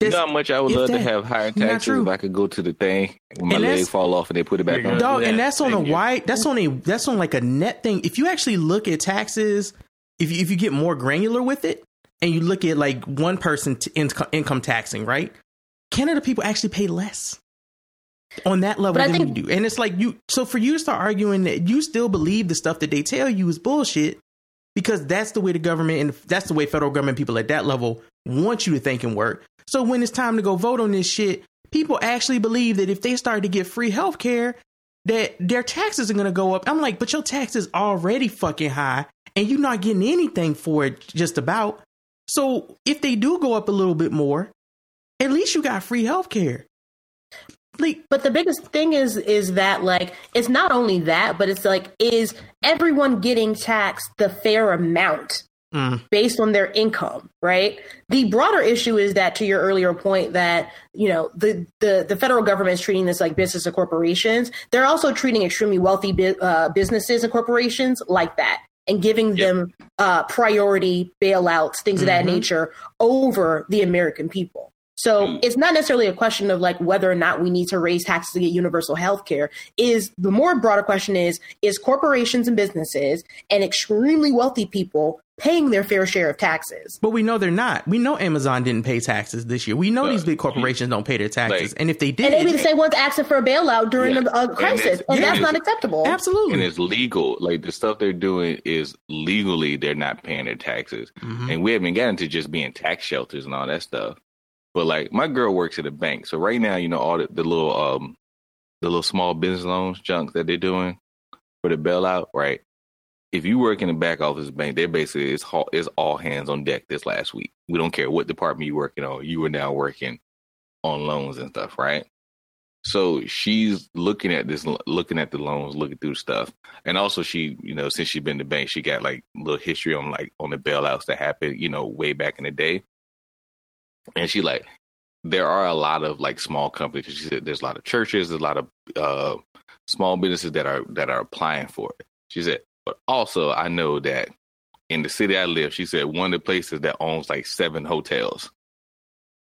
You know how much I would if love to have higher not taxes true. if I could go to the thing when my And leg that's- fall off and they put it back on. dog, and that's on a Thank you. wide. That's on a that's on like a net thing. If you actually look at taxes, if you, if you get more granular with it, and you look at like one person t- income, income taxing, right? Canada people actually pay less on that level But than think- we do, and it's like you. So for you to start arguing that you still believe the stuff that they tell you is bullshit, because that's the way the government and that's the way federal government people at that level want you to think and work. So when it's time to go vote on this shit, people actually believe that if they start to get free health care, that their taxes are going to go up. I'm like, but your taxes already fucking high and you're not getting anything for it just about. So if they do go up a little bit more, at least you got free health care. Like, But the biggest thing is is that like it's not only that, but it's like is everyone getting taxed the fair amount mm, based on their income, right? The broader issue is that to your earlier point that, you know, the the, the federal government is treating this like business and corporations. They're also treating extremely wealthy bu- uh, businesses and corporations like that and giving them uh, priority bailouts, things of that Mhm. nature over the American people. So it's not necessarily a question of like whether or not we need to raise taxes to get universal health care. Is the more broader question is is corporations and businesses and extremely wealthy people paying their fair share of taxes? But we know they're not. We know Amazon didn't pay taxes this year. We know these big corporations don't pay their taxes. Like- and if they And did, they be the same ones asking for a bailout during Yeah. a, a crisis, it's- and yeah, that's it's- not acceptable. absolutely. and it's legal. Like the stuff they're doing is legally they're not paying their taxes. Mhm. And we haven't gotten to just being tax shelters and all that stuff. But like my girl works at a bank. So right now, you know, all the, the little um the little small business loans junk that they're doing for the bailout, right? If you work in the back office bank, they're basically it's all, it's all hands on deck this last week. We don't care what department you're working on, you are now working on loans and stuff, right? So she's looking at this, looking at the loans, looking through stuff, and also she, you know, since she's been to bank, she got like little history on like on the bailouts that happened, you know, way back in the day. And she like, there are a lot of like small companies. She said there's a lot of churches, there's a lot of uh, small businesses that are that are applying for it. She said, but also I know that in the city I live, she said one of the places that owns like seven hotels,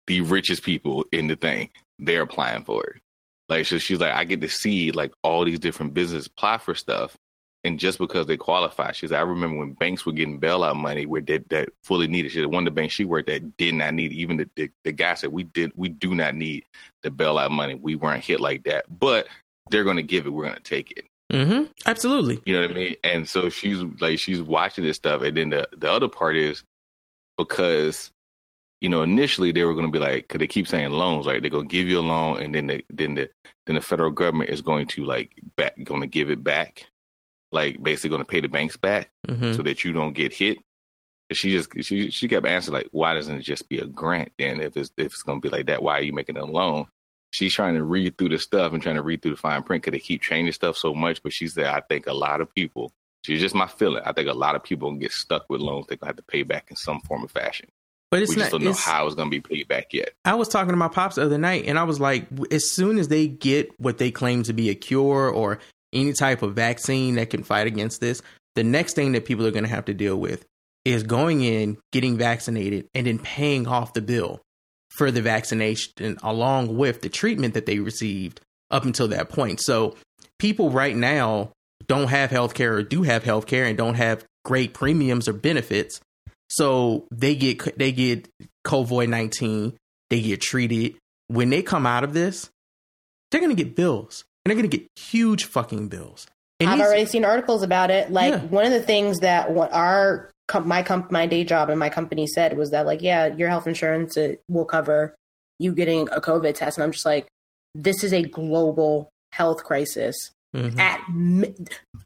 the richest people in the thing, they're applying for it. Like so she's like, I get to see like all these different businesses apply for stuff. And just because they qualify, she's like, I remember when banks were getting bailout money where that, that fully needed. She said one of the banks she worked at did not need even the, the, the guy said we did we do not need the bailout money. We weren't hit like that. But they're gonna give it, we're gonna take it. Mm-hmm. Absolutely. You know what I mean? And so she's like, she's watching this stuff. And then the, the other part is because, you know, initially they were going to be like, cause they keep saying loans, right? They're going to give you a loan and then the, then the, then the federal government is going to like back, going to give it back. Like basically going to pay the banks back hmm so that you don't get hit. She just, she, she kept answering like, why doesn't it just be a grant then? If it's, if it's going to be like that, why are you making a loan? she's trying to read through the stuff and trying to read through the fine print because they keep changing stuff so much. But she said, I think a lot of people, she's just my feeling. I think a lot of people get stuck with loans they're to have to pay back in some form of fashion. But it's we just not. don't know how it's going to be paid back yet. I was talking to my pops the other night, and I was like, as soon as they get what they claim to be a cure or any type of vaccine that can fight against this, the next thing that people are going to have to deal with is going in, getting vaccinated, and then paying off the bill for the vaccination along with the treatment that they received up until that point. So people right now don't have health care or do have health care and don't have great premiums or benefits. So they get they get COVID nineteen, they get treated. When they come out of this, they're gonna get bills. And they're gonna get huge fucking bills. And I've already seen articles about it. Like Yeah. one of the things that our my comp- my day job and my company said was that like yeah, your health insurance will cover you getting a COVID test, and I'm just like, this is a global health crisis. Mhm. At mi-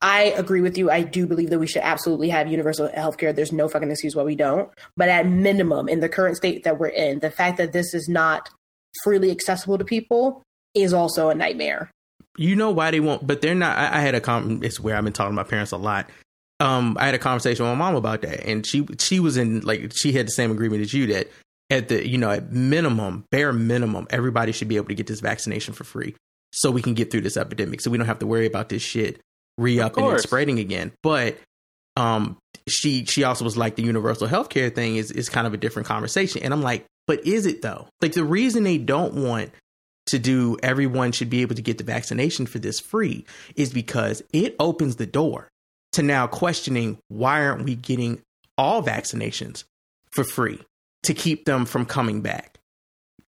I agree with you. I do believe that we should absolutely have universal health care. There's no fucking excuse why we don't. But at minimum, in the current state that we're in, the fact that this is not freely accessible to people is also a nightmare. You know why they won't but they're not i, I had a com it's where i've been talking to my parents a lot. Um i had a conversation with my mom about that and she she was in like she had the same agreement as you that at the you know at minimum bare minimum everybody should be able to get this vaccination for free so we can get through this epidemic so we don't have to worry about this shit re-upping and spreading again. But um she she also was like the universal healthcare thing is is kind of a different conversation. And i'm like but is it though? Like the reason they don't want to do everyone should be able to get the vaccination for this free is because it opens the door to now questioning why aren't we getting all vaccinations for free to keep them from coming back?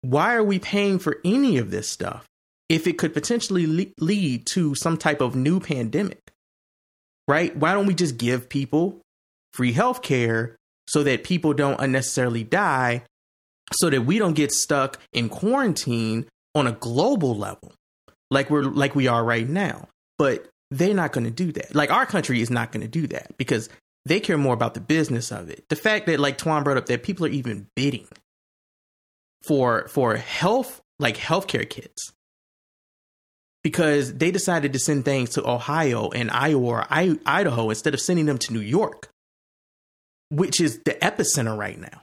Why are we paying for any of this stuff if it could potentially le- lead to some type of new pandemic? Right? Why don't we just give people free health care so that people don't unnecessarily die so that we don't get stuck in quarantine on a global level like we're like we are right now but they're not going to do that. Like our country is not going to do that because they care more about the business of it. The fact that like Twan brought up that people are even bidding for for health like healthcare kits because they decided to send things to Ohio and Iowa or I- Idaho instead of sending them to New York which is the epicenter right now.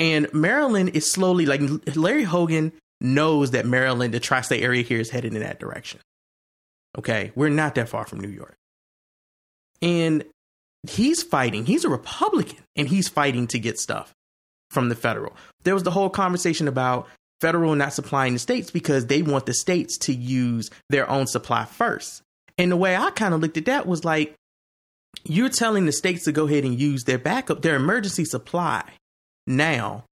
And Maryland is slowly like Larry Hogan knows that Maryland, the tri state area here, is headed in that direction. Okay. We're not that far from New York. And he's fighting. He's a Republican and he's fighting to get stuff from the federal. There was the whole conversation about federal not supplying the states because they want the states to use their own supply first. And the way I kind of looked at that was like, you're telling the states to go ahead and use their backup, their emergency supply now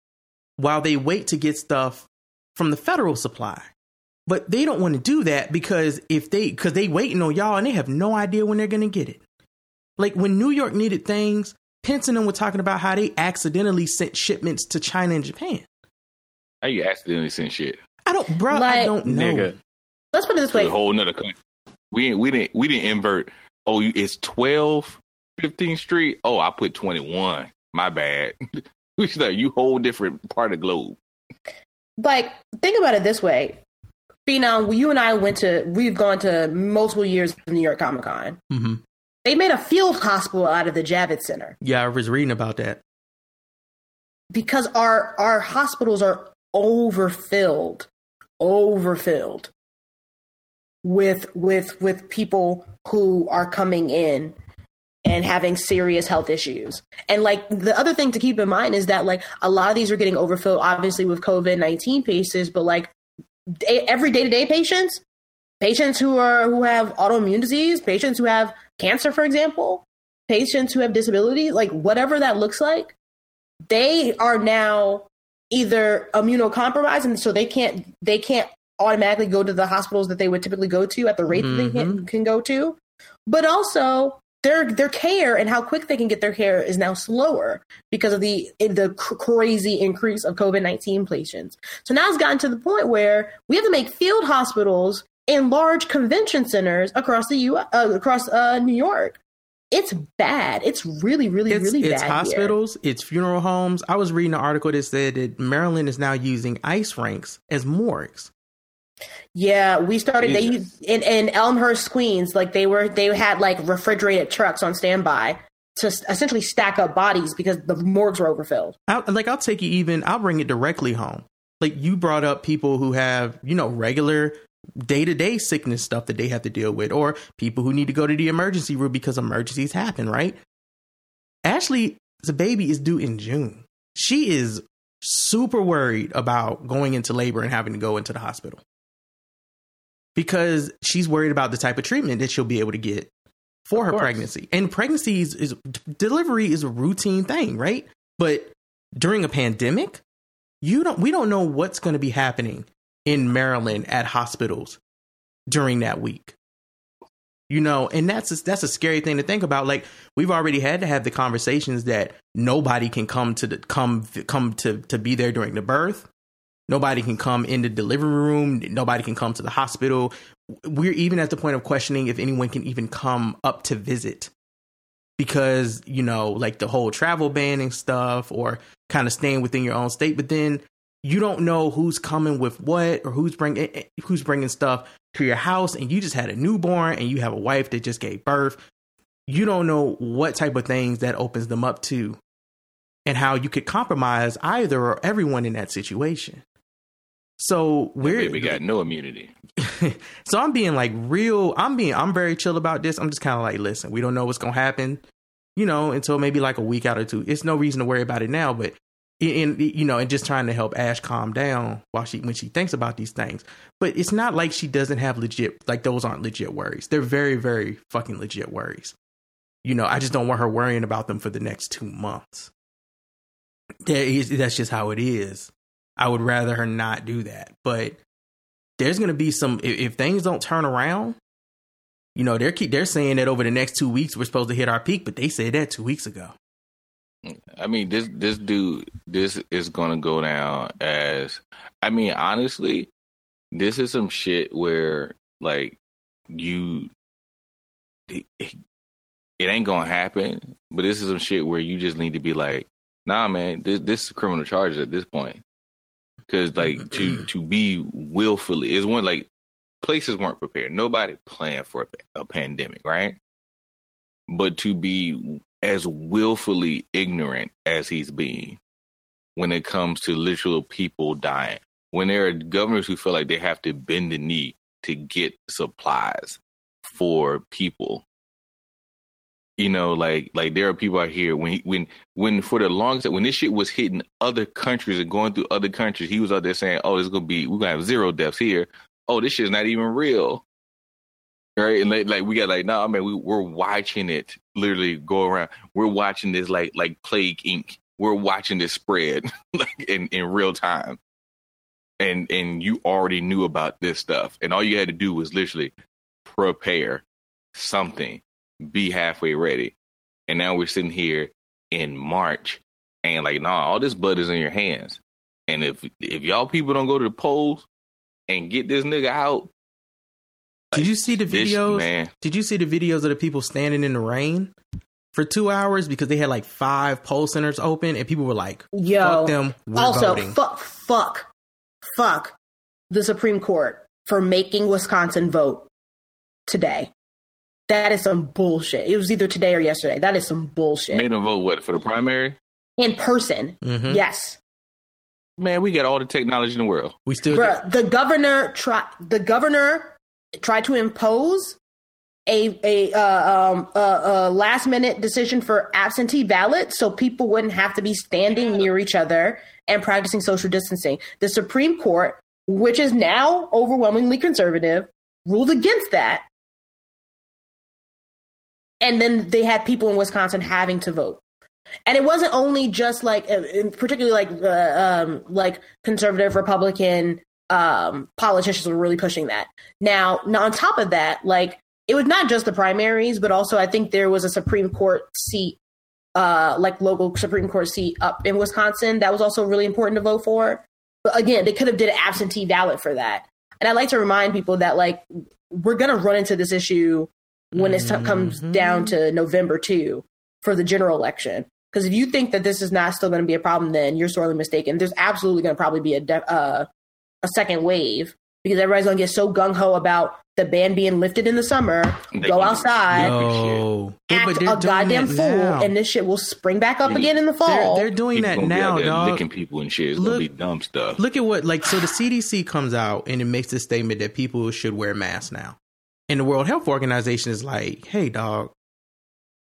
while they wait to get stuff from the federal supply. But they don't want to do that because if they because they waiting on y'all and they have no idea when they're gonna get it. Like when New York needed things, Pence and them were talking about how they accidentally sent shipments to China and Japan. How you accidentally sent shit? I don't, bro. I Like- don't know. Nigga. Let's put it this To a way. whole nother country. We ain't, we didn't we didn't invert. Oh, you- it's 12, 15th Street. Oh, I put twenty one. My bad. we should have you whole different part of the globe. Like think about it this way Phenom, you and I went to we've gone to multiple years of New York Comic Con. hmm They made a field hospital out of the Javits Center Yeah, I was reading about that. because our our hospitals are overfilled, overfilled with with with people who are coming in and having serious health issues. And like the other thing to keep in mind is that like a lot of these are getting overfilled obviously with COVID-19 cases, but like day, every day-to-day patients, patients who are who have autoimmune disease, patients who have cancer for example, patients who have disabilities, like whatever that looks like, they are now either immunocompromised and so they can't they can't automatically go to the hospitals that they would typically go to at the rate that they can, mm-hmm. can go to but also their their care and how quick they can get their care is now slower because of the the cr- crazy increase of COVID-19 patients. So now it's gotten to the point where we have to make field hospitals in large convention centers across the U uh, across uh, New York. It's bad. It's really really It's, really it's bad. here. hospitals, it's funeral homes. I was reading an article that said that Maryland is now using ice rinks as morgues. Yeah, we started. They Jesus. used in, in Elmhurst, Queens. Like they were, they had like refrigerated trucks on standby to essentially stack up bodies because the morgues were overfilled. I'll, like I'll take you even. I'll bring it directly home. Like you brought up people who have you know regular day to day sickness stuff that they have to deal with, or people who need to go to the emergency room because emergencies happen. Right? Ashley, the baby is due in June. She is super worried about going into labor and having to go into the hospital because she's worried about the type of treatment that she'll be able to get for her course. pregnancy. And pregnancy is, is delivery is a routine thing, right? But during a pandemic, you don't we don't know what's going to be happening in Maryland at hospitals during that week. You know, and that's a, that's a scary thing to think about. Like we've already had to have the conversations that nobody can come to the come come to to be there during the birth. Nobody can come in the delivery room. Nobody can come to the hospital. We're even at the point of questioning if anyone can even come up to visit because, you know, like the whole travel ban and stuff or kind of staying within your own state. But then you don't know who's coming with what or who's bringing eh, eh, who's bringing stuff to your house and you just had a newborn and you have a wife that just gave birth. You don't know what type of things that opens them up to and how you could compromise either or everyone in that situation. So we're We got no immunity. *laughs* so I'm being like real. I'm being I'm very chill about this. I'm just kind of like, listen, we don't know what's gonna happen, you know, until maybe like a week out or two. It's no reason to worry about it now, but in, in you know, and just trying to help Ash calm down while she when she thinks about these things. But it's not like she doesn't have legit like those aren't legit worries. They're very very fucking legit worries. You know, I just don't want her worrying about them for the next two months. There is, that's just how it is. I would rather her not do that. But there's going to be some if, if things don't turn around. You know, they're keep they're saying that over the next two weeks we're supposed to hit our peak, but they said that two weeks ago. I mean, this this dude, this is gonna go down as. I mean, honestly, this is some shit where like you, it, it ain't gonna happen. But this is some shit where you just need to be like, nah, man, this this is criminal charges at this point. Because like to mm-hmm. to be willfully is one like places weren't prepared. Nobody planned for a, a pandemic, right? But to be as willfully ignorant as he's being when it comes to literal people dying. When there are governors who feel like they have to bend the knee to get supplies for people. You know, like like there are people out here when when when for the longest when this shit was hitting other countries and going through other countries, he was out there saying, "Oh, it's gonna be we're gonna have zero deaths here. Oh, this shit's not even real." Right, and like, like we got like, no, nah, mean we we're watching it literally go around. We're watching this like like Plague Inc. We're watching this spread *laughs* like in in real time, and and you already knew about this stuff, and all you had to do was literally prepare something, be halfway ready, and now we're sitting here in March, and like, nah, all this blood is in your hands, and if if y'all people don't go to the polls and get this nigga out did you see the this- videos? man. Did you see the videos of the people standing in the rain for two hours because they had like five poll centers open and people were like, Yo. "Fuck them, we're also, voting." fuck, fuck, fuck the Supreme Court for making Wisconsin vote today. That is some bullshit. It was either today or yesterday. That is some bullshit. Made them vote what for the primary? In person, Mhm. yes. Man, we got all the technology in the world. We still Bruh, the governor tried. The governor tried to impose a a uh, um, uh, uh, last minute decision for absentee ballot, so people wouldn't have to be standing near each other and practicing social distancing. The Supreme Court, which is now overwhelmingly conservative, ruled against that, and then they had people in Wisconsin having to vote. And it wasn't only just like, uh, particularly like uh, um, like conservative Republican um, politicians were really pushing that. Now, now on top of that, like it was not just the primaries, but also I think there was a Supreme Court seat, uh, like local Supreme Court seat up in Wisconsin that was also really important to vote for. But again, they could have did an absentee ballot for that. And I like to remind people that like we're gonna run into this issue when it t- comes down to November two for the general election. Because if you think that this is not still going to be a problem, then you're sorely mistaken. There's absolutely going to probably be a de- uh, a second wave because everybody's going to get so gung ho about the ban being lifted in the summer, They go outside, No, act but they're a goddamn fool, now. and this shit will spring back up Yeah. again in the they're, fall. they're doing People that gonna be now, out there dog. licking people and shit. It's Look- gonna be dumb stuff. Look at what like so the CDC comes out and it makes a statement that people should wear masks now. And the World Health Organization is like, "Hey dog,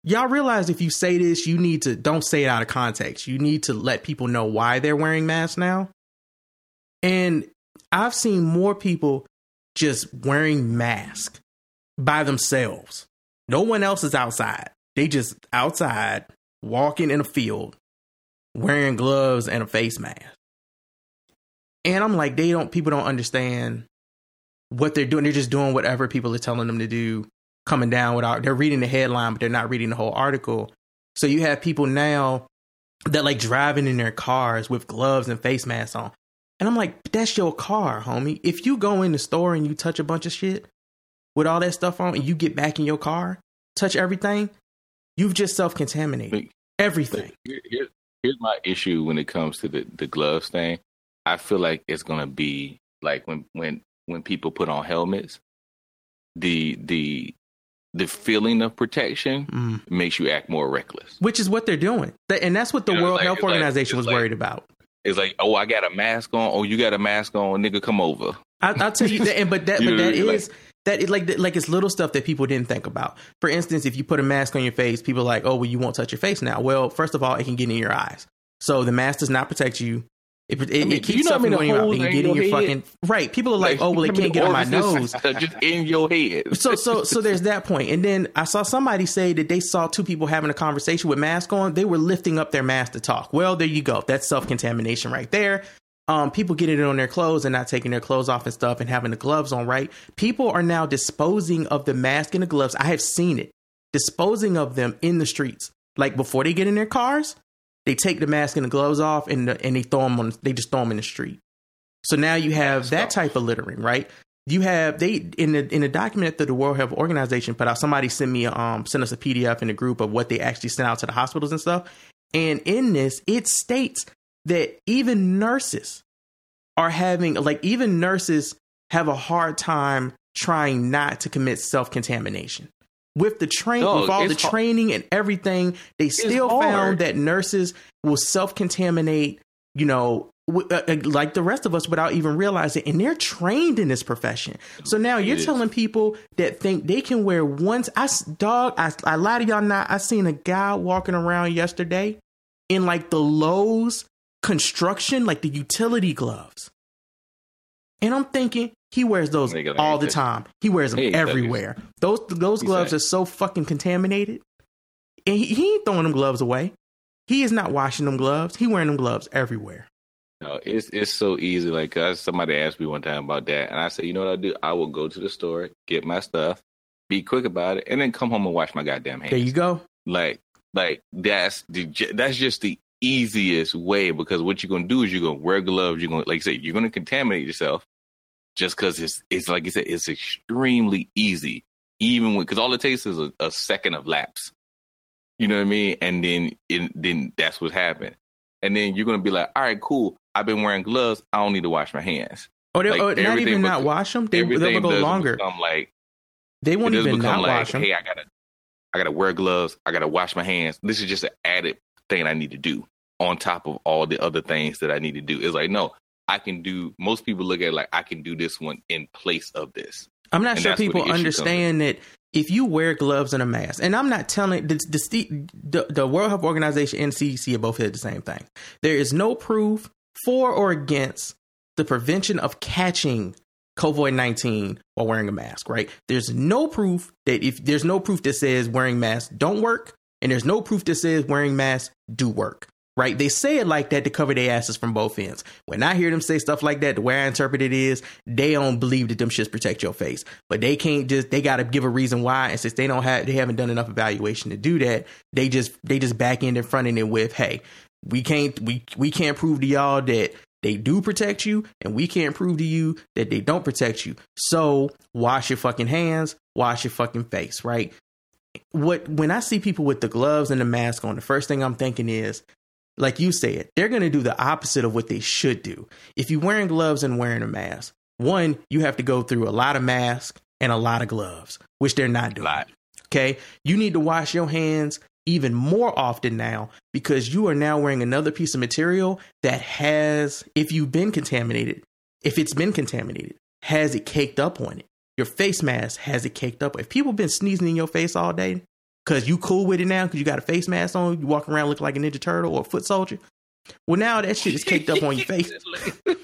y'all realize if you say this, you need to don't say it out of context. You need to let people know why they're wearing masks now." And I've seen more people just wearing masks by themselves. No one else is outside. They just outside walking in a field wearing gloves and a face mask. And I'm like, they don't, people don't understand what they're doing. They're just doing whatever people are telling them to do, coming down without, they're reading the headline, but they're not reading the whole article. So you have people now that like driving in their cars with gloves and face masks on. And I'm like, that's your car, homie. If you go in the store and you touch a bunch of shit with all that stuff on and you get back in your car, touch everything, you've just self contaminated everything. Here, here, here's my issue when it comes to the, the gloves thing. I feel like it's gonna be like when when when people put on helmets, the the the feeling of protection Mm. makes you act more reckless. which is what they're doing. And that's what the You know, World like- Health it's like- Organization was like- worried about. It's like, oh, I got a mask on. Oh, you got a mask on, nigga, come over. I, I'll tell you that, and but that, *laughs* but that is that is like like it's little stuff that people didn't think about. For instance, if you put a mask on your face, people are like, oh, well, you won't touch your face now. Well, first of all, it can get in your eyes, so the mask does not protect you. It, it, mean, it keeps you know stuff how many from going out. holes It in your your fucking right. People are like, oh, well, it can't get on my nose. just in your head. *laughs* so so so there's that point. and then i saw somebody say that they saw two people having a conversation with mask on they were lifting up their mask to talk well there you go that's self-contamination right there um, people getting it on their clothes and not taking their clothes off and stuff and having the gloves on right people are now disposing of the mask and the gloves i have seen it disposing of them in the streets like before they get in their cars they take the mask and the gloves off and the, and they throw them on they just throw them in the street so now you have that type of littering, right? You have they in the in the document that the World Health Organization put out. Somebody sent me a, um sent us a PDF in the group of what they actually sent out to the hospitals and stuff. And in this, it states that even nurses are having like even nurses have a hard time trying not to commit self contamination. With the train, No, with all the hard. training and everything, they still hard. found that nurses will self contaminate. You know, w- uh, uh, like the rest of us without even realizing, and they're trained in this profession. So now you're is. telling people that think they can wear one. i dog. I, I lie to y'all not. I seen a guy walking around yesterday in like the Lowe's construction, like the utility gloves, and I'm thinking he wears those all the you. time. He wears them Hey, that is- everywhere. Those those gloves said- are so fucking contaminated, and he, he ain't throwing them gloves away. He is not washing them gloves. He wearing them gloves everywhere. No, it's it's so easy. Like somebody asked me one time about that, and I said, you know what I do? I will go to the store, get my stuff, be quick about it, and then come home and wash my goddamn hands. There you go. Like, like that's the that's just the easiest way because what you're gonna do is you're gonna wear gloves. You're gonna like you say you're gonna contaminate yourself just because it's it's like you said it's extremely easy. Even when because all it takes is a, a second of lapse. You know what I mean? And then it, then that's what happened. And then you're gonna be like, all right, cool. I've been wearing gloves. I don't need to wash my hands. Or they Like, or not even not wash them. They they'll go longer. Become like They won't even not like, wash them. hey, I gotta, I gotta wear gloves. I gotta wash my hands. This is just an added thing I need to do on top of all the other things that I need to do. It's like, no, I can do. Most people look at it like I can do this one in place of this. I'm not And sure that's where the people understand that if you wear gloves and a mask, and I'm not telling the, the the the World Health Organization and CDC have both said the same thing. There is no proof for or against the prevention of catching COVID nineteen while wearing a mask. Right? There's no proof that if there's no proof that says wearing masks don't work, and there's no proof that says wearing masks do work. Right? They say it like that to cover their asses from both ends. When I hear them say stuff like that, the way I interpret it is they don't believe that them shits protect your face. But they can't just they gotta give a reason why. And since they don't have they haven't done enough evaluation to do that, they just they just back end in front of it with, hey, we can't we we can't prove to y'all that they do protect you, and we can't prove to you that they don't protect you. So wash your fucking hands, wash your fucking face, right? What when I see people with the gloves and the mask on, the first thing I'm thinking is, like you said, they're going to do the opposite of what they should do. If you're wearing gloves and wearing a mask, one, you have to go through a lot of masks and a lot of gloves, which they're not doing. Okay. You need to wash your hands even more often now because you are now wearing another piece of material that has, if you've been contaminated, if it's been contaminated, has it caked up on it. Your face mask has it caked up. If people been sneezing in your face all day because you cool with it now because you got a face mask on, you walk around looking like a Ninja Turtle or a foot soldier. Well, now that shit is caked up on your face. *laughs* *laughs*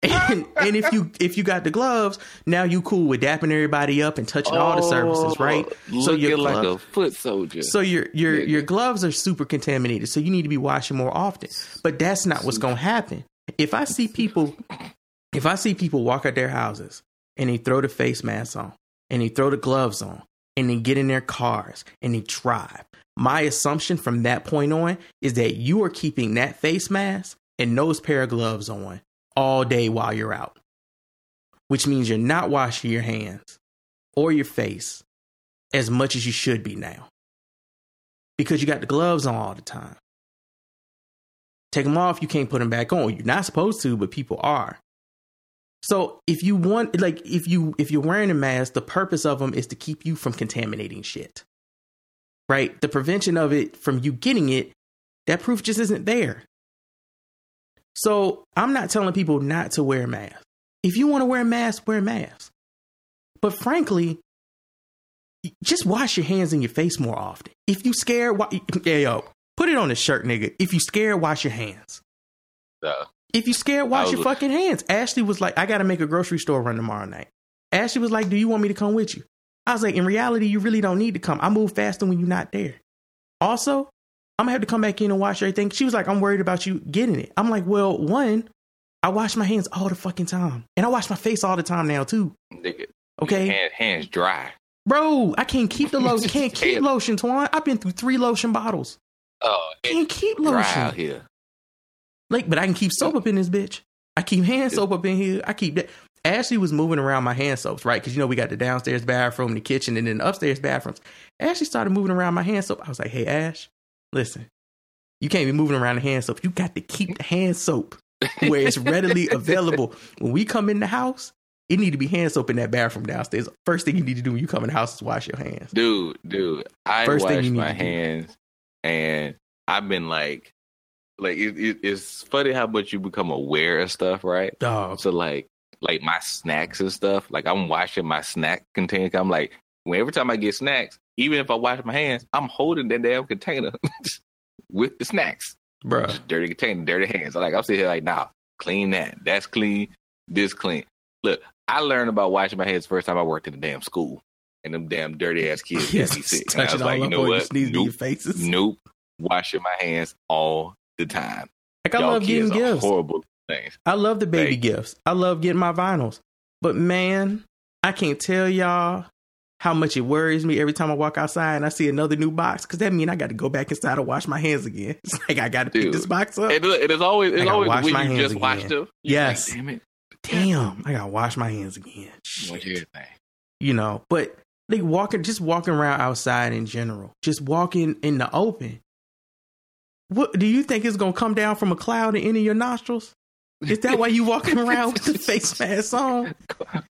And, and if you if you got the gloves, now you cool with dapping everybody up and touching all the surfaces, oh, right? So you're Oh, like a foot soldier. so your your your gloves are super contaminated, so you need to be washing more often. But that's not what's going to happen. If I see people, if I see people walk out their houses and they throw the face mask on and they throw the gloves on and they get in their cars and they drive, my assumption from that point on is that you are keeping that face mask and those pair of gloves on all day while you're out, which means you're not washing your hands or your face as much as you should be now because you got the gloves on all the time. Take them off, you can't put them back on. You're not supposed to, but people are. So if you want, like, if you if you're wearing a mask, the purpose of them is to keep you from contaminating shit, right? The prevention of it from you getting it, that proof just isn't there. So I'm not telling people not to wear a mask. If you want to wear a mask, wear a mask. But frankly, just wash your hands and your face more often. If you scared, wa- *laughs* yeah, yo, put it on a shirt, nigga. If you scared, wash your hands. Uh, If you scared, wash your fucking hands. Ashley was like, I got to make a grocery store run tomorrow night. Ashley was like, Do you want me to come with you? I was like, In reality, you really don't need to come. I move faster when you're not there. Also, I'm gonna have to come back in and wash everything. She was like, I'm worried about you getting it. I'm like, Well, one, I wash my hands all the fucking time, and I wash my face all the time now too. nigga, Okay, hand, hands dry. bro, I can't keep the lotion. *laughs* Can't keep lotion, Twan. I've been through three lotion bottles. Oh, Can't keep lotion. out here. Like, but I can keep soap up in this bitch. I keep hand soap up in here. I keep that. Ashley was moving around my hand soaps, right? Because you know we got the downstairs bathroom, the kitchen, and then the upstairs bathrooms. Ashley started moving around my hand soap. I was like, "Hey, Ash, listen, you can't be moving around the hand soap. You got to keep the hand soap where it's readily *laughs* available. When we come in the house, it need to be hand soap in that bathroom downstairs. First thing you need to do when you come in the house is wash your hands. dude, dude. I First thing wash you need my hands, and I've been like, like it, it, it's funny how much you become aware of stuff, right? Dog. So like like my snacks and stuff. Like I'm washing my snack container. I'm like, when every time I get snacks, even if I wash my hands, I'm holding that damn container *laughs* with the snacks. Bruh. Dirty container, dirty hands. I'm like I'm sitting here like, nah, clean that. That's clean. This clean. Look, I learned about washing my hands the first time I worked in the damn school. And them damn dirty ass kids me sick. And I was Touching like, all you know what? sneeze in your Nope. faces. Nope. Washing my hands all the time. Like I Y'all love getting gifts. Horrible things. I love the baby Thank you. gifts. I love getting my vinyls. But man, I can't tell y'all how much it worries me every time I walk outside and I see another new box because that means I got to go back inside and wash my hands again. *laughs* It's like I got to pick this box up. It, it is always it's always wash when my you hands just again. watched them. Yes. Like, Damn it. Damn, I got to wash my hands again. Shit. You know, but like walking, just walking around outside in general, just walking in the open. What do you think is going to come down from a cloud and enter your nostrils? Is that why you walking around with the *laughs* face mask on?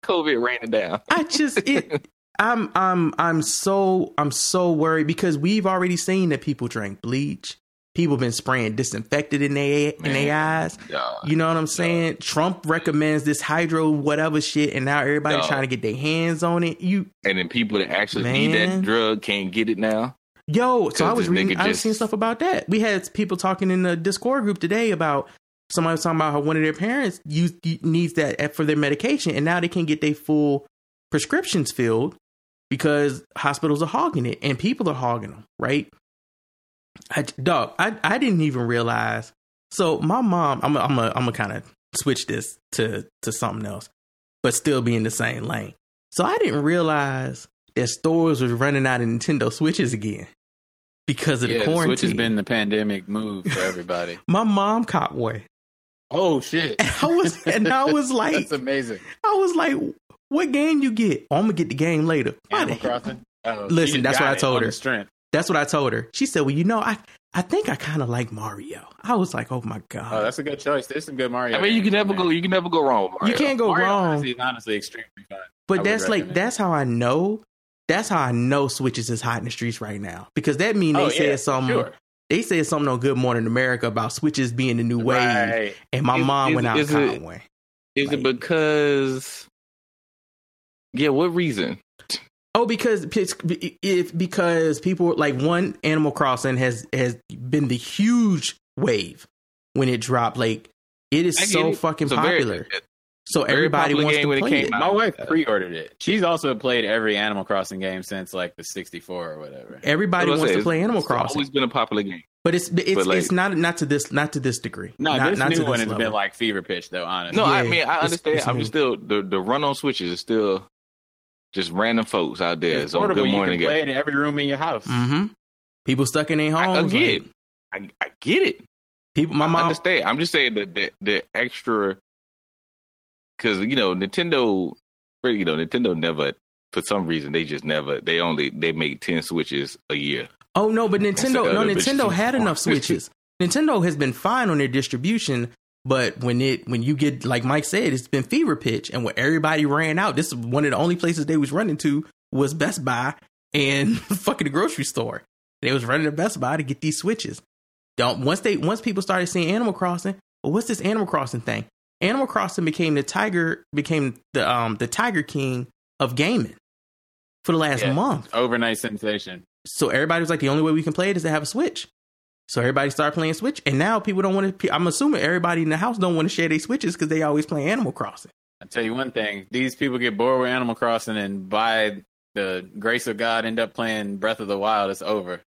COVID raining down. I just it *laughs* I'm I'm I'm so I'm so worried because we've already seen that people drank bleach. People been spraying disinfectant in their in their eyes. Dog. You know what I'm saying? Trump recommends this hydro whatever shit, and now everybody's trying to get their hands on it. You And then people that actually need that drug can't get it now. Yo, so I was reading, I was just- seeing stuff about that. We had people talking in the Discord group today about somebody was talking about how one of their parents needs that for their medication, and now they can get their full prescriptions filled because hospitals are hogging it and people are hogging them, right? I, dog, I, I didn't even realize. So my mom, I'm a, I'm a, I'm gonna kind of switch this to to something else, but still be in the same lane. So I didn't realize that stores was running out of Nintendo Switches again because of Yeah, the the quarantine. Switch has been the pandemic move for everybody. *laughs* my mom caught one. oh shit! And I was and I *laughs* was like, That's amazing. I was like, what game you get? Oh, I'm gonna get the game later. Why Animal Crossing. Oh, Listen, that's what I told her. Strength. That's what I told her. She said, "Well, you know, I I think I kind of like Mario." I was like, "Oh my god!" Oh, that's a good choice. There's some good Mario. I mean, you can never on go. there. You can never go wrong. With Mario. you can't go Mario wrong. Odyssey is honestly extremely fun. But would that's like recommend that's how I know. That's how I know Switches is hot in the streets right now because that mean they Oh, said yeah, something. sure. They said something on Good Morning America about Switches being the new wave, Right. and my Is- mom is- went out is it-. Is Like- it because? Yeah, what reason? Oh, because if because people like one Animal Crossing has has been the huge wave when it dropped. Like it is so it. fucking a very- popular. So very everybody wants game to when it play came it. out. My wife pre-ordered it. She's also played every Animal Crossing game since like the 64 or whatever. Everybody wants I to play Animal it's Crossing, It's always been a popular game. but it's it's but, like- it's not not to this not to this degree. No, not, this not to new one has level. been like fever pitch though. Honestly, No, I mean I understand. it's I'm new. still the the run on switches is still just random folks out there. it's So portable. good You can play it in every room in your house. Mm-hmm. People stuck in their I, I homes. get like, it. I, I get it. people, my mom. I understand. I'm just saying that the, the extra because you know Nintendo, you know Nintendo never for some reason they just never they only they make ten switches a year. Oh no, but Nintendo, no, Nintendo had enough switches. *laughs* Nintendo has been fine on their distribution, but when it when you get like Mike said, it's been fever pitch, and when everybody ran out, this is one of the only places they was running to was Best Buy and *laughs* fucking the grocery store. They was running to Best Buy to get these switches. Don't once they once people started seeing Animal Crossing, well, what's this Animal Crossing thing? Animal Crossing became the tiger became the um the Tiger King of gaming for the last Yeah. month. Overnight sensation. So everybody was like, the only way we can play it is to have a Switch. So everybody started playing Switch, and now people don't want to. I'm assuming everybody in the house don't want to share their Switches because they always play Animal Crossing. I tell you one thing: these people get bored with Animal Crossing, and by the grace of God, end up playing Breath of the Wild. It's over.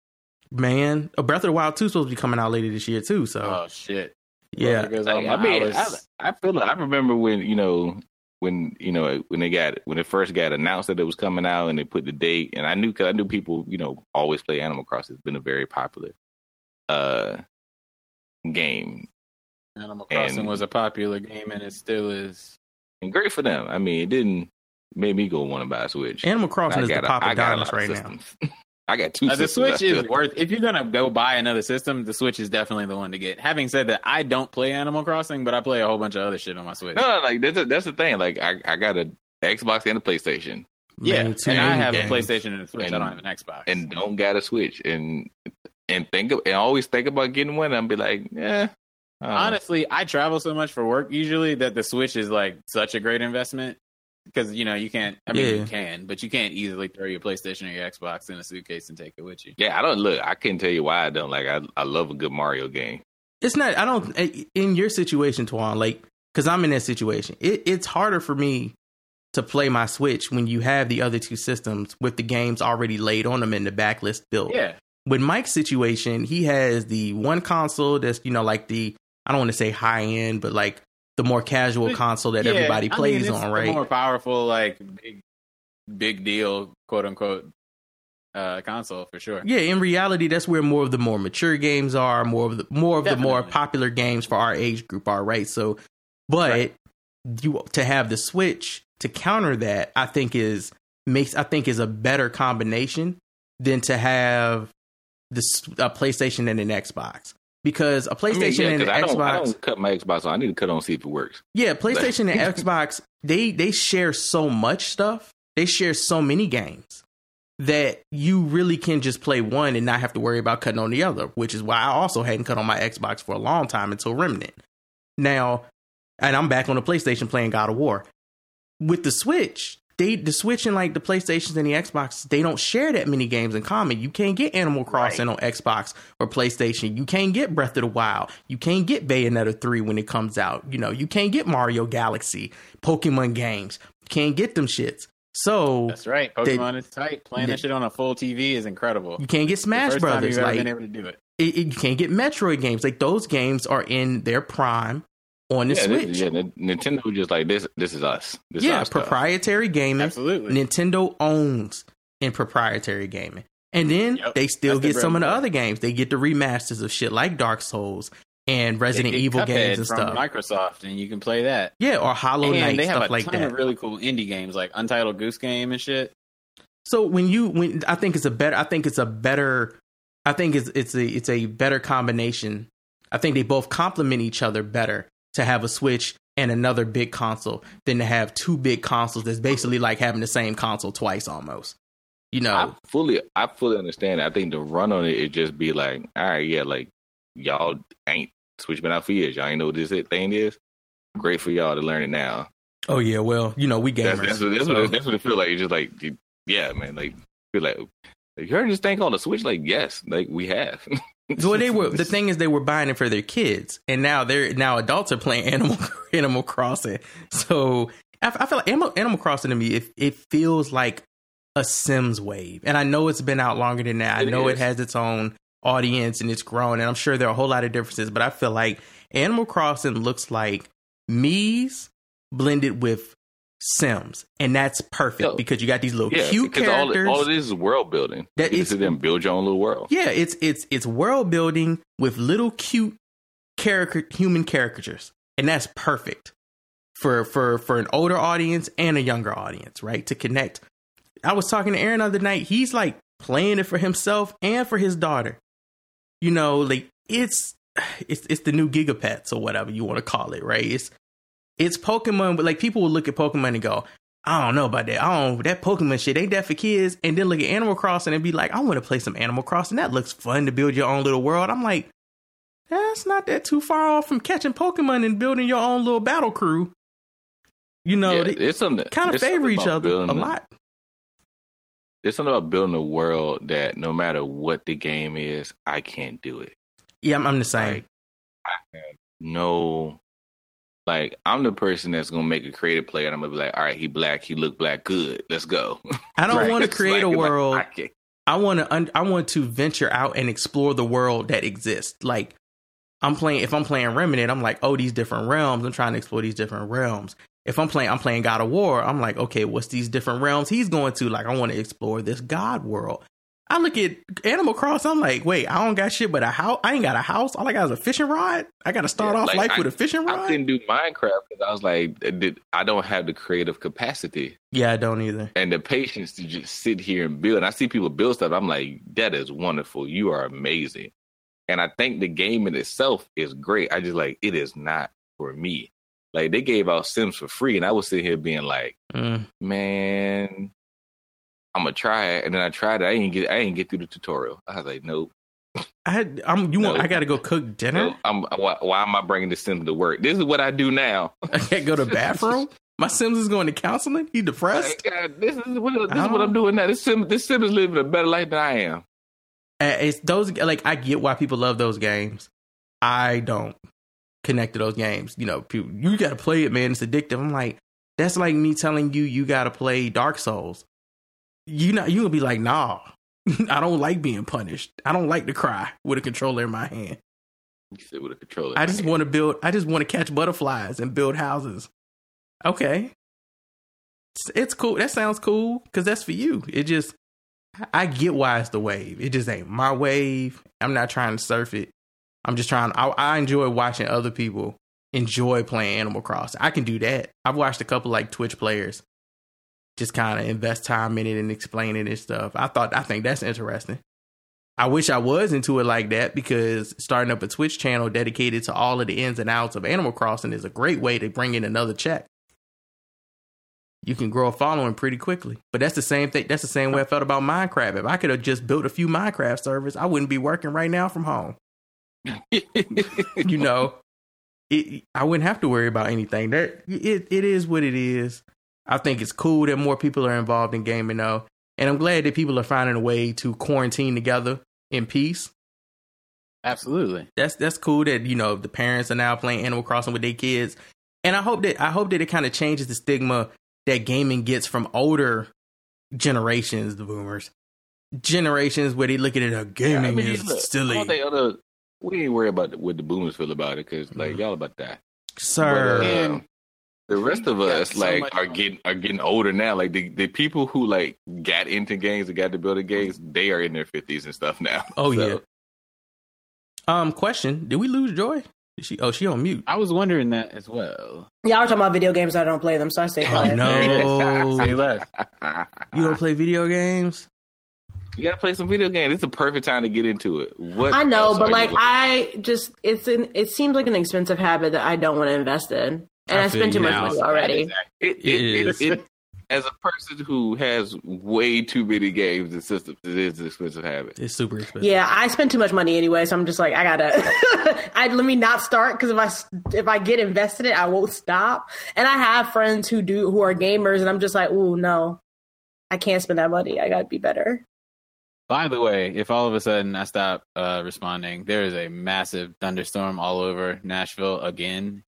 Man, a Breath of the Wild 2 is supposed to be coming out later this year too. So Oh shit! Yeah, There goes Like, I mean, I, hours. I feel like I remember when you know when you know when they got when it first got announced that it was coming out and they put the date and I knew because I knew people you know always play Animal Crossing. It's been a very popular uh game Animal Crossing and- was a popular game, and it still is. and great for them. I mean, it didn't make me go want to buy a Switch. Animal Crossing is the a- pop I of diamonds right of now. *laughs* systems. I got two. Uh, the Switch is worth. If you're gonna go buy another system, the Switch is definitely the one to get. Having said that, I don't play Animal Crossing, but I play a whole bunch of other shit on my Switch. No, no, like that's, that's the thing. Like I, I got a Xbox and a PlayStation, yeah, Man, and I have games. a PlayStation and a Switch. I And- don't have an Xbox. and don't got a Switch. And and think of, and always think about getting one. I'd be like, yeah. I. Honestly, I travel so much for work usually that the Switch is like such a great investment because you know you can't. I mean, Yeah. you can, but you can't easily throw your PlayStation or your Xbox in a suitcase and take it with you. Yeah, I don't look. I can't tell you why I don't like. I I love a good Mario game. It's not. I don't. Eh, in your situation, Twan, like, because I'm in that situation. It, it's harder for me to play my Switch when you have the other two systems with the games already laid on them in the backlist build. Yeah, With Mike's situation, he has the one console that's you know like the I don't want to say high end, but like the more casual But- console that Yeah, everybody I plays mean, it's on, right? More powerful, like big, big deal, quote unquote, uh, console for sure. Yeah, in reality, that's where more of the more mature games are, more of the more of the more popular games for our age group are, right? So, but Right. you to have the Switch to counter that, I think is makes I think is a better combination than to have this a PlayStation and an Xbox because a I mean, PlayStation yeah, and an I don't, I Xbox, don't cut my Xbox on. I need to cut on see if it works. yeah, PlayStation and *laughs* Xbox, they they share so much stuff. They share so many games that you really can just play one and not have to worry about cutting on the other, which is why I also hadn't cut on my Xbox for a long time until Remnant. Now, and I'm back on the PlayStation playing God of War. With the Switch, they the Switch and like the PlayStations and the Xbox, they don't share that many games in common. You can't get Animal Crossing on Xbox or PlayStation. You can't get Breath of the Wild. You can't get Bayonetta 3 when it comes out. You know, you can't get Mario Galaxy, Pokemon games. You can't get them shits. So That's right. They- Pokemon is tight. Playing they- that shit on a full TV is incredible. you can't get Smash first time Brothers. you've Like been able to do it. it, it- you can't get Metroid games. Like those games are in their prime on the yeah, Switch. this, yeah, Nintendo just like this. This is us. This is yeah, our stuff. proprietary gaming. Absolutely. Nintendo owns in proprietary gaming. And then Yep, they still that's the get bread some of the other games. They get the remasters of shit like Dark Souls and Resident Evil Cuphead games and from stuff. Microsoft, and you can play that. yeah, or Hollow and Knight they have stuff a like ton that. of really cool indie games like Untitled Goose Game and shit. So when you when I think it's a better I think it's a better I think it's it's a it's a better combination. I think they both complement each other better to have a Switch and another big console than to have two big consoles that's basically like having the same console twice almost. You know. I fully, I fully understand. I think the run on it is just be like, all right, yeah, like y'all ain't Switch been out for years. Y'all ain't know what this thing is. Great for y'all to learn it now. oh yeah, well, you know, we That's, gamers. that's, what, that's, so- what, it- that's what it feel like. It's just like, yeah, man. Like, feel like you heard this thing called a Switch? Like, yes, like we have. *laughs* Well, they were the thing is they were buying it for their kids, and now they're now adults are playing *laughs* Animal Animal Crossing. So I, I feel like Animal, Animal Crossing to me it it feels like a Sims wave, and I know it's been out longer than that. I It know it has its own audience and it's grown, and I'm sure there are a whole lot of differences. But I feel like Animal Crossing looks like Mii's blended with Sims, and that's perfect because you got these little yeah, cute because all, characters. all it is is world building. That you is- just sit there and build your own little world. Yeah, it's it's it's world building with little cute character human caricatures, and that's perfect for for for an older audience and a younger audience, right? To connect. I was talking to Aaron the other night. He's like playing it for himself and for his daughter. You know, like it's *sighs* it's it's the new Gigapets or whatever you want to call it, right? It's it's Pokemon, but like people will look at Pokemon and go, I don't know about that. I don't that Pokemon shit ain't that for kids. And then look at Animal Crossing and be like, I want to play some Animal Crossing. That looks fun to build your own little world. I'm like, that's not that too far off from catching Pokemon and building your own little battle crew. You know, yeah, they it's something kind of favor each other a lot. There's something about building a world that no matter what the game is, I can't do it. Yeah, I'm, I'm the same. Like, I have no, like, I'm the person that's gonna make a creative play, and I'm gonna be like, all right, he black, he look black, good, let's go. I don't Right. want *laughs* to create a like- like, world. I I want to un- I want to venture out and explore the world that exists. Like I'm playing if I'm playing Remnant, I'm like, oh, these different realms. I'm trying to explore these different realms. If I'm playing I'm playing God of War, I'm like, okay, what's these different realms he's going to? Like I want to explore this God world. I look at Animal Cross, I'm like, wait, I don't got shit but a house. I ain't got a house. All I got is a fishing rod. I got to start Yeah, off like, life I- with a fishing rod. I couldn't do Minecraft because I was like, I don't have the creative capacity yeah, I don't either. and the patience to just sit here and build. And I see people build stuff. I'm like, that is wonderful. You are amazing. And I think the game in itself is great. I just like it is not for me. Like they gave out Sims for free, and I was sitting here being like, Mm. man, I'm gonna try it. And then I tried it. I didn't get. I didn't get through the tutorial. I was like, nope. I had, I'm you want No. I got to go cook dinner. I'm, why, why am I bringing the Sims to work? This is what I do now. *laughs* I can't go to *laughs* bathroom. My Sims is going to counseling. He depressed. Like, this is what this is what I'm oh. doing now. This Sim this Sim is living a better life than I am. It's those like I get why people love those games. I don't connect to those games. You know, people, you got to play it, man. It's addictive. I'm like, that's like me telling you you got to play Dark Souls. You know, you gonna be like, nah, *laughs* I don't like being punished. I don't like to cry with a controller in my hand. You said with a controller. I just want to build. I just want to catch butterflies and build houses. Okay, it's, it's cool. That sounds cool because that's for you. It just, I get why it's the wave. It just ain't my wave. I'm not trying to surf it. I'm just trying. I, I enjoy watching other people enjoy playing Animal Crossing. I can do that. I've watched a couple like Twitch players just kind of invest time in it and explain it and stuff. I thought I think that's interesting. I wish I was into it like that because starting up a Twitch channel dedicated to all of the ins and outs of Animal Crossing is a great way to bring in another check. You can grow a following pretty quickly. But that's the same thing. That's the same way I felt about Minecraft. If I could have just built a few Minecraft servers, I wouldn't be working right now from home. *laughs* you know, it, I wouldn't have to worry about anything. That it, it is what it is. I think it's cool that more people are involved in gaming though, and I'm glad that people are finding a way to quarantine together in peace. Absolutely. That's that's cool that you know the parents are now playing Animal Crossing with their kids, and I hope that I hope that it kind of changes the stigma that gaming gets from older generations, the boomers, generations where they look at it as gaming I mean, is look, silly. all they other, we ain't worried about what the boomers feel about it because like Mm-hmm. y'all about that. Sir, But, uh, And- the rest of us so like much- are getting are getting older now. Like the, the people who like got into games and got to build building games, they are in their fifties and stuff now. *laughs* Oh, So, yeah. um, question: Did we lose Joy? Is she? Oh, she on mute. I was wondering that as well. Y'all are talking about video games. I don't play them, so I stay Oh no, *laughs* Say less. *laughs* you don't play video games? You gotta play some video games. It's a perfect time to get into it. What I know, but like I just it's an it seems like an expensive habit that I don't want to invest in, and I I, feel spend too you much money already. it, it, It it, is. it, as a person who has way too many games and systems, it is an expensive habit. It's super expensive. Yeah, I spend too much money anyway, so I'm just like I gotta. *laughs* I let me not start because if I s- if I get invested in it, I won't stop. And I have friends who do who are gamers, and I'm just like, oh no, I can't spend that money. I gotta be better. By the way, if all of a sudden I stop uh, responding, there is a massive thunderstorm all over Nashville again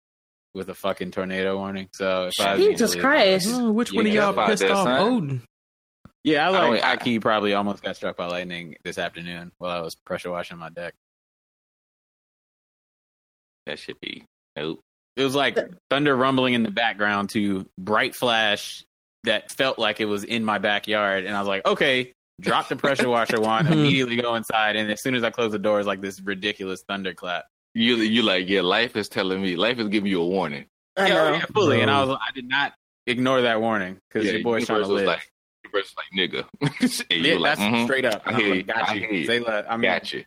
with a fucking tornado warning. So if I was Jesus easily- Christ. Oh, which one of y'all pissed that, off son? Odin? Yeah, I I like don't- probably almost got struck by lightning this afternoon while I was pressure washing my deck. That should be nope. It was like thunder rumbling in the background to bright flash that felt like it was in my backyard, and I was like, okay, drop the pressure washer wand, *laughs* hmm. immediately go inside, and as soon as I close the door, it's like this ridiculous thunderclap. You you like yeah. Life is telling me. Life is giving you a warning. I yeah, know. yeah, fully. And I was, I did not ignore that warning because Yeah, your boy's trying to was live. Like, universe like nigga. *laughs* and yeah, were like, that's mhm, straight up. I And I like, you. got I you. hear you. Say less. I mean, got you.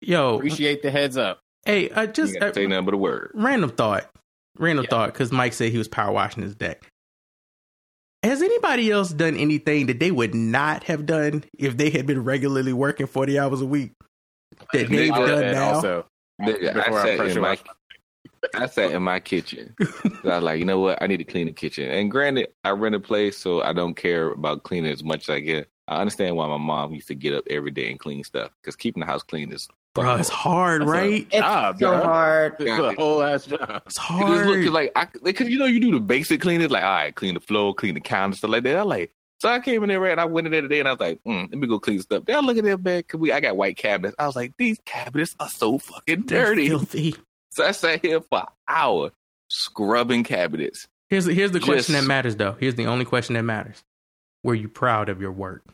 Yo, appreciate the heads up. hey, I You just gotta uh, say nothing but a word. random thought, random Yeah. thought, because Mike said he was power washing his deck. Has anybody else done anything that they would not have done if they had been regularly working forty hours a week? That they've done And now. also, Nigga, before I I sat pressure in my I sat in my kitchen. I was like, you know what? I need to clean the kitchen. And granted, I rent a place, so I don't care about cleaning as much as I get. I understand why my mom used to get up every day and clean stuff because keeping the house clean is Bro, it's hard, That's a- right? It's job, so bro. hard. It's a whole ass job. It's Cause hard. look, 'cause like, I, because you know, you do the basic cleaning, like, all right, clean the floor, clean the counter, stuff like that. I like, so I came in there, and I went in there today, and I was like, mm, let me go clean stuff. Then I look at that bed, cause we, I got white cabinets. I was like, these cabinets are so fucking They're dirty. filthy. So I sat here for an hour scrubbing cabinets. Here's here's the question that matters, though. Here's the only question that matters: Were you proud of your work?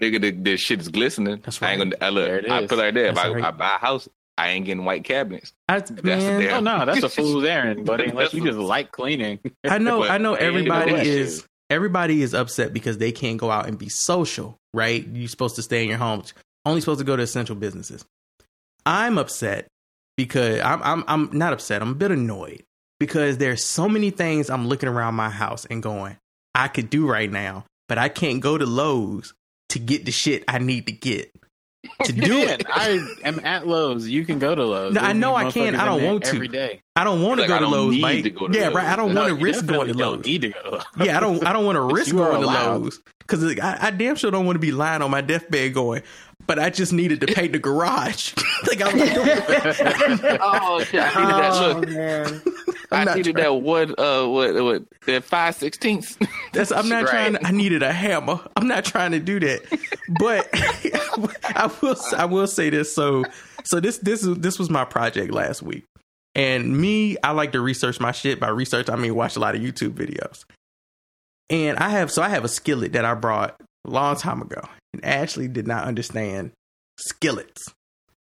Nigga, the, the shit is glistening. That's I ain't right. gonna. I look. There it I put it like that. If I, right. I buy a house, I ain't getting white cabinets. I, the man, damn- Oh no, that's a *laughs* fool's errand, buddy. Unless you just *laughs* like cleaning. I know, I know. Everybody *laughs* is issue. Everybody is upset because they can't go out and be social, right? You're supposed to stay in your home. Only supposed to go to essential businesses. I'm upset because I'm I'm I'm not upset. I'm a bit annoyed because there's so many things I'm looking around my house and going, I could do right now, but I can't go to Lowe's to get the shit I need to get. To do it. I am at Lowe's. You can go to Lowe's. No, I know I motherfuckers can. I in don't want to. every day. I don't want to go to Lowe's, need Mike. to go to yeah, Lowe's. right. I don't No, want to risk going to Lowe's. Need to go. to Lowe's. Yeah, I don't. I don't want to risk You are going to. Lowe's because I, I damn sure don't want to be lying on my deathbed going. But I just needed to paint the garage. *laughs* like I'm like, *laughs* Oh shit! I needed that. Oh Look, man. I'm I needed trying- that one. Uh, what? What? That five sixteenths. That's I'm not Right. trying. To, I needed a hammer. I'm not trying to do that. But *laughs* I will. I will say this. So so this this this was my project last week. And me, I like to research my shit. By research, I mean watch a lot of YouTube videos. And I have so I have a skillet that I brought a long time ago, and Ashley did not understand skillets.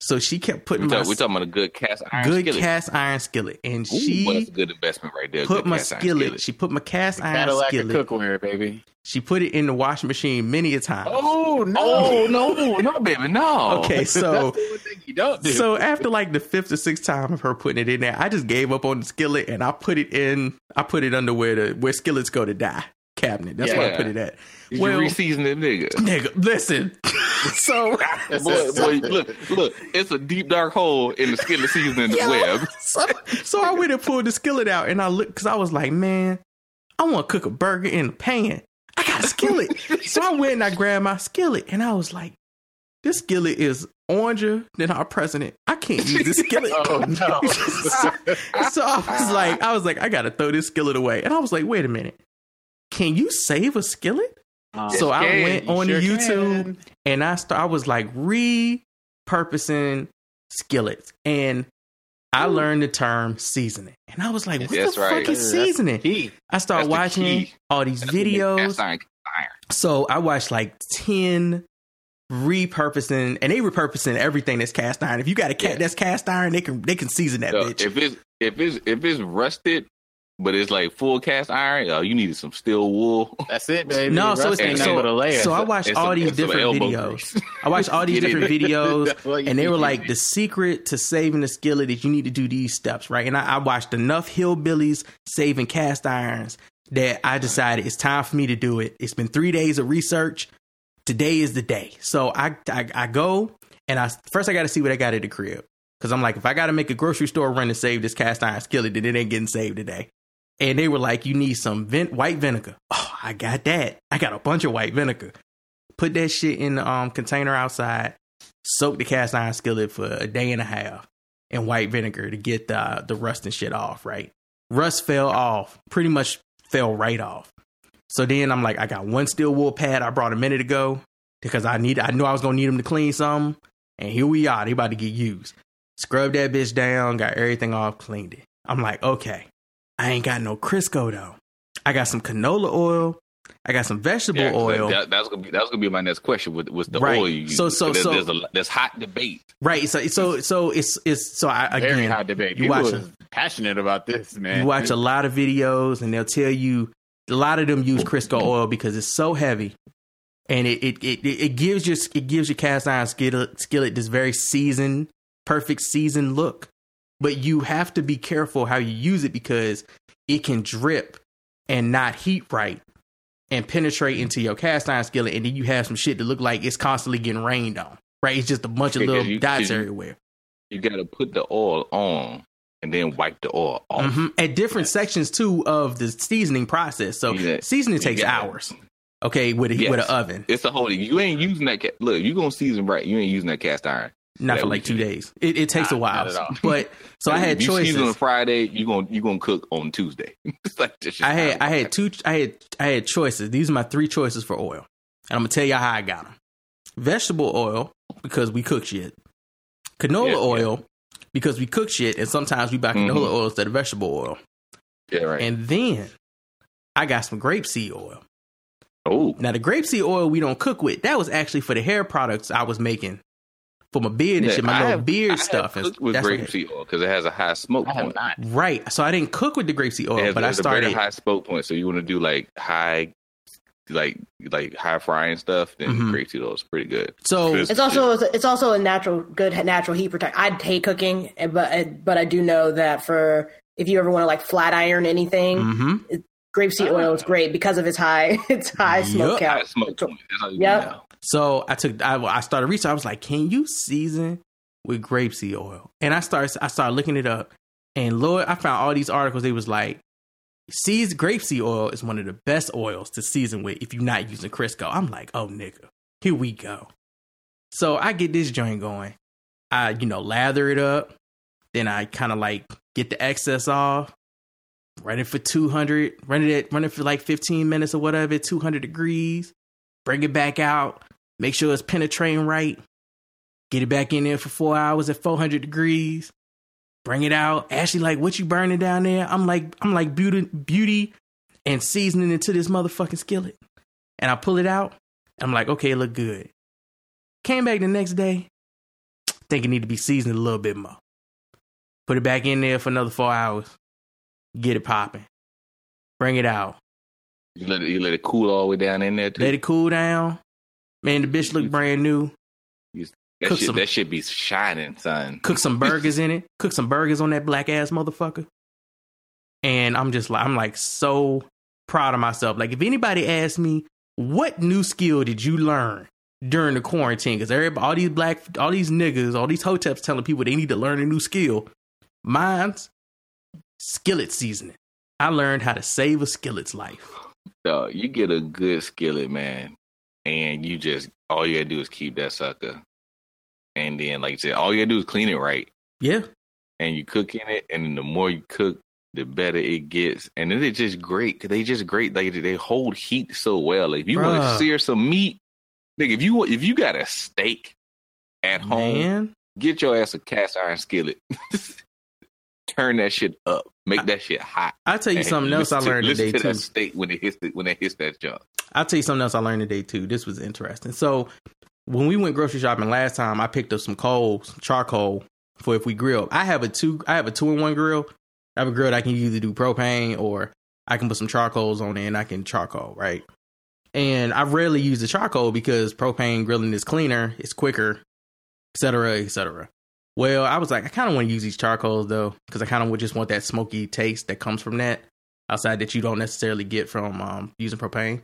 So she kept putting We're my talking, we talking about a good cast iron good skillet. cast iron skillet, and Ooh, she well, that's a good investment right there. put good my cast iron skillet, She put my cast iron Cadillac skillet. cookware, baby. She put it in the washing machine many a time. Oh no! Oh no, no, *laughs* baby, no. Okay, so That's the one thing you don't do. so after like the fifth or sixth time of her putting it in there, I just gave up on the skillet and I put it in. I put it under where the where skillets go to die cabinet. That's where I put it at. Did well, you reseason them nigga? nigga, listen. *laughs* so boy, *laughs* boy, look, look, it's a deep dark hole in the skillet seasoning *laughs* Yo, web. So, so I went and pulled the skillet out and I looked because I was like, man, I want to cook a burger in a pan. I got a skillet. so I went and I grabbed my skillet and I was like, this skillet is oranger than our president. I can't use this skillet. oh no! so I was like, I was like, I gotta throw this skillet away. And I was like, wait a minute. Can you save a skillet? so I can. went You on sure YouTube can. and I start I was like repurposing skillets. And I learned the term seasoning. And I was like, what That's the right. fuck is seasoning? Key. I started That's watching key. all these That's videos. Cast iron, iron. So I watched like 10 repurposing and they repurposing everything that's cast iron. If you got a cat Yeah. that's cast iron, they can they can season that Yo, bitch. if it's if it's if it's rusted, but it's like full cast iron, oh, you needed some steel wool. That's it, baby. No, so it's ain't so, nothing but a layer. so I watched all these different videos. I watched all these different videos, *laughs* That's what you and they were like, the secret to saving the skillet is you need to do these steps, right? And I, I watched enough hillbillies saving cast irons that I decided it's time for me to do it. It's been three days of research. Today is the day. So I I, I go and I first I got to see what I got at the crib because I'm like, if I got to make a grocery store run to save this cast iron skillet, then it ain't getting saved today. And they were like, you need some vin- white vinegar. Oh, I got that. I got a bunch of white vinegar. Put that shit in the um, container outside. Soak the cast iron skillet for a day and a half in white vinegar to get the the rust and shit off. Right, rust fell off. Pretty much fell right off. So then I'm like, I got one steel wool pad I brought a minute ago because I need. I knew I was gonna need them to clean something, and here we are. They about to get used. Scrub that bitch down, got everything off, cleaned it. I'm like, okay, I ain't got no Crisco though. I got some canola oil. I got some vegetable Yeah, 'cause oil. That, that's gonna be that's gonna be my next question. With was the Right. oil you? So- so- there's, so- there's a there's hot debate. Right. So so so it's it's so I again Very hot debate. you People watch is passionate about this, man. you watch a lot of videos and they'll tell you a lot of them use Crisco *laughs* oil because it's so heavy and it it it, it gives your it gives your cast iron skillet skillet this very seasoned perfect seasoned look. But you have to be careful how you use it because it can drip and not heat right and penetrate into your cast iron skillet and then you have some shit that look like it's constantly getting rained on. Right? It's just a bunch of Yeah, little you- dots everywhere. You got to put the oil on and then wipe the oil off. Mhm. At different sections too of the seasoning process. So Yeah. seasoning takes hours. Okay, with a Yes. with an oven, It's a whole. You ain't using that. Look, you gonna season right. You ain't using that cast iron. Not for like two days. It, it takes a while. not at all. *laughs* But so I had you season on choices. Friday. You gonna you gonna cook on Tuesday. *laughs* Like I had I had two I had I had choices. These are my three choices for oil, and I'm gonna tell y'all how I got them. Vegetable oil because we cook shit. Canola Yeah, yeah. oil because we cook shit, and sometimes we buy canola Mhm. oil instead of vegetable oil. Yeah, right. And then I got some grapeseed oil. oh, Now the grapeseed oil we don't cook with. That was actually for the hair products I was making for my beard and Yeah, shit, my I little have- beard I have stuff. and cooked with that's what- grapeseed oil because it has a high smoke I have point. not. Right. So I didn't cook with the grapeseed It oil, has, but I started. it has a very high smoke point. So you want to do like high, like like high frying stuff. Then Mhm. grapeseed oil is pretty good. So It's- It's also it's also a natural good natural heat protect. I hate cooking, but but I do know that for if you ever want to like flat iron anything, Mhm. grapeseed oil is great because of its high *laughs* its high smoke Yup. High count. smoke point. That's Yep. So I took I, I started research. I was like, can you season with grapeseed oil? And I started I started looking it up, and Lord, I found all these articles. It was like, seeds grapeseed oil is one of the best oils to season with if you're not using Crisco. I'm like, oh nigga, here we go. So I get this joint going. I you know lather it up, then I kind of like get the excess off. Run it for 200, run it, at, run it for like 15 minutes or whatever, 200 degrees. Bring it back out. Make sure it's penetrating right. Get it back in there for four hours at 400 degrees. Bring it out. Ashley, like, what you burning down there? I'm like, I'm like beauty, beauty and seasoning into this motherfucking skillet. And I pull it out. I'm like, okay, it look good. Came back the next day. Think it need to be seasoned a little bit more. Put it back in there for another four hours. Get it popping. Bring it out. You let it, you let it cool all the way down in there too. Let it cool down. Man, the bitch look brand new. that cook shit, some- that shit be shining, son. Cook some burgers in it. Cook some burgers on that black ass motherfucker. And I'm just like, I'm like so proud of myself. Like, if anybody asks me, what new skill did you learn during the quarantine? Because everybody, all these black, all these niggas, all these hoteps telling people they need to learn a new skill. Mine's skillet seasoning. I learned how to save a skillet's life. Dog, you get a good skillet, man, and you just all you gotta do is keep that sucker, and then like you said, all you gotta do is clean it right, Yeah. and you cook in it, and the more you cook, the better it gets, and then it's just great. 'cause they just great. Like they hold heat so well. Like, if you want to sear some meat, like if you if you got a steak at home, Man. get your ass a cast iron skillet. *laughs* Turn that shit up. Make that shit hot. I'll tell you And something else I to- learned listen today to too. that steak when it hits the, when it hits that jump. I'll tell you something else I learned today too. This was interesting. So when we went grocery shopping last time, I picked up some coal, some charcoal for if we grill. I have a two I have a two in one grill. I have a grill that I can either do propane or I can put some charcoals on it and I can charcoal, right? And I rarely use the charcoal because propane grilling is cleaner, it's quicker, et cetera, et cetera. Well, I was like, I kind of want to use these charcoals though, because I kind of would just want that smoky taste that comes from that outside that you don't necessarily get from um, using propane.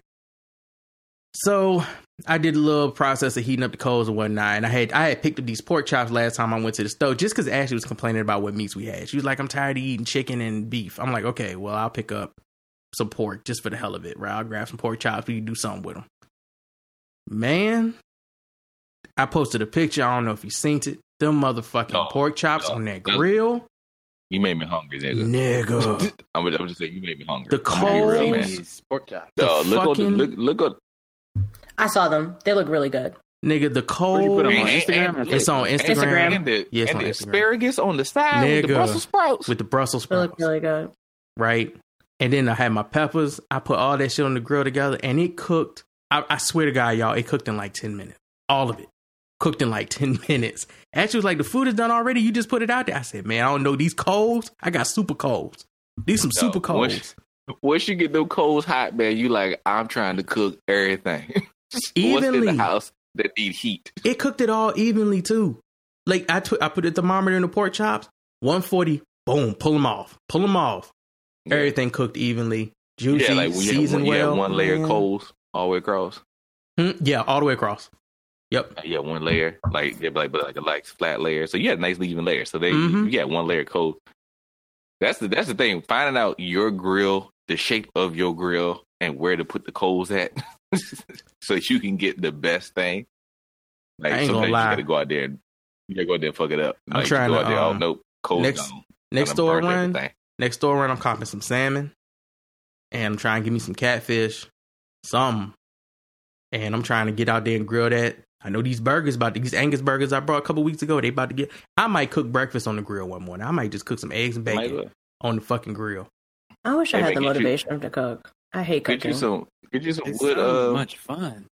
So I did a little process of heating up the coals and whatnot, and I had I had picked up these pork chops last time I went to the stove just because Ashley was complaining about what meats we had. She was like, "I'm tired of eating chicken and beef." I'm like, "Okay, well, I'll pick up some pork just for the hell of it, right? I'll grab some pork chops. We can do something with them." Man, I posted a picture. I don't know if you seen it. Them motherfucking No, pork chops no, on that mm. grill, You made me hungry, nigga. nigga. *laughs* I'm, I'm just saying, you made me hungry. The I'm gonna be real, man. coals- Pork chop. the Dog, look, fucking- on look, look on I saw them. They look really good. Nigga, the Where'd you cold. put 'em on And- Instagram? and- It's on and- Instagram. And the, Yes, and on the Instagram. asparagus on the side with the Brussels sprouts. with the Brussels They look sprouts, really good. right? And then I had my peppers. I put all that shit on the grill together, and it cooked. I, I swear to God, y'all, it cooked in like ten minutes. All of it cooked in like *laughs* ten minutes. Actually, was like the food is done already. You just put it out there. I said, man, I don't know these coals. I got super coals. These some super No, once- coals. Once you get them coals hot, man, you like, I'm trying to cook everything. *laughs* What's in Evenly. the house that need heat? It cooked it all evenly too. Like I, tw- I put a thermometer in the pork chops. One forty. Boom. Pull them off. Pull them off. Yeah. Everything cooked evenly. Juicy. Yeah, like have, seasoned have well. one layer of coals all the way across. Hmm, yeah, all the way across. Yep. Yeah, one layer, like yeah, like but like a like flat layer. So you had a nice even layer. So they Mhm. you got one layer of coal. That's the that's the thing. Finding out your grill, the shape of your grill, and where to put the coals at, *laughs* so you can get the best thing. Like I ain't gonna lie. you gotta go out there and you gotta go out there and fuck it up. I'm Like, trying you go to, out there, um, oh nope, coals next- gone. Next door run. everything. Next door run. I'm copping some salmon, and I'm trying to give me some catfish, some, and I'm trying to get out there and grill that. I know these burgers about these Angus burgers I brought a couple weeks ago. They about to get. I might cook breakfast on the grill one morning. I might just cook some eggs and bacon on the fucking grill. I wish I Hey, had man, the get you- motivation to cook. I hate cooking. Get cooking. you some, get you some It wood, sounds uh, much fun.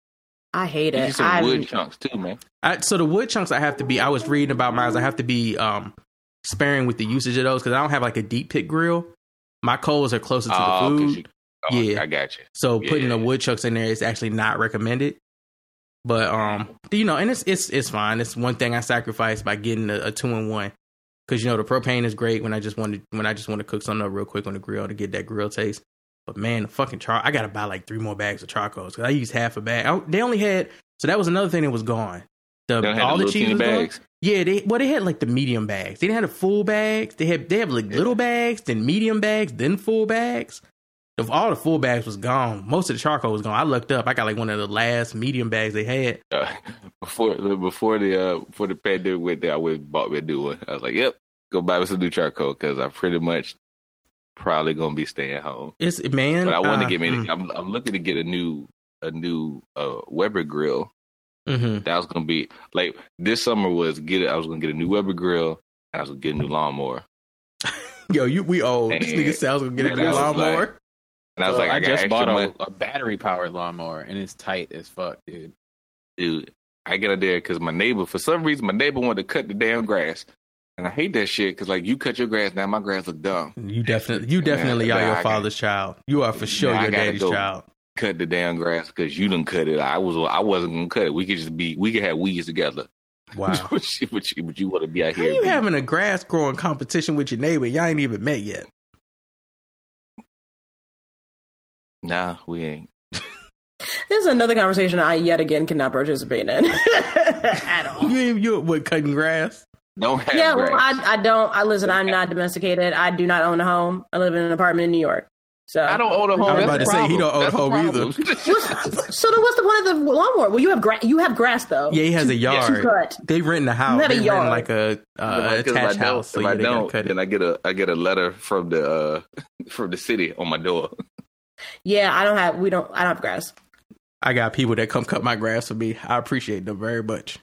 I hate get you it. some I wood chunks too, man. I, so the wood chunks I have to be. I was reading about mine. I have to be um sparing with the usage of those because I don't have like a deep pit grill. My coals are closer to Oh, the 'cause food. you- oh, Yeah. I got you. So Yeah, putting the yeah. wood chucks in there is actually not recommended. But um, you know, and it's it's it's fine. It's one thing I sacrificed by getting a, a two in one because you know the propane is great when I just want to when I just want to cook something up real quick on the grill to get that grill taste. But man, the fucking char I gotta buy like three more bags of charcoals because I used half a bag. I, they only had So that was another thing that was gone. The They don't have all the the cheese was gone. bags. Yeah, they well they had like the medium bags. They didn't have the full bags. They had they have like little bags, then medium bags, then full bags. If all the full bags was gone, most of the charcoal was gone. I looked up. I got like one of the last medium bags they had. Uh, *laughs* before before the uh before the pandemic went there, I went and bought me a new one. I was like, "Yep, go buy me some new charcoal because I'm pretty much probably gonna be staying home." It's man. But I want to uh, get me. mm, I'm I'm looking to get a new a new uh Weber grill. mhm. That was gonna be like this summer was get. it- I was gonna get a new Weber grill and I was gonna get a new lawnmower. *laughs* Yo, you we old. This And- nigga sounds gonna get a new was lawnmower. like- And I was Well, like, I, I just bought a, a battery powered lawnmower and it's tight as fuck, dude. dude, I get out there because my neighbor, for some reason, my neighbor wanted to cut the damn grass, and I hate that shit because like you cut your grass now, my grass look dumb. You definitely, you definitely Yeah, are I your got- father's child. You are for sure your daddy's go. child. Cut the damn grass because you didn't cut it. I was, I wasn't gonna cut it. We could just be, we could have weeds together. Wow. *laughs* but you, but you, you want to be out How here? you having a grass growing competition with your neighbor? Y'all ain't even met yet. Nah, we ain't. This is another conversation I yet again cannot participate in *laughs* at all. You ain't you what cutting grass? Don't have Yeah, grass. well, I, I don't. I listen. I'm not domesticated. I do not own a home. I live in an apartment in New York. So I don't own a home. I was about the to say, he don't own a That's the home problem. *laughs* What's- so then, what's the point of the lawnmower? Well, you have gra- you have grass though. Yeah, he has a To yard. cut. They rent a house. have a They yard. like a uh, Because if I attached house. So if yeah, I they gotta don't, cut then it. I get a I get a letter from the uh *laughs* from the city on my door. Yeah, I don't have. We don't. I don't have grass. I got people that come cut my grass for me. I appreciate them very much.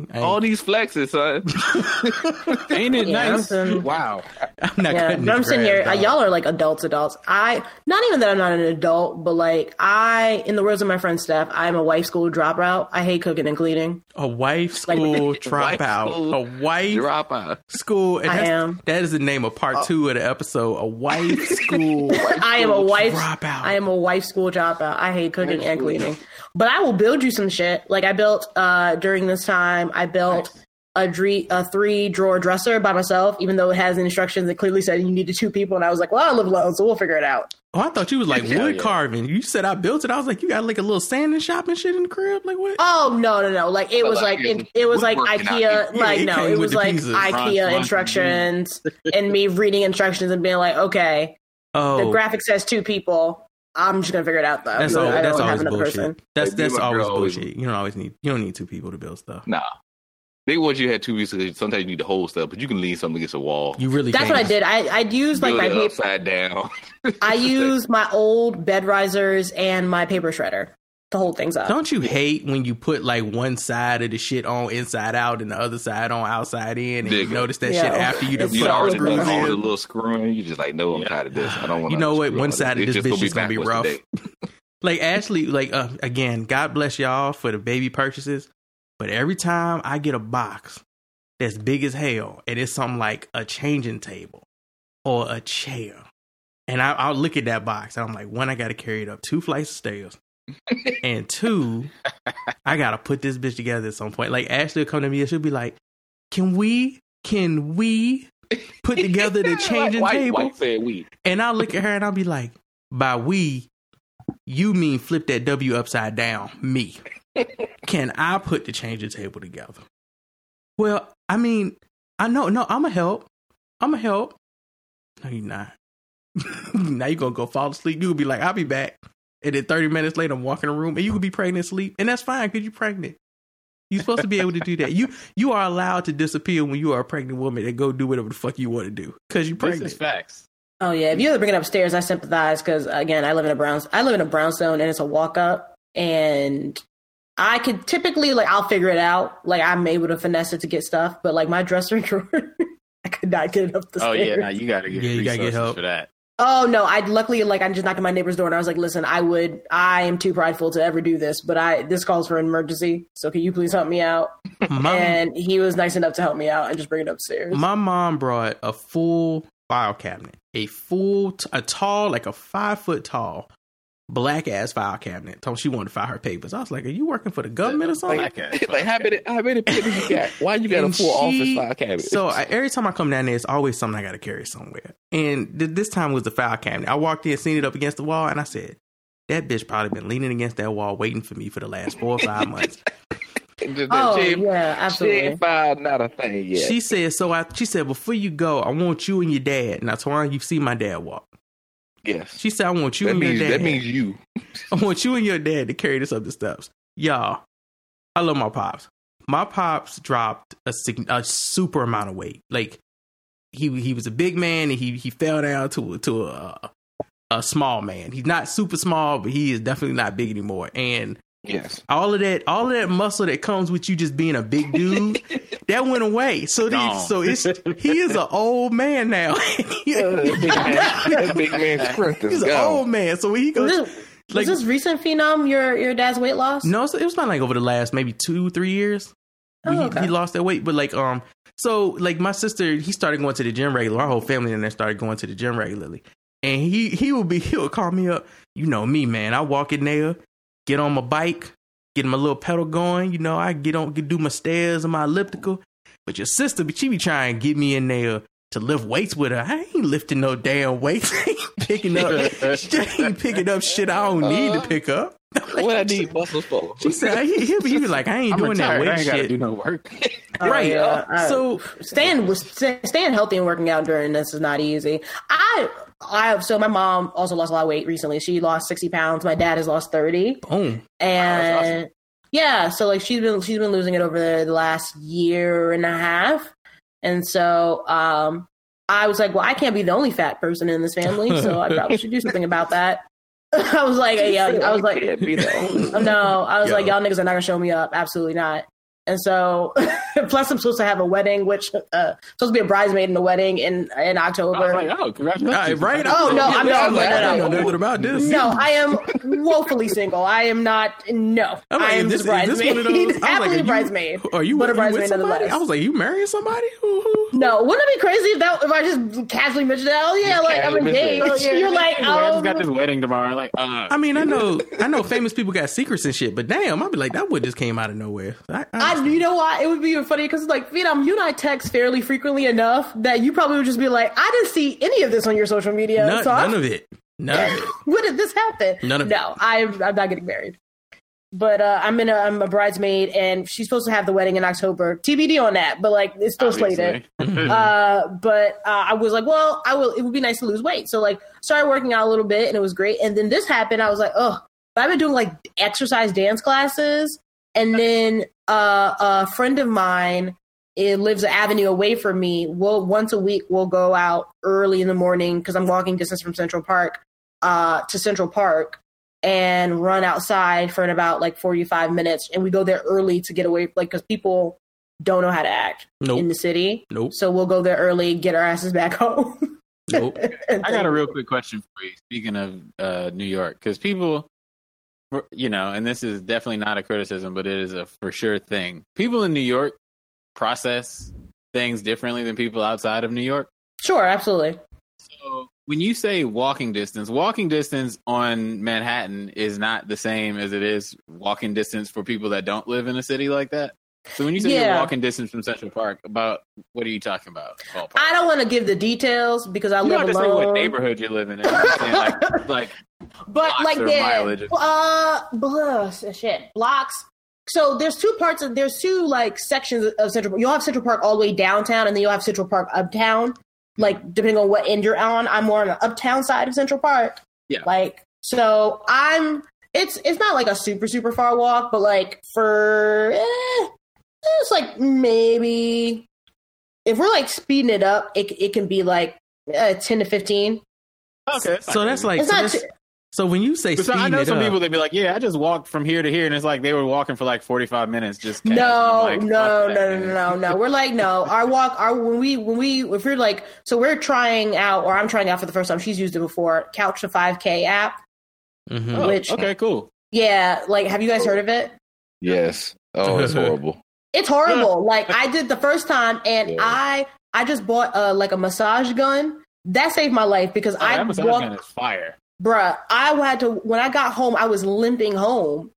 I ain't- All these flexes, son. *laughs* Ain't it Yeah, nice? I'm- Wow. I'm not yeah, but I'm sitting here. grass, Uh, dog. y'all are like adults. Adults. I not even that I'm not an adult, but like I, in the words of my friend Steph, I'm a wife school dropout. I hate cooking and cleaning. a wife Like- school *laughs* Wife dropout. school A wife Drop out. school. And I that's- am. That is the name of part two of the episode. A wife *laughs* school. I am a wife. dropout. I am a wife school dropout. I hate cooking and cleaning, but I will build you some shit. Like I built uh during this time. I built. A, dre- a three drawer dresser by myself, even though it has instructions that clearly said you needed two people. And I was like, well, I live alone, so we'll figure it out. Oh, I thought you was like Hell wood yeah. carving. You said I built it. I was like, you got like a little sanding shop and shit in the crib. Like what? Oh no no no! Like it So, was like, like it, it was like woodworking out IKEA. here. Like it no, it was like pieces. IKEA Front, instructions and me reading instructions and being like, okay, Oh, the graphic says two people. I'm just gonna figure it out though. that's all. That's always another bullshit. person. That's Like, that's always girl always- bullshit. You don't always need. You don't need two people to build stuff. Nah. They want you to have two pieces. 'cause Sometimes you need to hold stuff, but you can lean something against a wall. You really. That's can't. what I did. I I used like my paper. upside down. I *laughs* used my old bed risers and my paper shredder to hold things up. Don't you hate when you put like one side of the shit on inside out and the other side on outside in, and you notice that Yeah. shit after you done You put so all the already know screws all the little screwing. You just like, no, I'm tired of this. I don't want. You know what? One side of this bitch is gonna be rough. *laughs* *laughs* Like Ashley, like uh, again, God bless y'all for the baby purchases. But every time I get a box that's big as hell, and it's something like a changing table or a chair, and I, I'll look at that box, and I'm like, one, I got to carry it up two flights of stairs, and two, I gotta put this bitch together at some point. Like Ashley will come to me and she'll be like, "Can we? Can we put together the *laughs* changing white, table?" Said we. And I'll look at her and I'll be like, by we, you mean flip that W upside down, me. Can I put the changing table together? Well, I mean, I know, no, I'm a help. I'm a help. No, you're not. *laughs* now you're to go fall asleep. You'll be like, I'll be back. And then 30 minutes later, I'm walking the room and you could be pregnant asleep. And that's fine because you're pregnant. You're supposed to be able to do that. You you are allowed to disappear when you are a pregnant woman and go do whatever the fuck you want to do because you're This pregnant. is facts. Oh yeah, if you have to bring it upstairs, I sympathize because again, I live in a brown. I live in a brownstone, and it's a walk up, and I could typically like I'll figure it out. Like I'm able to finesse it to get stuff, but like my dresser drawer, *laughs* I could not get it up the Oh stairs. Oh yeah, now you gotta get Yeah, you gotta get help. for that. Oh no, I luckily like I just knocked on my neighbor's door and I was like, "Listen, I would I am too prideful to ever do this, but I this calls for an emergency. So can you please help me out?" My- And he was nice enough to help me out and just bring it upstairs. My mom brought a full file cabinet, a full, a tall, like a five foot tall, black ass file cabinet. Told she wanted to file her papers. I was like, "Are you working for the government or something?" Black ass. like how many how many papers you got? Why you got And a full she- office file cabinet? So I, every time I come down there, it's always something I got to carry somewhere. And th- this time was the file cabinet. I walked in, seen it up against the wall, and I said, That bitch probably been leaning against that wall waiting for me for the last four or five months. *laughs* Oh she, yeah, she absolutely. ain't found not a thing yet. She said, so I, she said, before you go, I want you and your dad. Now, Twan, you've seen my dad walk. Yes. She said, I want you that and means your dad. that means you. *laughs* I want you and your dad to carry this up the steps. Y'all, I love my pops. My pops dropped a, a super amount of weight. Like he he was a big man and he he fell down to to a a small man. He's not super small, but he is definitely not big anymore. And Yes. all of that all of that muscle that comes with you just being a big dude *laughs* that went away. So the, Gone. so it's he is an old man now. *laughs* that big man, big man's strength is He's an gone. old man. So when he Was goes. this, Like- was this recent phenom your your dad's weight loss? No, it was not like over the last maybe two, three years. Oh, he, okay. he lost that weight, but like um, so like my sister, he started going to the gym regularly. Our whole family and then started going to the gym regularly, and he he would be he would call me up. You know me, man. I walk in there, get on my bike, get my little pedal going. You know, I get on, get do my stairs and my elliptical. But your sister, she be trying to get me in there to lift weights with her. I ain't lifting no damn weights. *laughs* I ain't picking up, *laughs* I ain't picking up shit I don't need to uh-huh. pick up. *laughs* What I need muscles for? She said he, he'll be, he be like, I ain't I'm doing that retired. I weight ain't gotta shit. do no work. Oh, right. yeah. I- so staying staying healthy and working out during this is not easy. I I so my mom also lost a lot of weight recently. She lost sixty pounds. My dad has lost thirty, boom. and yeah, so like she's been she's been losing it over the, the last year and a half, and so um I was like, well, I can't be the only fat person in this family, so I *laughs* probably should do something about that. *laughs* I was like, yeah, I was like, Can't be the only- *laughs* no, I was Yo. like, y'all niggas are not gonna show me up. Absolutely not. And so, *laughs* plus I'm supposed to have a wedding, which uh, supposed to be a bridesmaid in the wedding in in October. was like, oh, congratulations. Right, right. Oh, no, I'm Yeah, not- I was like, no, I no, don't know no. nothing about this. no, I am woefully single. I am not. No, I'm like, I am this, just is this bridesmaid. one? I was like, Happily are a you, bridesmaid. Are you, but a are you with bridesmaid somebody? nonetheless. I was like, you marrying somebody? Who, who? No, wouldn't it be crazy if that if I just casually mentioned that? Oh yeah, like I'm casually mentioned engaged. You're like, I just got oh, this wedding tomorrow. Like, uh, I mean, I *laughs* know, I know, famous people got secrets and shit, but damn, I'd be like, that would just came out of nowhere. I, I, I, you know what? It would be funny because like Phenom, you and I text fairly frequently enough that you probably would just be like, I didn't see any of this on your social media. none, so I'm- none of it, none of it. *laughs* when did this happen? None of no, I'm I'm not getting married. But uh, I'm in a I'm a bridesmaid, and she's supposed to have the wedding in October. TBD on that, but like it's still slated. *laughs* Uh, but uh, I was like, well, I will. It would be nice to lose weight. So like, started working out a little bit, and it was great. And then this happened. I was like, oh, but I've been doing like exercise dance classes, and then uh, a friend of mine it lives an avenue away from me. We'll once a week we'll go out early in the morning because I'm walking distance from Central Park uh, to Central Park and run outside for about like 45 minutes, and we go there early to get away, like because people don't know how to act in the city. nope, So we'll go there early, get our asses back *laughs* home. nope. *laughs* I got a real quick question for you. Speaking of uh, New York, because people, for- you know, and this is definitely not a criticism, but it is a for sure thing. People in New York process things differently than people outside of New York. Sure, absolutely. So when you say walking distance, walking distance on Manhattan is not the same as it is walking distance for people that don't live in a city like that. So when you say you're walking distance from Central Park, about what are you talking about? Ballpark? I don't want to give the details because I you don't live to say what neighborhood you're living in. Like, *laughs* like but blocks like or yeah, uh, blah, shit, blocks. So there's two parts of there's two like sections of Central. Park. You'll have Central Park all the way downtown, and then you'll have Central Park uptown. Like depending on what end you're on, I'm more on the uptown side of Central Park. Yeah. Like so, I'm. It's it's not like a super super far walk, but like for eh, it's like maybe if we're like speeding it up, it it can be like uh, ten to fifteen. okay. So that's like, It's so, not that's- too- so when you say But so I know it some up, people they'd be like, "Yeah, I just walked from here to here," and it's like they were walking for like forty five minutes. Just No, like, no, fuck no, that, no, no, no. We're like, no. Our walk, our when we when we if we're like, so we're trying out, or I'm trying out for the first time. She's used it before. Couch to 5K app. Mhm. Oh, Which- okay, cool. Yeah, like, have you guys heard of it? Yes. Oh, it's *laughs* horrible. It's horrible. *laughs* like I did the first time, and Yeah. I I just bought uh, like a massage gun. That saved my life because Oh, I that massage walked, gun is fire. Bruh. I had to when I got home. I was limping home.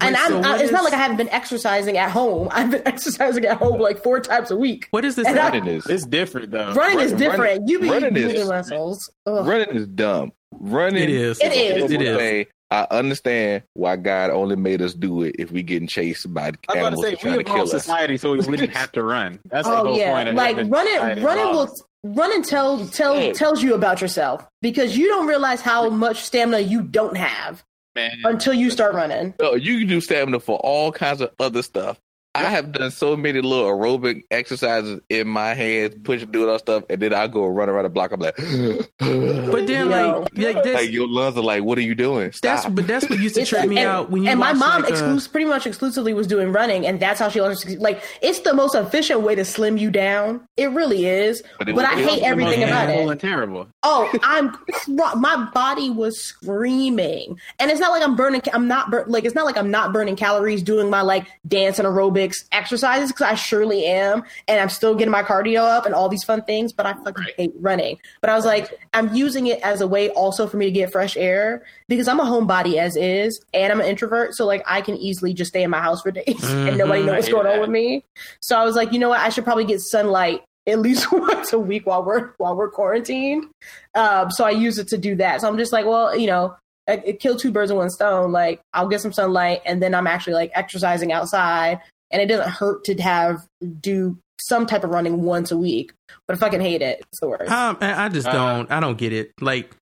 And Wait, I'm, so I, what it's not like I haven't been exercising at home. I've been *laughs* exercising at home like four times a week. What is this? And I- Running is It's different though. Running is different. running- you be running is- using muscles. Ugh. running is dumb. Running. It is. It is. It people I understand why God only made us do it if we getting chased by I was about to say trying we to kill evolved us. society so we wouldn't *laughs* have to run. That's the oh whole yeah, point. Of like running, running will evolved. and tell tell Yeah. tells you about yourself because you don't realize how much stamina you don't have Man, until you start running. Oh, you can do stamina for all kinds of other stuff. I have done so many little aerobic exercises in my hands, pushing, doing all stuff, and then I go run around the block. I'm like, *gasps* But then, like, like that's, like your lungs are like, what are you doing? that's but that's what used to It's- trip me and, out when you and my mom like, uh, pretty much exclusively was doing running, and that's how she learned. Like it's the most efficient way to slim you down. It really is. But But, it I hate everything about it. and terrible. Oh, I'm my body was screaming, and it's not like I'm burning. I'm not bur- like it's not like I'm not burning calories doing my like dance and aerobics exercises because I surely am, and I'm still getting my cardio up and all these fun things. But I fucking hate running. But I was like, I'm using it as a way also for me to get fresh air because I'm a homebody as is, and I'm an introvert, so like I can easily just stay in my house for *laughs* days and nobody Mhm. knows what's going on with me. So I was like, you know what? I should probably get sunlight at least *laughs* once a week while we're while we're quarantined. Um, so I use it to do that. So I'm just like, well, you know, I, I kill two birds with one stone. Like I'll get some sunlight, and then I'm actually like exercising outside, and it doesn't hurt to have do some type of running once a week. But I fucking hate it. It's the worst. Um, I I just Uh, don't. I don't get it. Like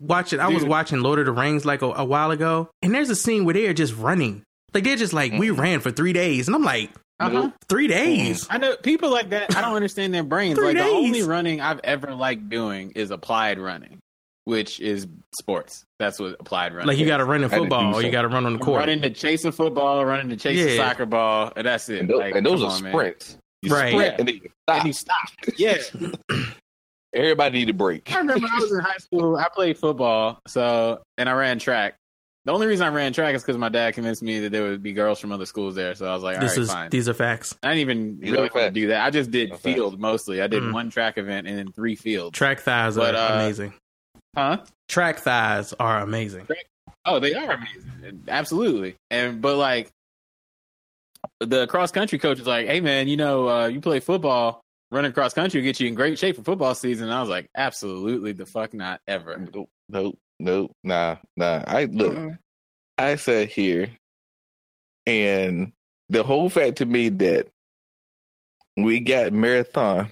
watching. I was watching Lord of the Rings like a, a while ago, and there's a scene where they're just running. Like they're just like we ran for three days, and I'm like Uh-huh. three days. I know people like that. I don't *laughs* understand their brains. Three like the only running I've ever liked doing is applied running, which is sports. That's what applied running. Like you got to run in football, or you got to run on the court. running to chase a football, running to chase a soccer ball, and that's it. and, those, Like, and those are on, man. sprints. You Right. sprint Yeah. and then you And stop. you stop. Yeah. *coughs* Everybody need a break. I remember I was in high school. I played football, so and I ran track. The only reason I ran track is because my dad convinced me that there would be girls from other schools there. So I was like, this right, is fine. these are facts. I didn't even These really are want to do that. I just did These are field mostly. I did Mm. one track event and then three fields. Track thighs But, are uh, amazing. Huh? Track thighs are amazing. Oh, they are amazing. Absolutely. And but like the cross country coach is like, "Hey man, you know, uh, you play football, running cross country will get you in great shape for football season." And I was like, "Absolutely, the fuck not ever." Nope, nope, nope, nah, nah. I look. I sat here, and the whole fact to me that we got marathon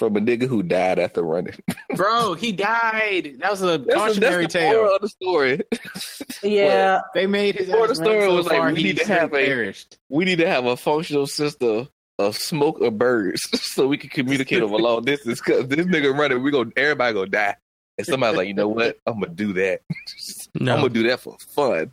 from a nigga who died after running. *laughs* Bro, he died. That was a That's, cautionary that's the tale. moral of the story. *laughs* yeah. They made his Moral ass of the run story so was like, we need to straight have a- we need to have a functional system of smoke or birds *laughs* so we can communicate over long distance. Because this nigga running, we go, everybody gonna die. And somebody's like, you know what? I'm gonna do that. No, I'm gonna do that for fun.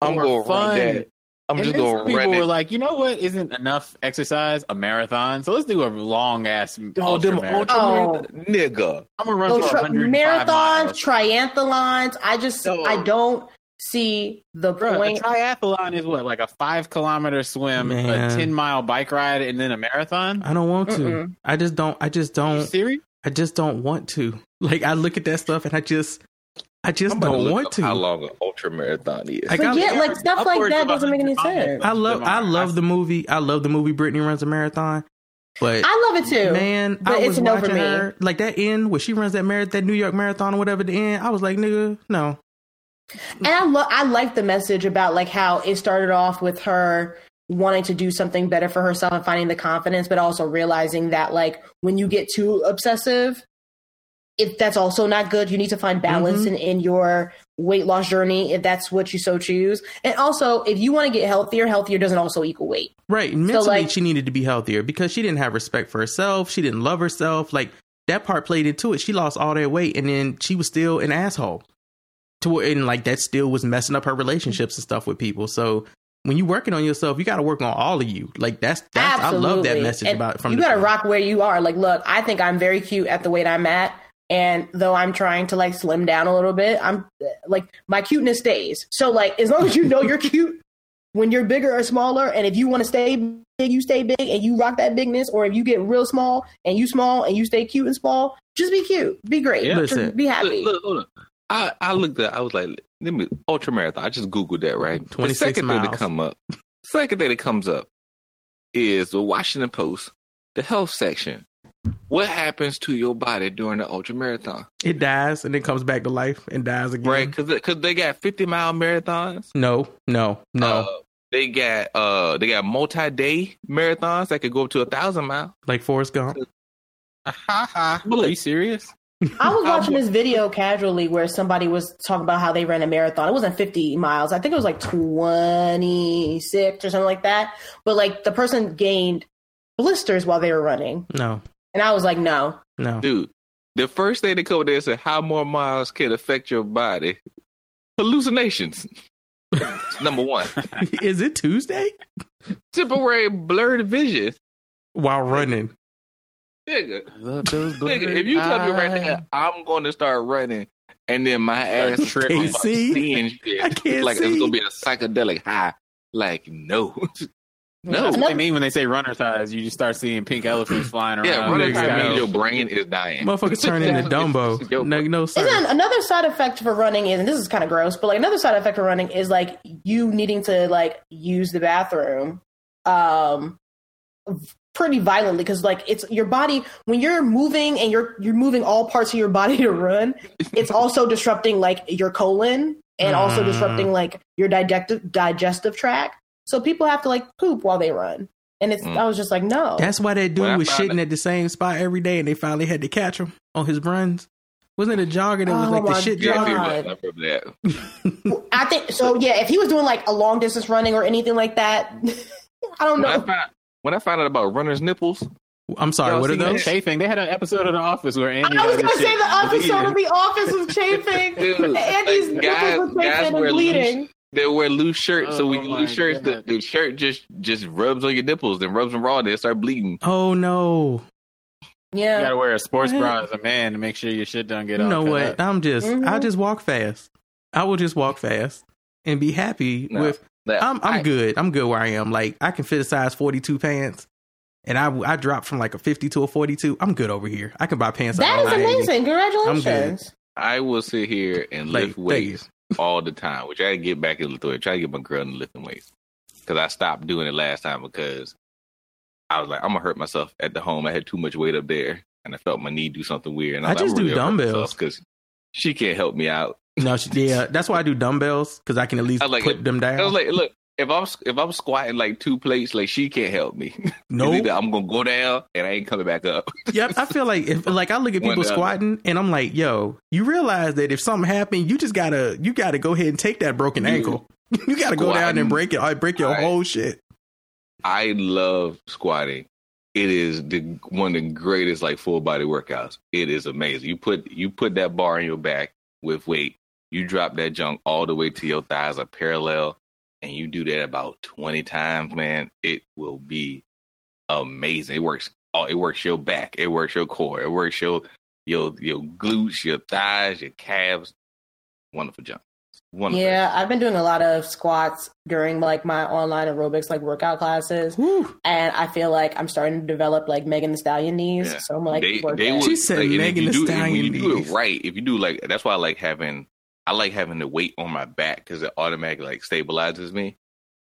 I'm For gonna run that. I'm And just then gonna some people run were like, you know what? Isn't enough exercise a marathon? So let's do a long ass. Oh, them ultra Oh. nigga. I'm gonna run Those for tra- marathons, miles. triathlons. I just No. I don't see the Bro, a triathlon is what, like a five kilometer swim, Man. a ten mile bike ride, and then a marathon. I don't want to. Mm-mm. I just don't. I just Are you don't. serious? I just don't want to. Like I look at that stuff and I just, I just I'm about to don't want to. How long an ultra marathon is? I But got- yeah, like stuff like that doesn't make any sense. I love. I love the movie. I love the movie. Brittany runs a marathon, but I love it too. man, but I it's was a no for watching me. her like that end where she runs that mar- that New York marathon or whatever. The end, I was like, nigga, no. And I love I like the message about like how it started off with her wanting to do something better for herself and finding the confidence, but also realizing that like when you get too obsessive, if that's also not good, you need to find balance Mhm. in, in your weight loss journey if that's what you so choose. And also if you want to get healthier, healthier doesn't also equal weight. Right. Mentally, like- she needed to be healthier because she didn't have respect for herself. She didn't love herself. Like that part played into it. She lost all that weight and then she was still an asshole. To and like that still was messing up her relationships and stuff with people. So when you're working on yourself, you got to work on all of you. Like that's that's I love that message And about from you gotta rock where you are. Like, look, I think I'm very cute at the weight I'm at, and though I'm trying to like slim down a little bit, I'm like my cuteness stays. So like, as long as you know you're cute when you're bigger or smaller, and if you want to stay big, you stay big and you rock that bigness, or if you get real small and you small and you stay cute and small, just be cute, be great, Yeah. Listen. be happy. Look, look, hold on. I, I looked at I was like, let me ultra marathon. I just googled that, right? 26 the second thing miles. to come up. Second thing that comes up is the Washington Post, the health section. What happens to your body during the ultra marathon? It dies and then comes back to life and dies again. Right? Because they got fifty mile marathons. No, no, no. Uh, they got uh they got multi day marathons that could go up to a thousand miles. like Forrest Gump. *laughs* Ha Are you serious? I was *laughs* watching this video casually where somebody was talking about how they ran a marathon. It wasn't 50 miles. I think it was like 26 or something like that. But like the person gained blisters while they were running. No, And I was like, no. no. Dude, the first thing they come there and said how more miles can affect your body. Hallucinations. Number one. *laughs* Is it Tuesday? Temporary blurred vision. While running. Nigga, nigga, if you tell me right now, I'm going to start running, and then my ass is can't see. seeing shit. I can't like see. it's gonna be a psychedelic high. Like no, *laughs* no. That's what they mean when they say runner's thighs. You just start seeing pink elephants flying around. Yeah, running nigga, time no. means your brain is dying. Motherfuckers turn into *laughs* Dumbo. No, no, sir. Isn't another side effect for running is, and this is kind of gross, but like another side effect for running is like you needing to like use the bathroom, um, pretty violently because like it's your body when you're moving and you're you're moving all parts of your body to run. It's *laughs* also disrupting like your colon and also Mm. disrupting like your digestive digestive tract. So people have to like poop while they run, and it's Mm. I was just like no. That's why that dude When I was found shitting at the same spot every day, and they finally had to catch him on his runs. Wasn't it a jogger that was Oh like the shit God. jogger? I remember that. *laughs* I think so. Yeah, if he was doing like a long distance running or anything like that, *laughs* I don't When I know. found when I found out about runner's nipples, I'm sorry, Y'all what are those? Chafing. They had an episode of The Office where Andy. I was had gonna say the episode of. The Office was chafing. *laughs* Dude, Andy's like, guys- nipples were chafing wear and loose- bleeding. They wear loose shirts. so Oh when you my loose shirts, the, the shirt just just rubs on your nipples, then rubs them raw, they start bleeding. Oh no! Yeah, you gotta wear a sports bra as a man to make sure your shit don't get You all know what? up. I'm just, Mhm. I'll just walk fast. I will just walk fast and be happy No. with. That- I'm, I'm I- good. I'm good where I am. Like I can fit a size 42 pants, and I, I dropped from like a 50 to a 42. I'm good over here. I can buy pants. That all is night. amazing. Congratulations. I will sit here and lift thank weights all the time, which I get back into it. Try to get my girl in the lifting weights because I stopped doing it last time because I was like, I'm gonna hurt myself at the home. I had too much weight up there, and I felt my knee do something weird. And I, I was like, just do really dumbbells. because she can't help me out. No, she- yeah, that's why I do dumbbells because I can at least I like, put them down. I was like, look. If I'm if I'm squatting like two plates, like she can't help me. *laughs* no, Either I'm gonna go down and I ain't coming back up. *laughs* yep. I feel like if like I look at people squatting and I'm like, yo, you realize that if something happened, you just gotta you gotta go ahead and take that broken ankle. *laughs* you gotta go down and break it. I break your Right. whole shit. I love squatting. It is the one of the greatest like full body workouts. It is amazing. You put you put that bar in your back with weight. You drop that junk all the way to your thighs are parallel, and you do that about twenty times. Man, it will be amazing. It works. Oh, it works your back. It works your core. It works your your your glutes, your thighs, your calves. Wonderful junk. Wonderful. Yeah, I've been doing a lot of squats during like my online aerobics like workout classes, Whew. and I feel like I'm starting to develop like Megan Thee Stallion knees. Yeah. So I'm like, they, they that. She said like, Megan you Thee do, and when you do it right, if you do like that's why I like having I like having the weight on my back because it automatically like stabilizes me,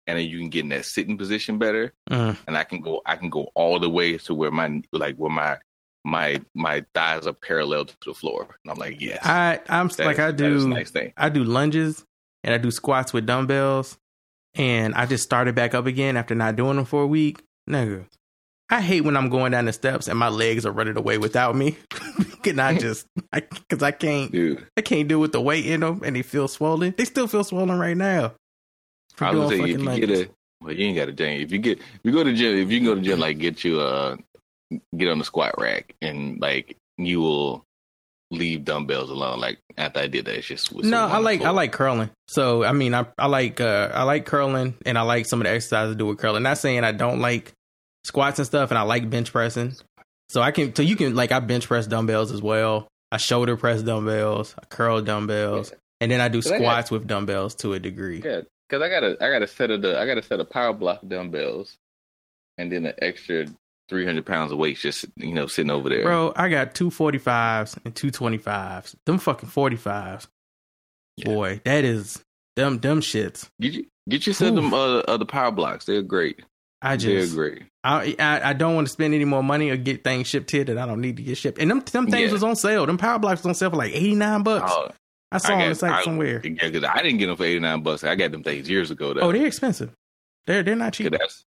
and then you can get in that sitting position better, Mm. and I can go I can go all the way to where my like where my my my thighs are parallel to the floor, and I'm like yes, I I'm that like is- I that is a do nice thing. I do lunges and I do squats with dumbbells, and I just started back up again after not doing them for a week. Nigga, I hate when I'm going down the steps and my legs are running away without me. *laughs* Can I just I because I can't Dude, I can't deal with the weight in them and they feel swollen. They still feel swollen right now. I was gonna say if you get a well, you ain't got a gym. If you get if you go to gym, if you can go to gym, like get you uh get on the squat rack and like you will leave dumbbells alone. Like after I did that, it's just was No, I like I like curling. So I mean, I I like uh I like curling, and I like some of the exercises to do with curling. Not saying I don't like squats and stuff, and I like bench pressing. So I can so you can like I bench press dumbbells as well. I shoulder press dumbbells, I curl dumbbells, and then I do 'Cause I got- squats with dumbbells to a degree. Yeah, because I got a I got a set of the I got a set of power block dumbbells, and then an extra three hundred pounds of weights just you know sitting over there. Bro, I got two forty fives and two twenty fives. Them fucking 45s. Yeah. Boy, that is them dumb shits. get you get you some of them uh, the power blocks. They're great. I just agree. I, I I don't want to spend any more money or get things shipped here that I don't need to get shipped. And them them things Yeah. was on sale. Them power blocks was on sale for like eighty nine bucks. Oh, I saw I on got- the site I- somewhere. Yeah, because I didn't get them for eighty nine bucks. I got them things years ago. Though. Oh, they're expensive. They're they're not cheap. that's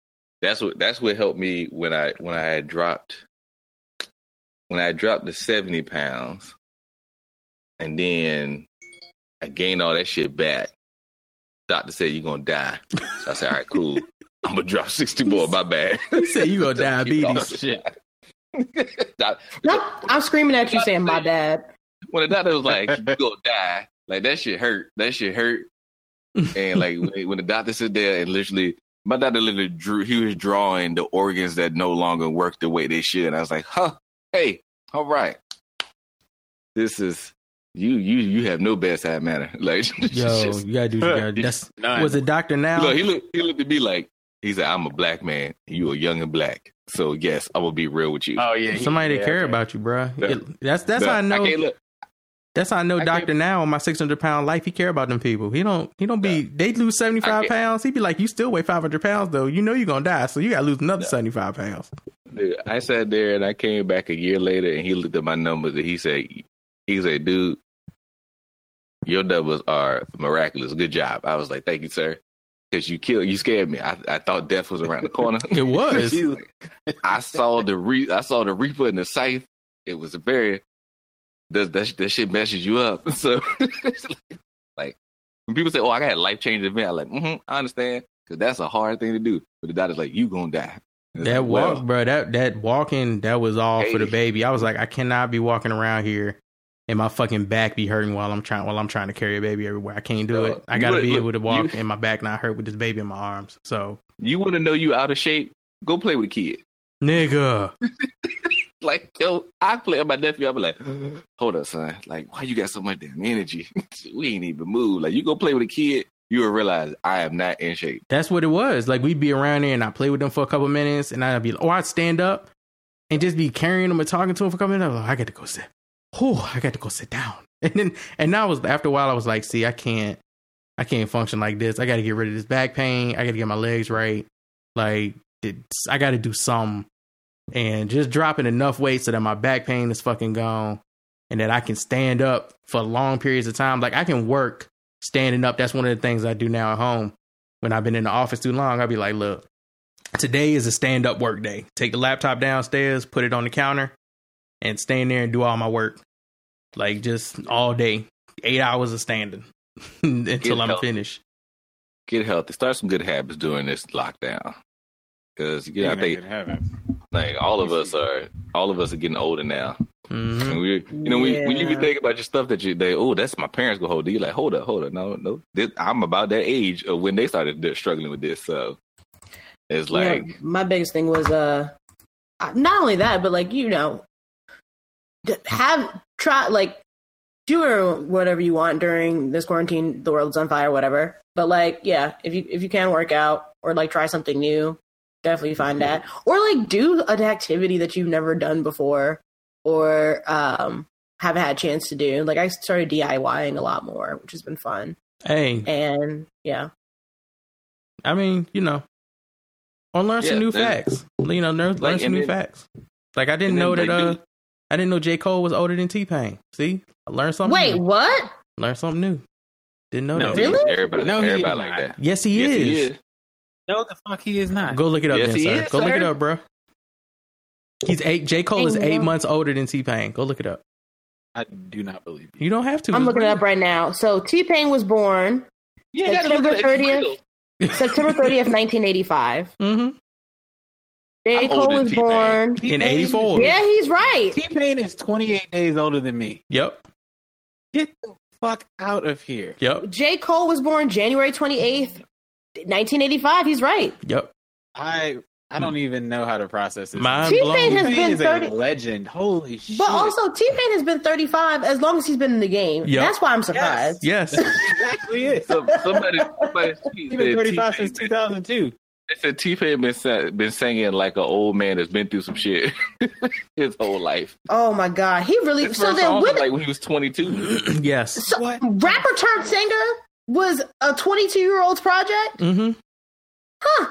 that's what that's what helped me when I when I had dropped when I dropped the seventy pounds, and then I gained all that shit back. Doctor said you're gonna die. So I said, all right, cool. *laughs* I'm gonna drop sixty more. My bad. *laughs* He said you got *laughs* diabetes. Shit. *laughs* Nope, I'm screaming at you saying my bad. when the doctor was like, "You gonna die," like that shit hurt. That shit hurt. And like when, when the doctor sit there and literally, my doctor literally drew. He was drawing the organs that no longer work the way they should. And I was like, "Huh? Hey, all right. This is you. You you have no bedside manner. Like, Yo, just- you gotta do. You gotta, that's None. was it Doctor Now? look, he looked. He looked at me like he said, "I'm a black man. You are young and black. So yes, I will be real with you." Oh yeah, he- Somebody that yeah, care okay. about you, bro. Yeah. that's that's But how I know. can't look. That's how I know I Doctor Now on my six hundred pound life. He care about them people. He don't. He don't be. They lose seventy I five can't- pounds. He be like, you still weigh five hundred pounds though. You know you're gonna die, so you gotta lose another seventy five pounds. Dude, I sat there and I came back a year later and he looked at my numbers and he said, he said, dude, your numbers are miraculous. Good job. I was like, thank you, sir. Because you killed, you scared me. I, I thought death was around the corner. *laughs* It *laughs* was. Like- I saw the re, I saw the reaper in the scythe. It was a barrier. that that, that shit messes you up. *laughs* So like, like when people say, "Oh, I got a life changing event," I'm like, mm-hmm, I understand because that's a hard thing to do. But the doctor's like, "You gonna die." That like, walk, well, bro. That that walking, that was all for the baby. I was like, I cannot be walking around here and my fucking back be hurting while I'm trying while I'm trying to carry a baby everywhere. I can't do No, it. I gotta would- be look, able to walk you- *laughs* and my back not hurt with this baby in my arms. So, You want to know you out of shape? Go play with a kid. nigga, *laughs* Like, yo, I play with my nephew. I'm like, hold up, son. Like, why you got so much damn energy? *laughs* we ain't even move. Like, you go play with a kid, you will realize I am not in shape. that's what it was. Like we'd be around there and I play with them for a couple minutes and I'd be, like, or I'd stand up and just be carrying them and talking to them for a couple minutes. Oh, I like, I got to go sit. Oh, I got to go sit down. *laughs* And then, and now was after a while, I was like, see, I can't, I can't function like this. I got to get rid of this back pain. I got to get my legs right. Like, I got to do something. And just dropping enough weight so that my back pain is fucking gone and that I can stand up for long periods of time. Like, I can work standing up. That's one of the things I do now at home. When I've been in the office too long, I'll be like, look, today is a stand up work day. Take the laptop downstairs, put it on the counter, and stand there and do all my work. Like just all day, eight hours of standing *laughs* until Get I'm healthy. finished. Get healthy. Start some good habits during this lockdown. Because yeah, I Ain't think like all of us are all of us are getting older now. hmm And we, you know, we, when you be thinking about your stuff that you, they, oh, that's my parents go hold. You like, hold up, hold up, no, no. This, I'm about that age of when they started struggling with this. So it's like, yeah, my biggest thing was uh not only that but like you know d- have try like do or whatever you want during this quarantine the world's on fire whatever but like yeah if you if you can work out or like try something new definitely find that or like do an activity that you've never done before or um haven't had a chance to do like i started diying a lot more which has been fun Hey, and yeah I mean, you know, or learn some new facts. You know, learn, learn Like, some new then- facts. Like I didn't know that. like, uh do- I didn't know J Cole was older than T Pain. See, I learned something. wait new. what learn something new. Didn't know No, that. Really? everybody, No, he everybody is like that. Yes, he yes, is. he is. No, the fuck he is not. Go look it up, Yes, then, sir. is, Go look it up, bro. He's eight. J Cole is eight man. months older than T Pain. Go look it up. I do not believe you. You don't have to. I'm looking it up right now. So T Pain was born You ain't gotta look September at it. It's 30th. September 30th, 1985. *laughs* Mhm. J. I'm Cole was T-Pain. born. In '84. Yeah, he's right. T Pain is 28 days older than me. Yep. Get the fuck out of here. Yep. J. Cole was born January 28th, 1985. He's right. Yep. I I don't even know how to process this. Mind T-Pain has T-Pain been is 30 a legend. Holy shit! But also, T Pain has been 35 as long as he's been in the game. Yep. That's why I'm surprised. Yes. *laughs* exactly it. So, somebody, somebody He's been 35 since 2002. They said T Pain been sa- been singing like an old man that's been through some shit *laughs* his whole life. Oh my God. He really. His So then, when, like when he was 22. *clears throat* yes. so What? rapper turned singer was a 22 year old's project? Mm-hmm. Huh.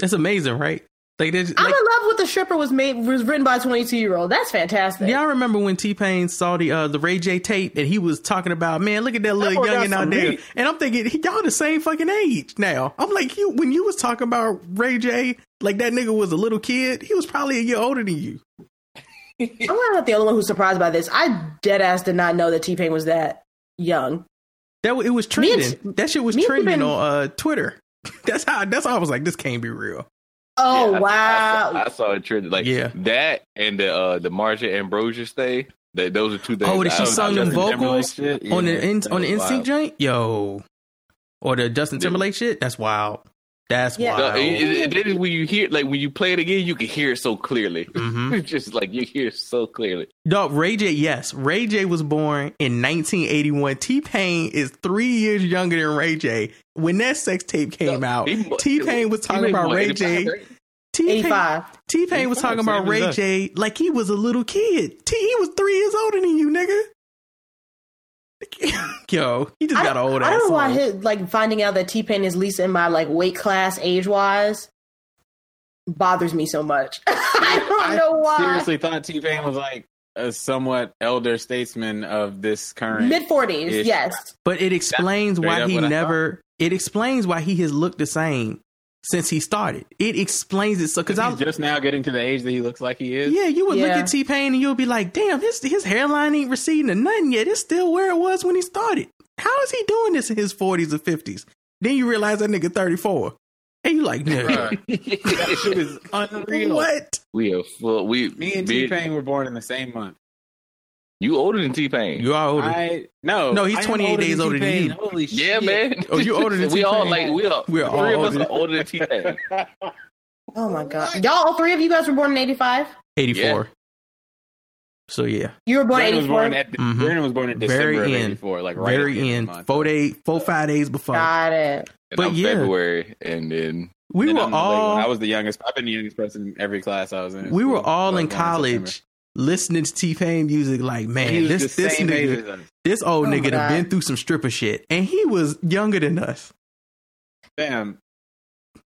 It's amazing, right? Like, there's- I'm like in love with the stripper was made was written by a 22 year old. That's fantastic. y'all remember when T Pain saw the uh, the Ray J tape and he was talking about, man, look at that little boy got youngin out there, meat. and I'm thinking y'all the same fucking age now. I'm like, you when you was talking about Ray J, like that nigga was a little kid. He was probably a year older than you. *laughs* I'm not the only one who's surprised by this. I dead ass did not know that T Pain was that young. That it was Me and- trending. that shit was trending on uh, Twitter. *laughs* That's how. That's how I was like, this can't be real. Oh Yeah, I- wow! I, saw, I saw it trending like Yeah. that and the uh the Marsha Ambrosius thing. That those are two things. Oh, did she was- sung them vocals shit? on Yeah, the in, on the was NSYNC wild. joint? Yo, or the Justin Yeah. Timberlake shit? That's wild. That's Yeah. No, wild. it, it, it is when you hear like when you play it again, you can hear it so clearly. Mhm. It's *laughs* just like you hear it so clearly. Dog, Ray J, yes. Ray J was born in 1981. T Pain is three years younger than Ray J. When that sex tape came No, out, T Pain was talking about Ray 85, J. right? T Pain 85. T Pain was talking about Ray. J like he was a little kid. T he was three years older than you, nigga. *laughs* Yo, he just got an old I don't know why song. his, like finding out that T Pain is least in my like weight class age wise bothers me so much. *laughs* I don't know why. Seriously, thought T Pain was like a somewhat elder statesman of this current. Mid forties, yes. But it explains straight why he never. It explains why he has looked the same since he started. It explains it so because I He's just now getting to the age that he looks like he is. Yeah, you would look at T Pain and you'll be like, damn, his his hairline ain't receding to nothing yet. It's still where it was when he started. How is he doing this in his forties or fifties? Then you realize that nigga thirty four. And you like, no. *laughs* That shit is unreal. *laughs* what? We are full. We Me and T Pain were born in the same month. You older than T Pain. You are older. I no. No, he's 28 days older than T-Pain. you. Holy yeah, man. *laughs* Oh, you older than we all T-Pain. like we are. We're all three of us older. are older than T Pain. *laughs* Oh my god. Y'all all three of you guys were born in eighty five? Eighty four. Yeah. So yeah. You were born Brandon eighty was four? born at Mhm. Was born in December Very of end. '84, like right Very end of the end. month. Four day four, five days before. Got it. And But I'm yeah. February, and then we Then were I'm the late all I was the youngest. I've been the youngest person in every class I was in. at we were all I in college listening to T Pain music like, man, this this nigga this old Oh nigga done been through some stripper shit. And he was younger than us. Damn.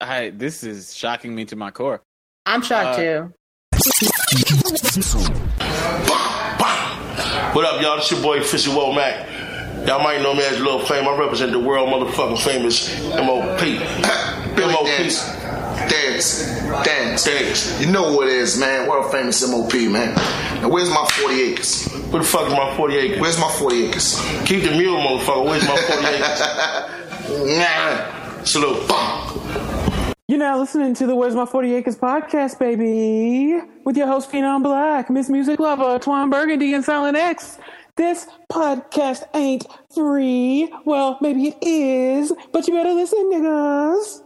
I this is shocking me to my core. I'm shocked Uh, too. What up, y'all? This your boy Fizzy Womack. Y'all might know me as Lil Fame. I represent the world motherfucking famous MOP. Billy MOP. Dance. Dance. Dance. Dance. You know what it is, man. World famous MOP, man. Now, where's my 40 acres? Where the fuck is my 40 acres? Where's my 40 acres? Keep the mule, motherfucker. Where's my 40 *laughs* acres? Nah. Salute. You're now listening to the Where's My 40 Acres podcast, baby, with your host, Phenom Black, Miss Music Lover, Twan Burgundy, and Silent X. This podcast ain't free. Well, maybe it is, but you better listen, niggas.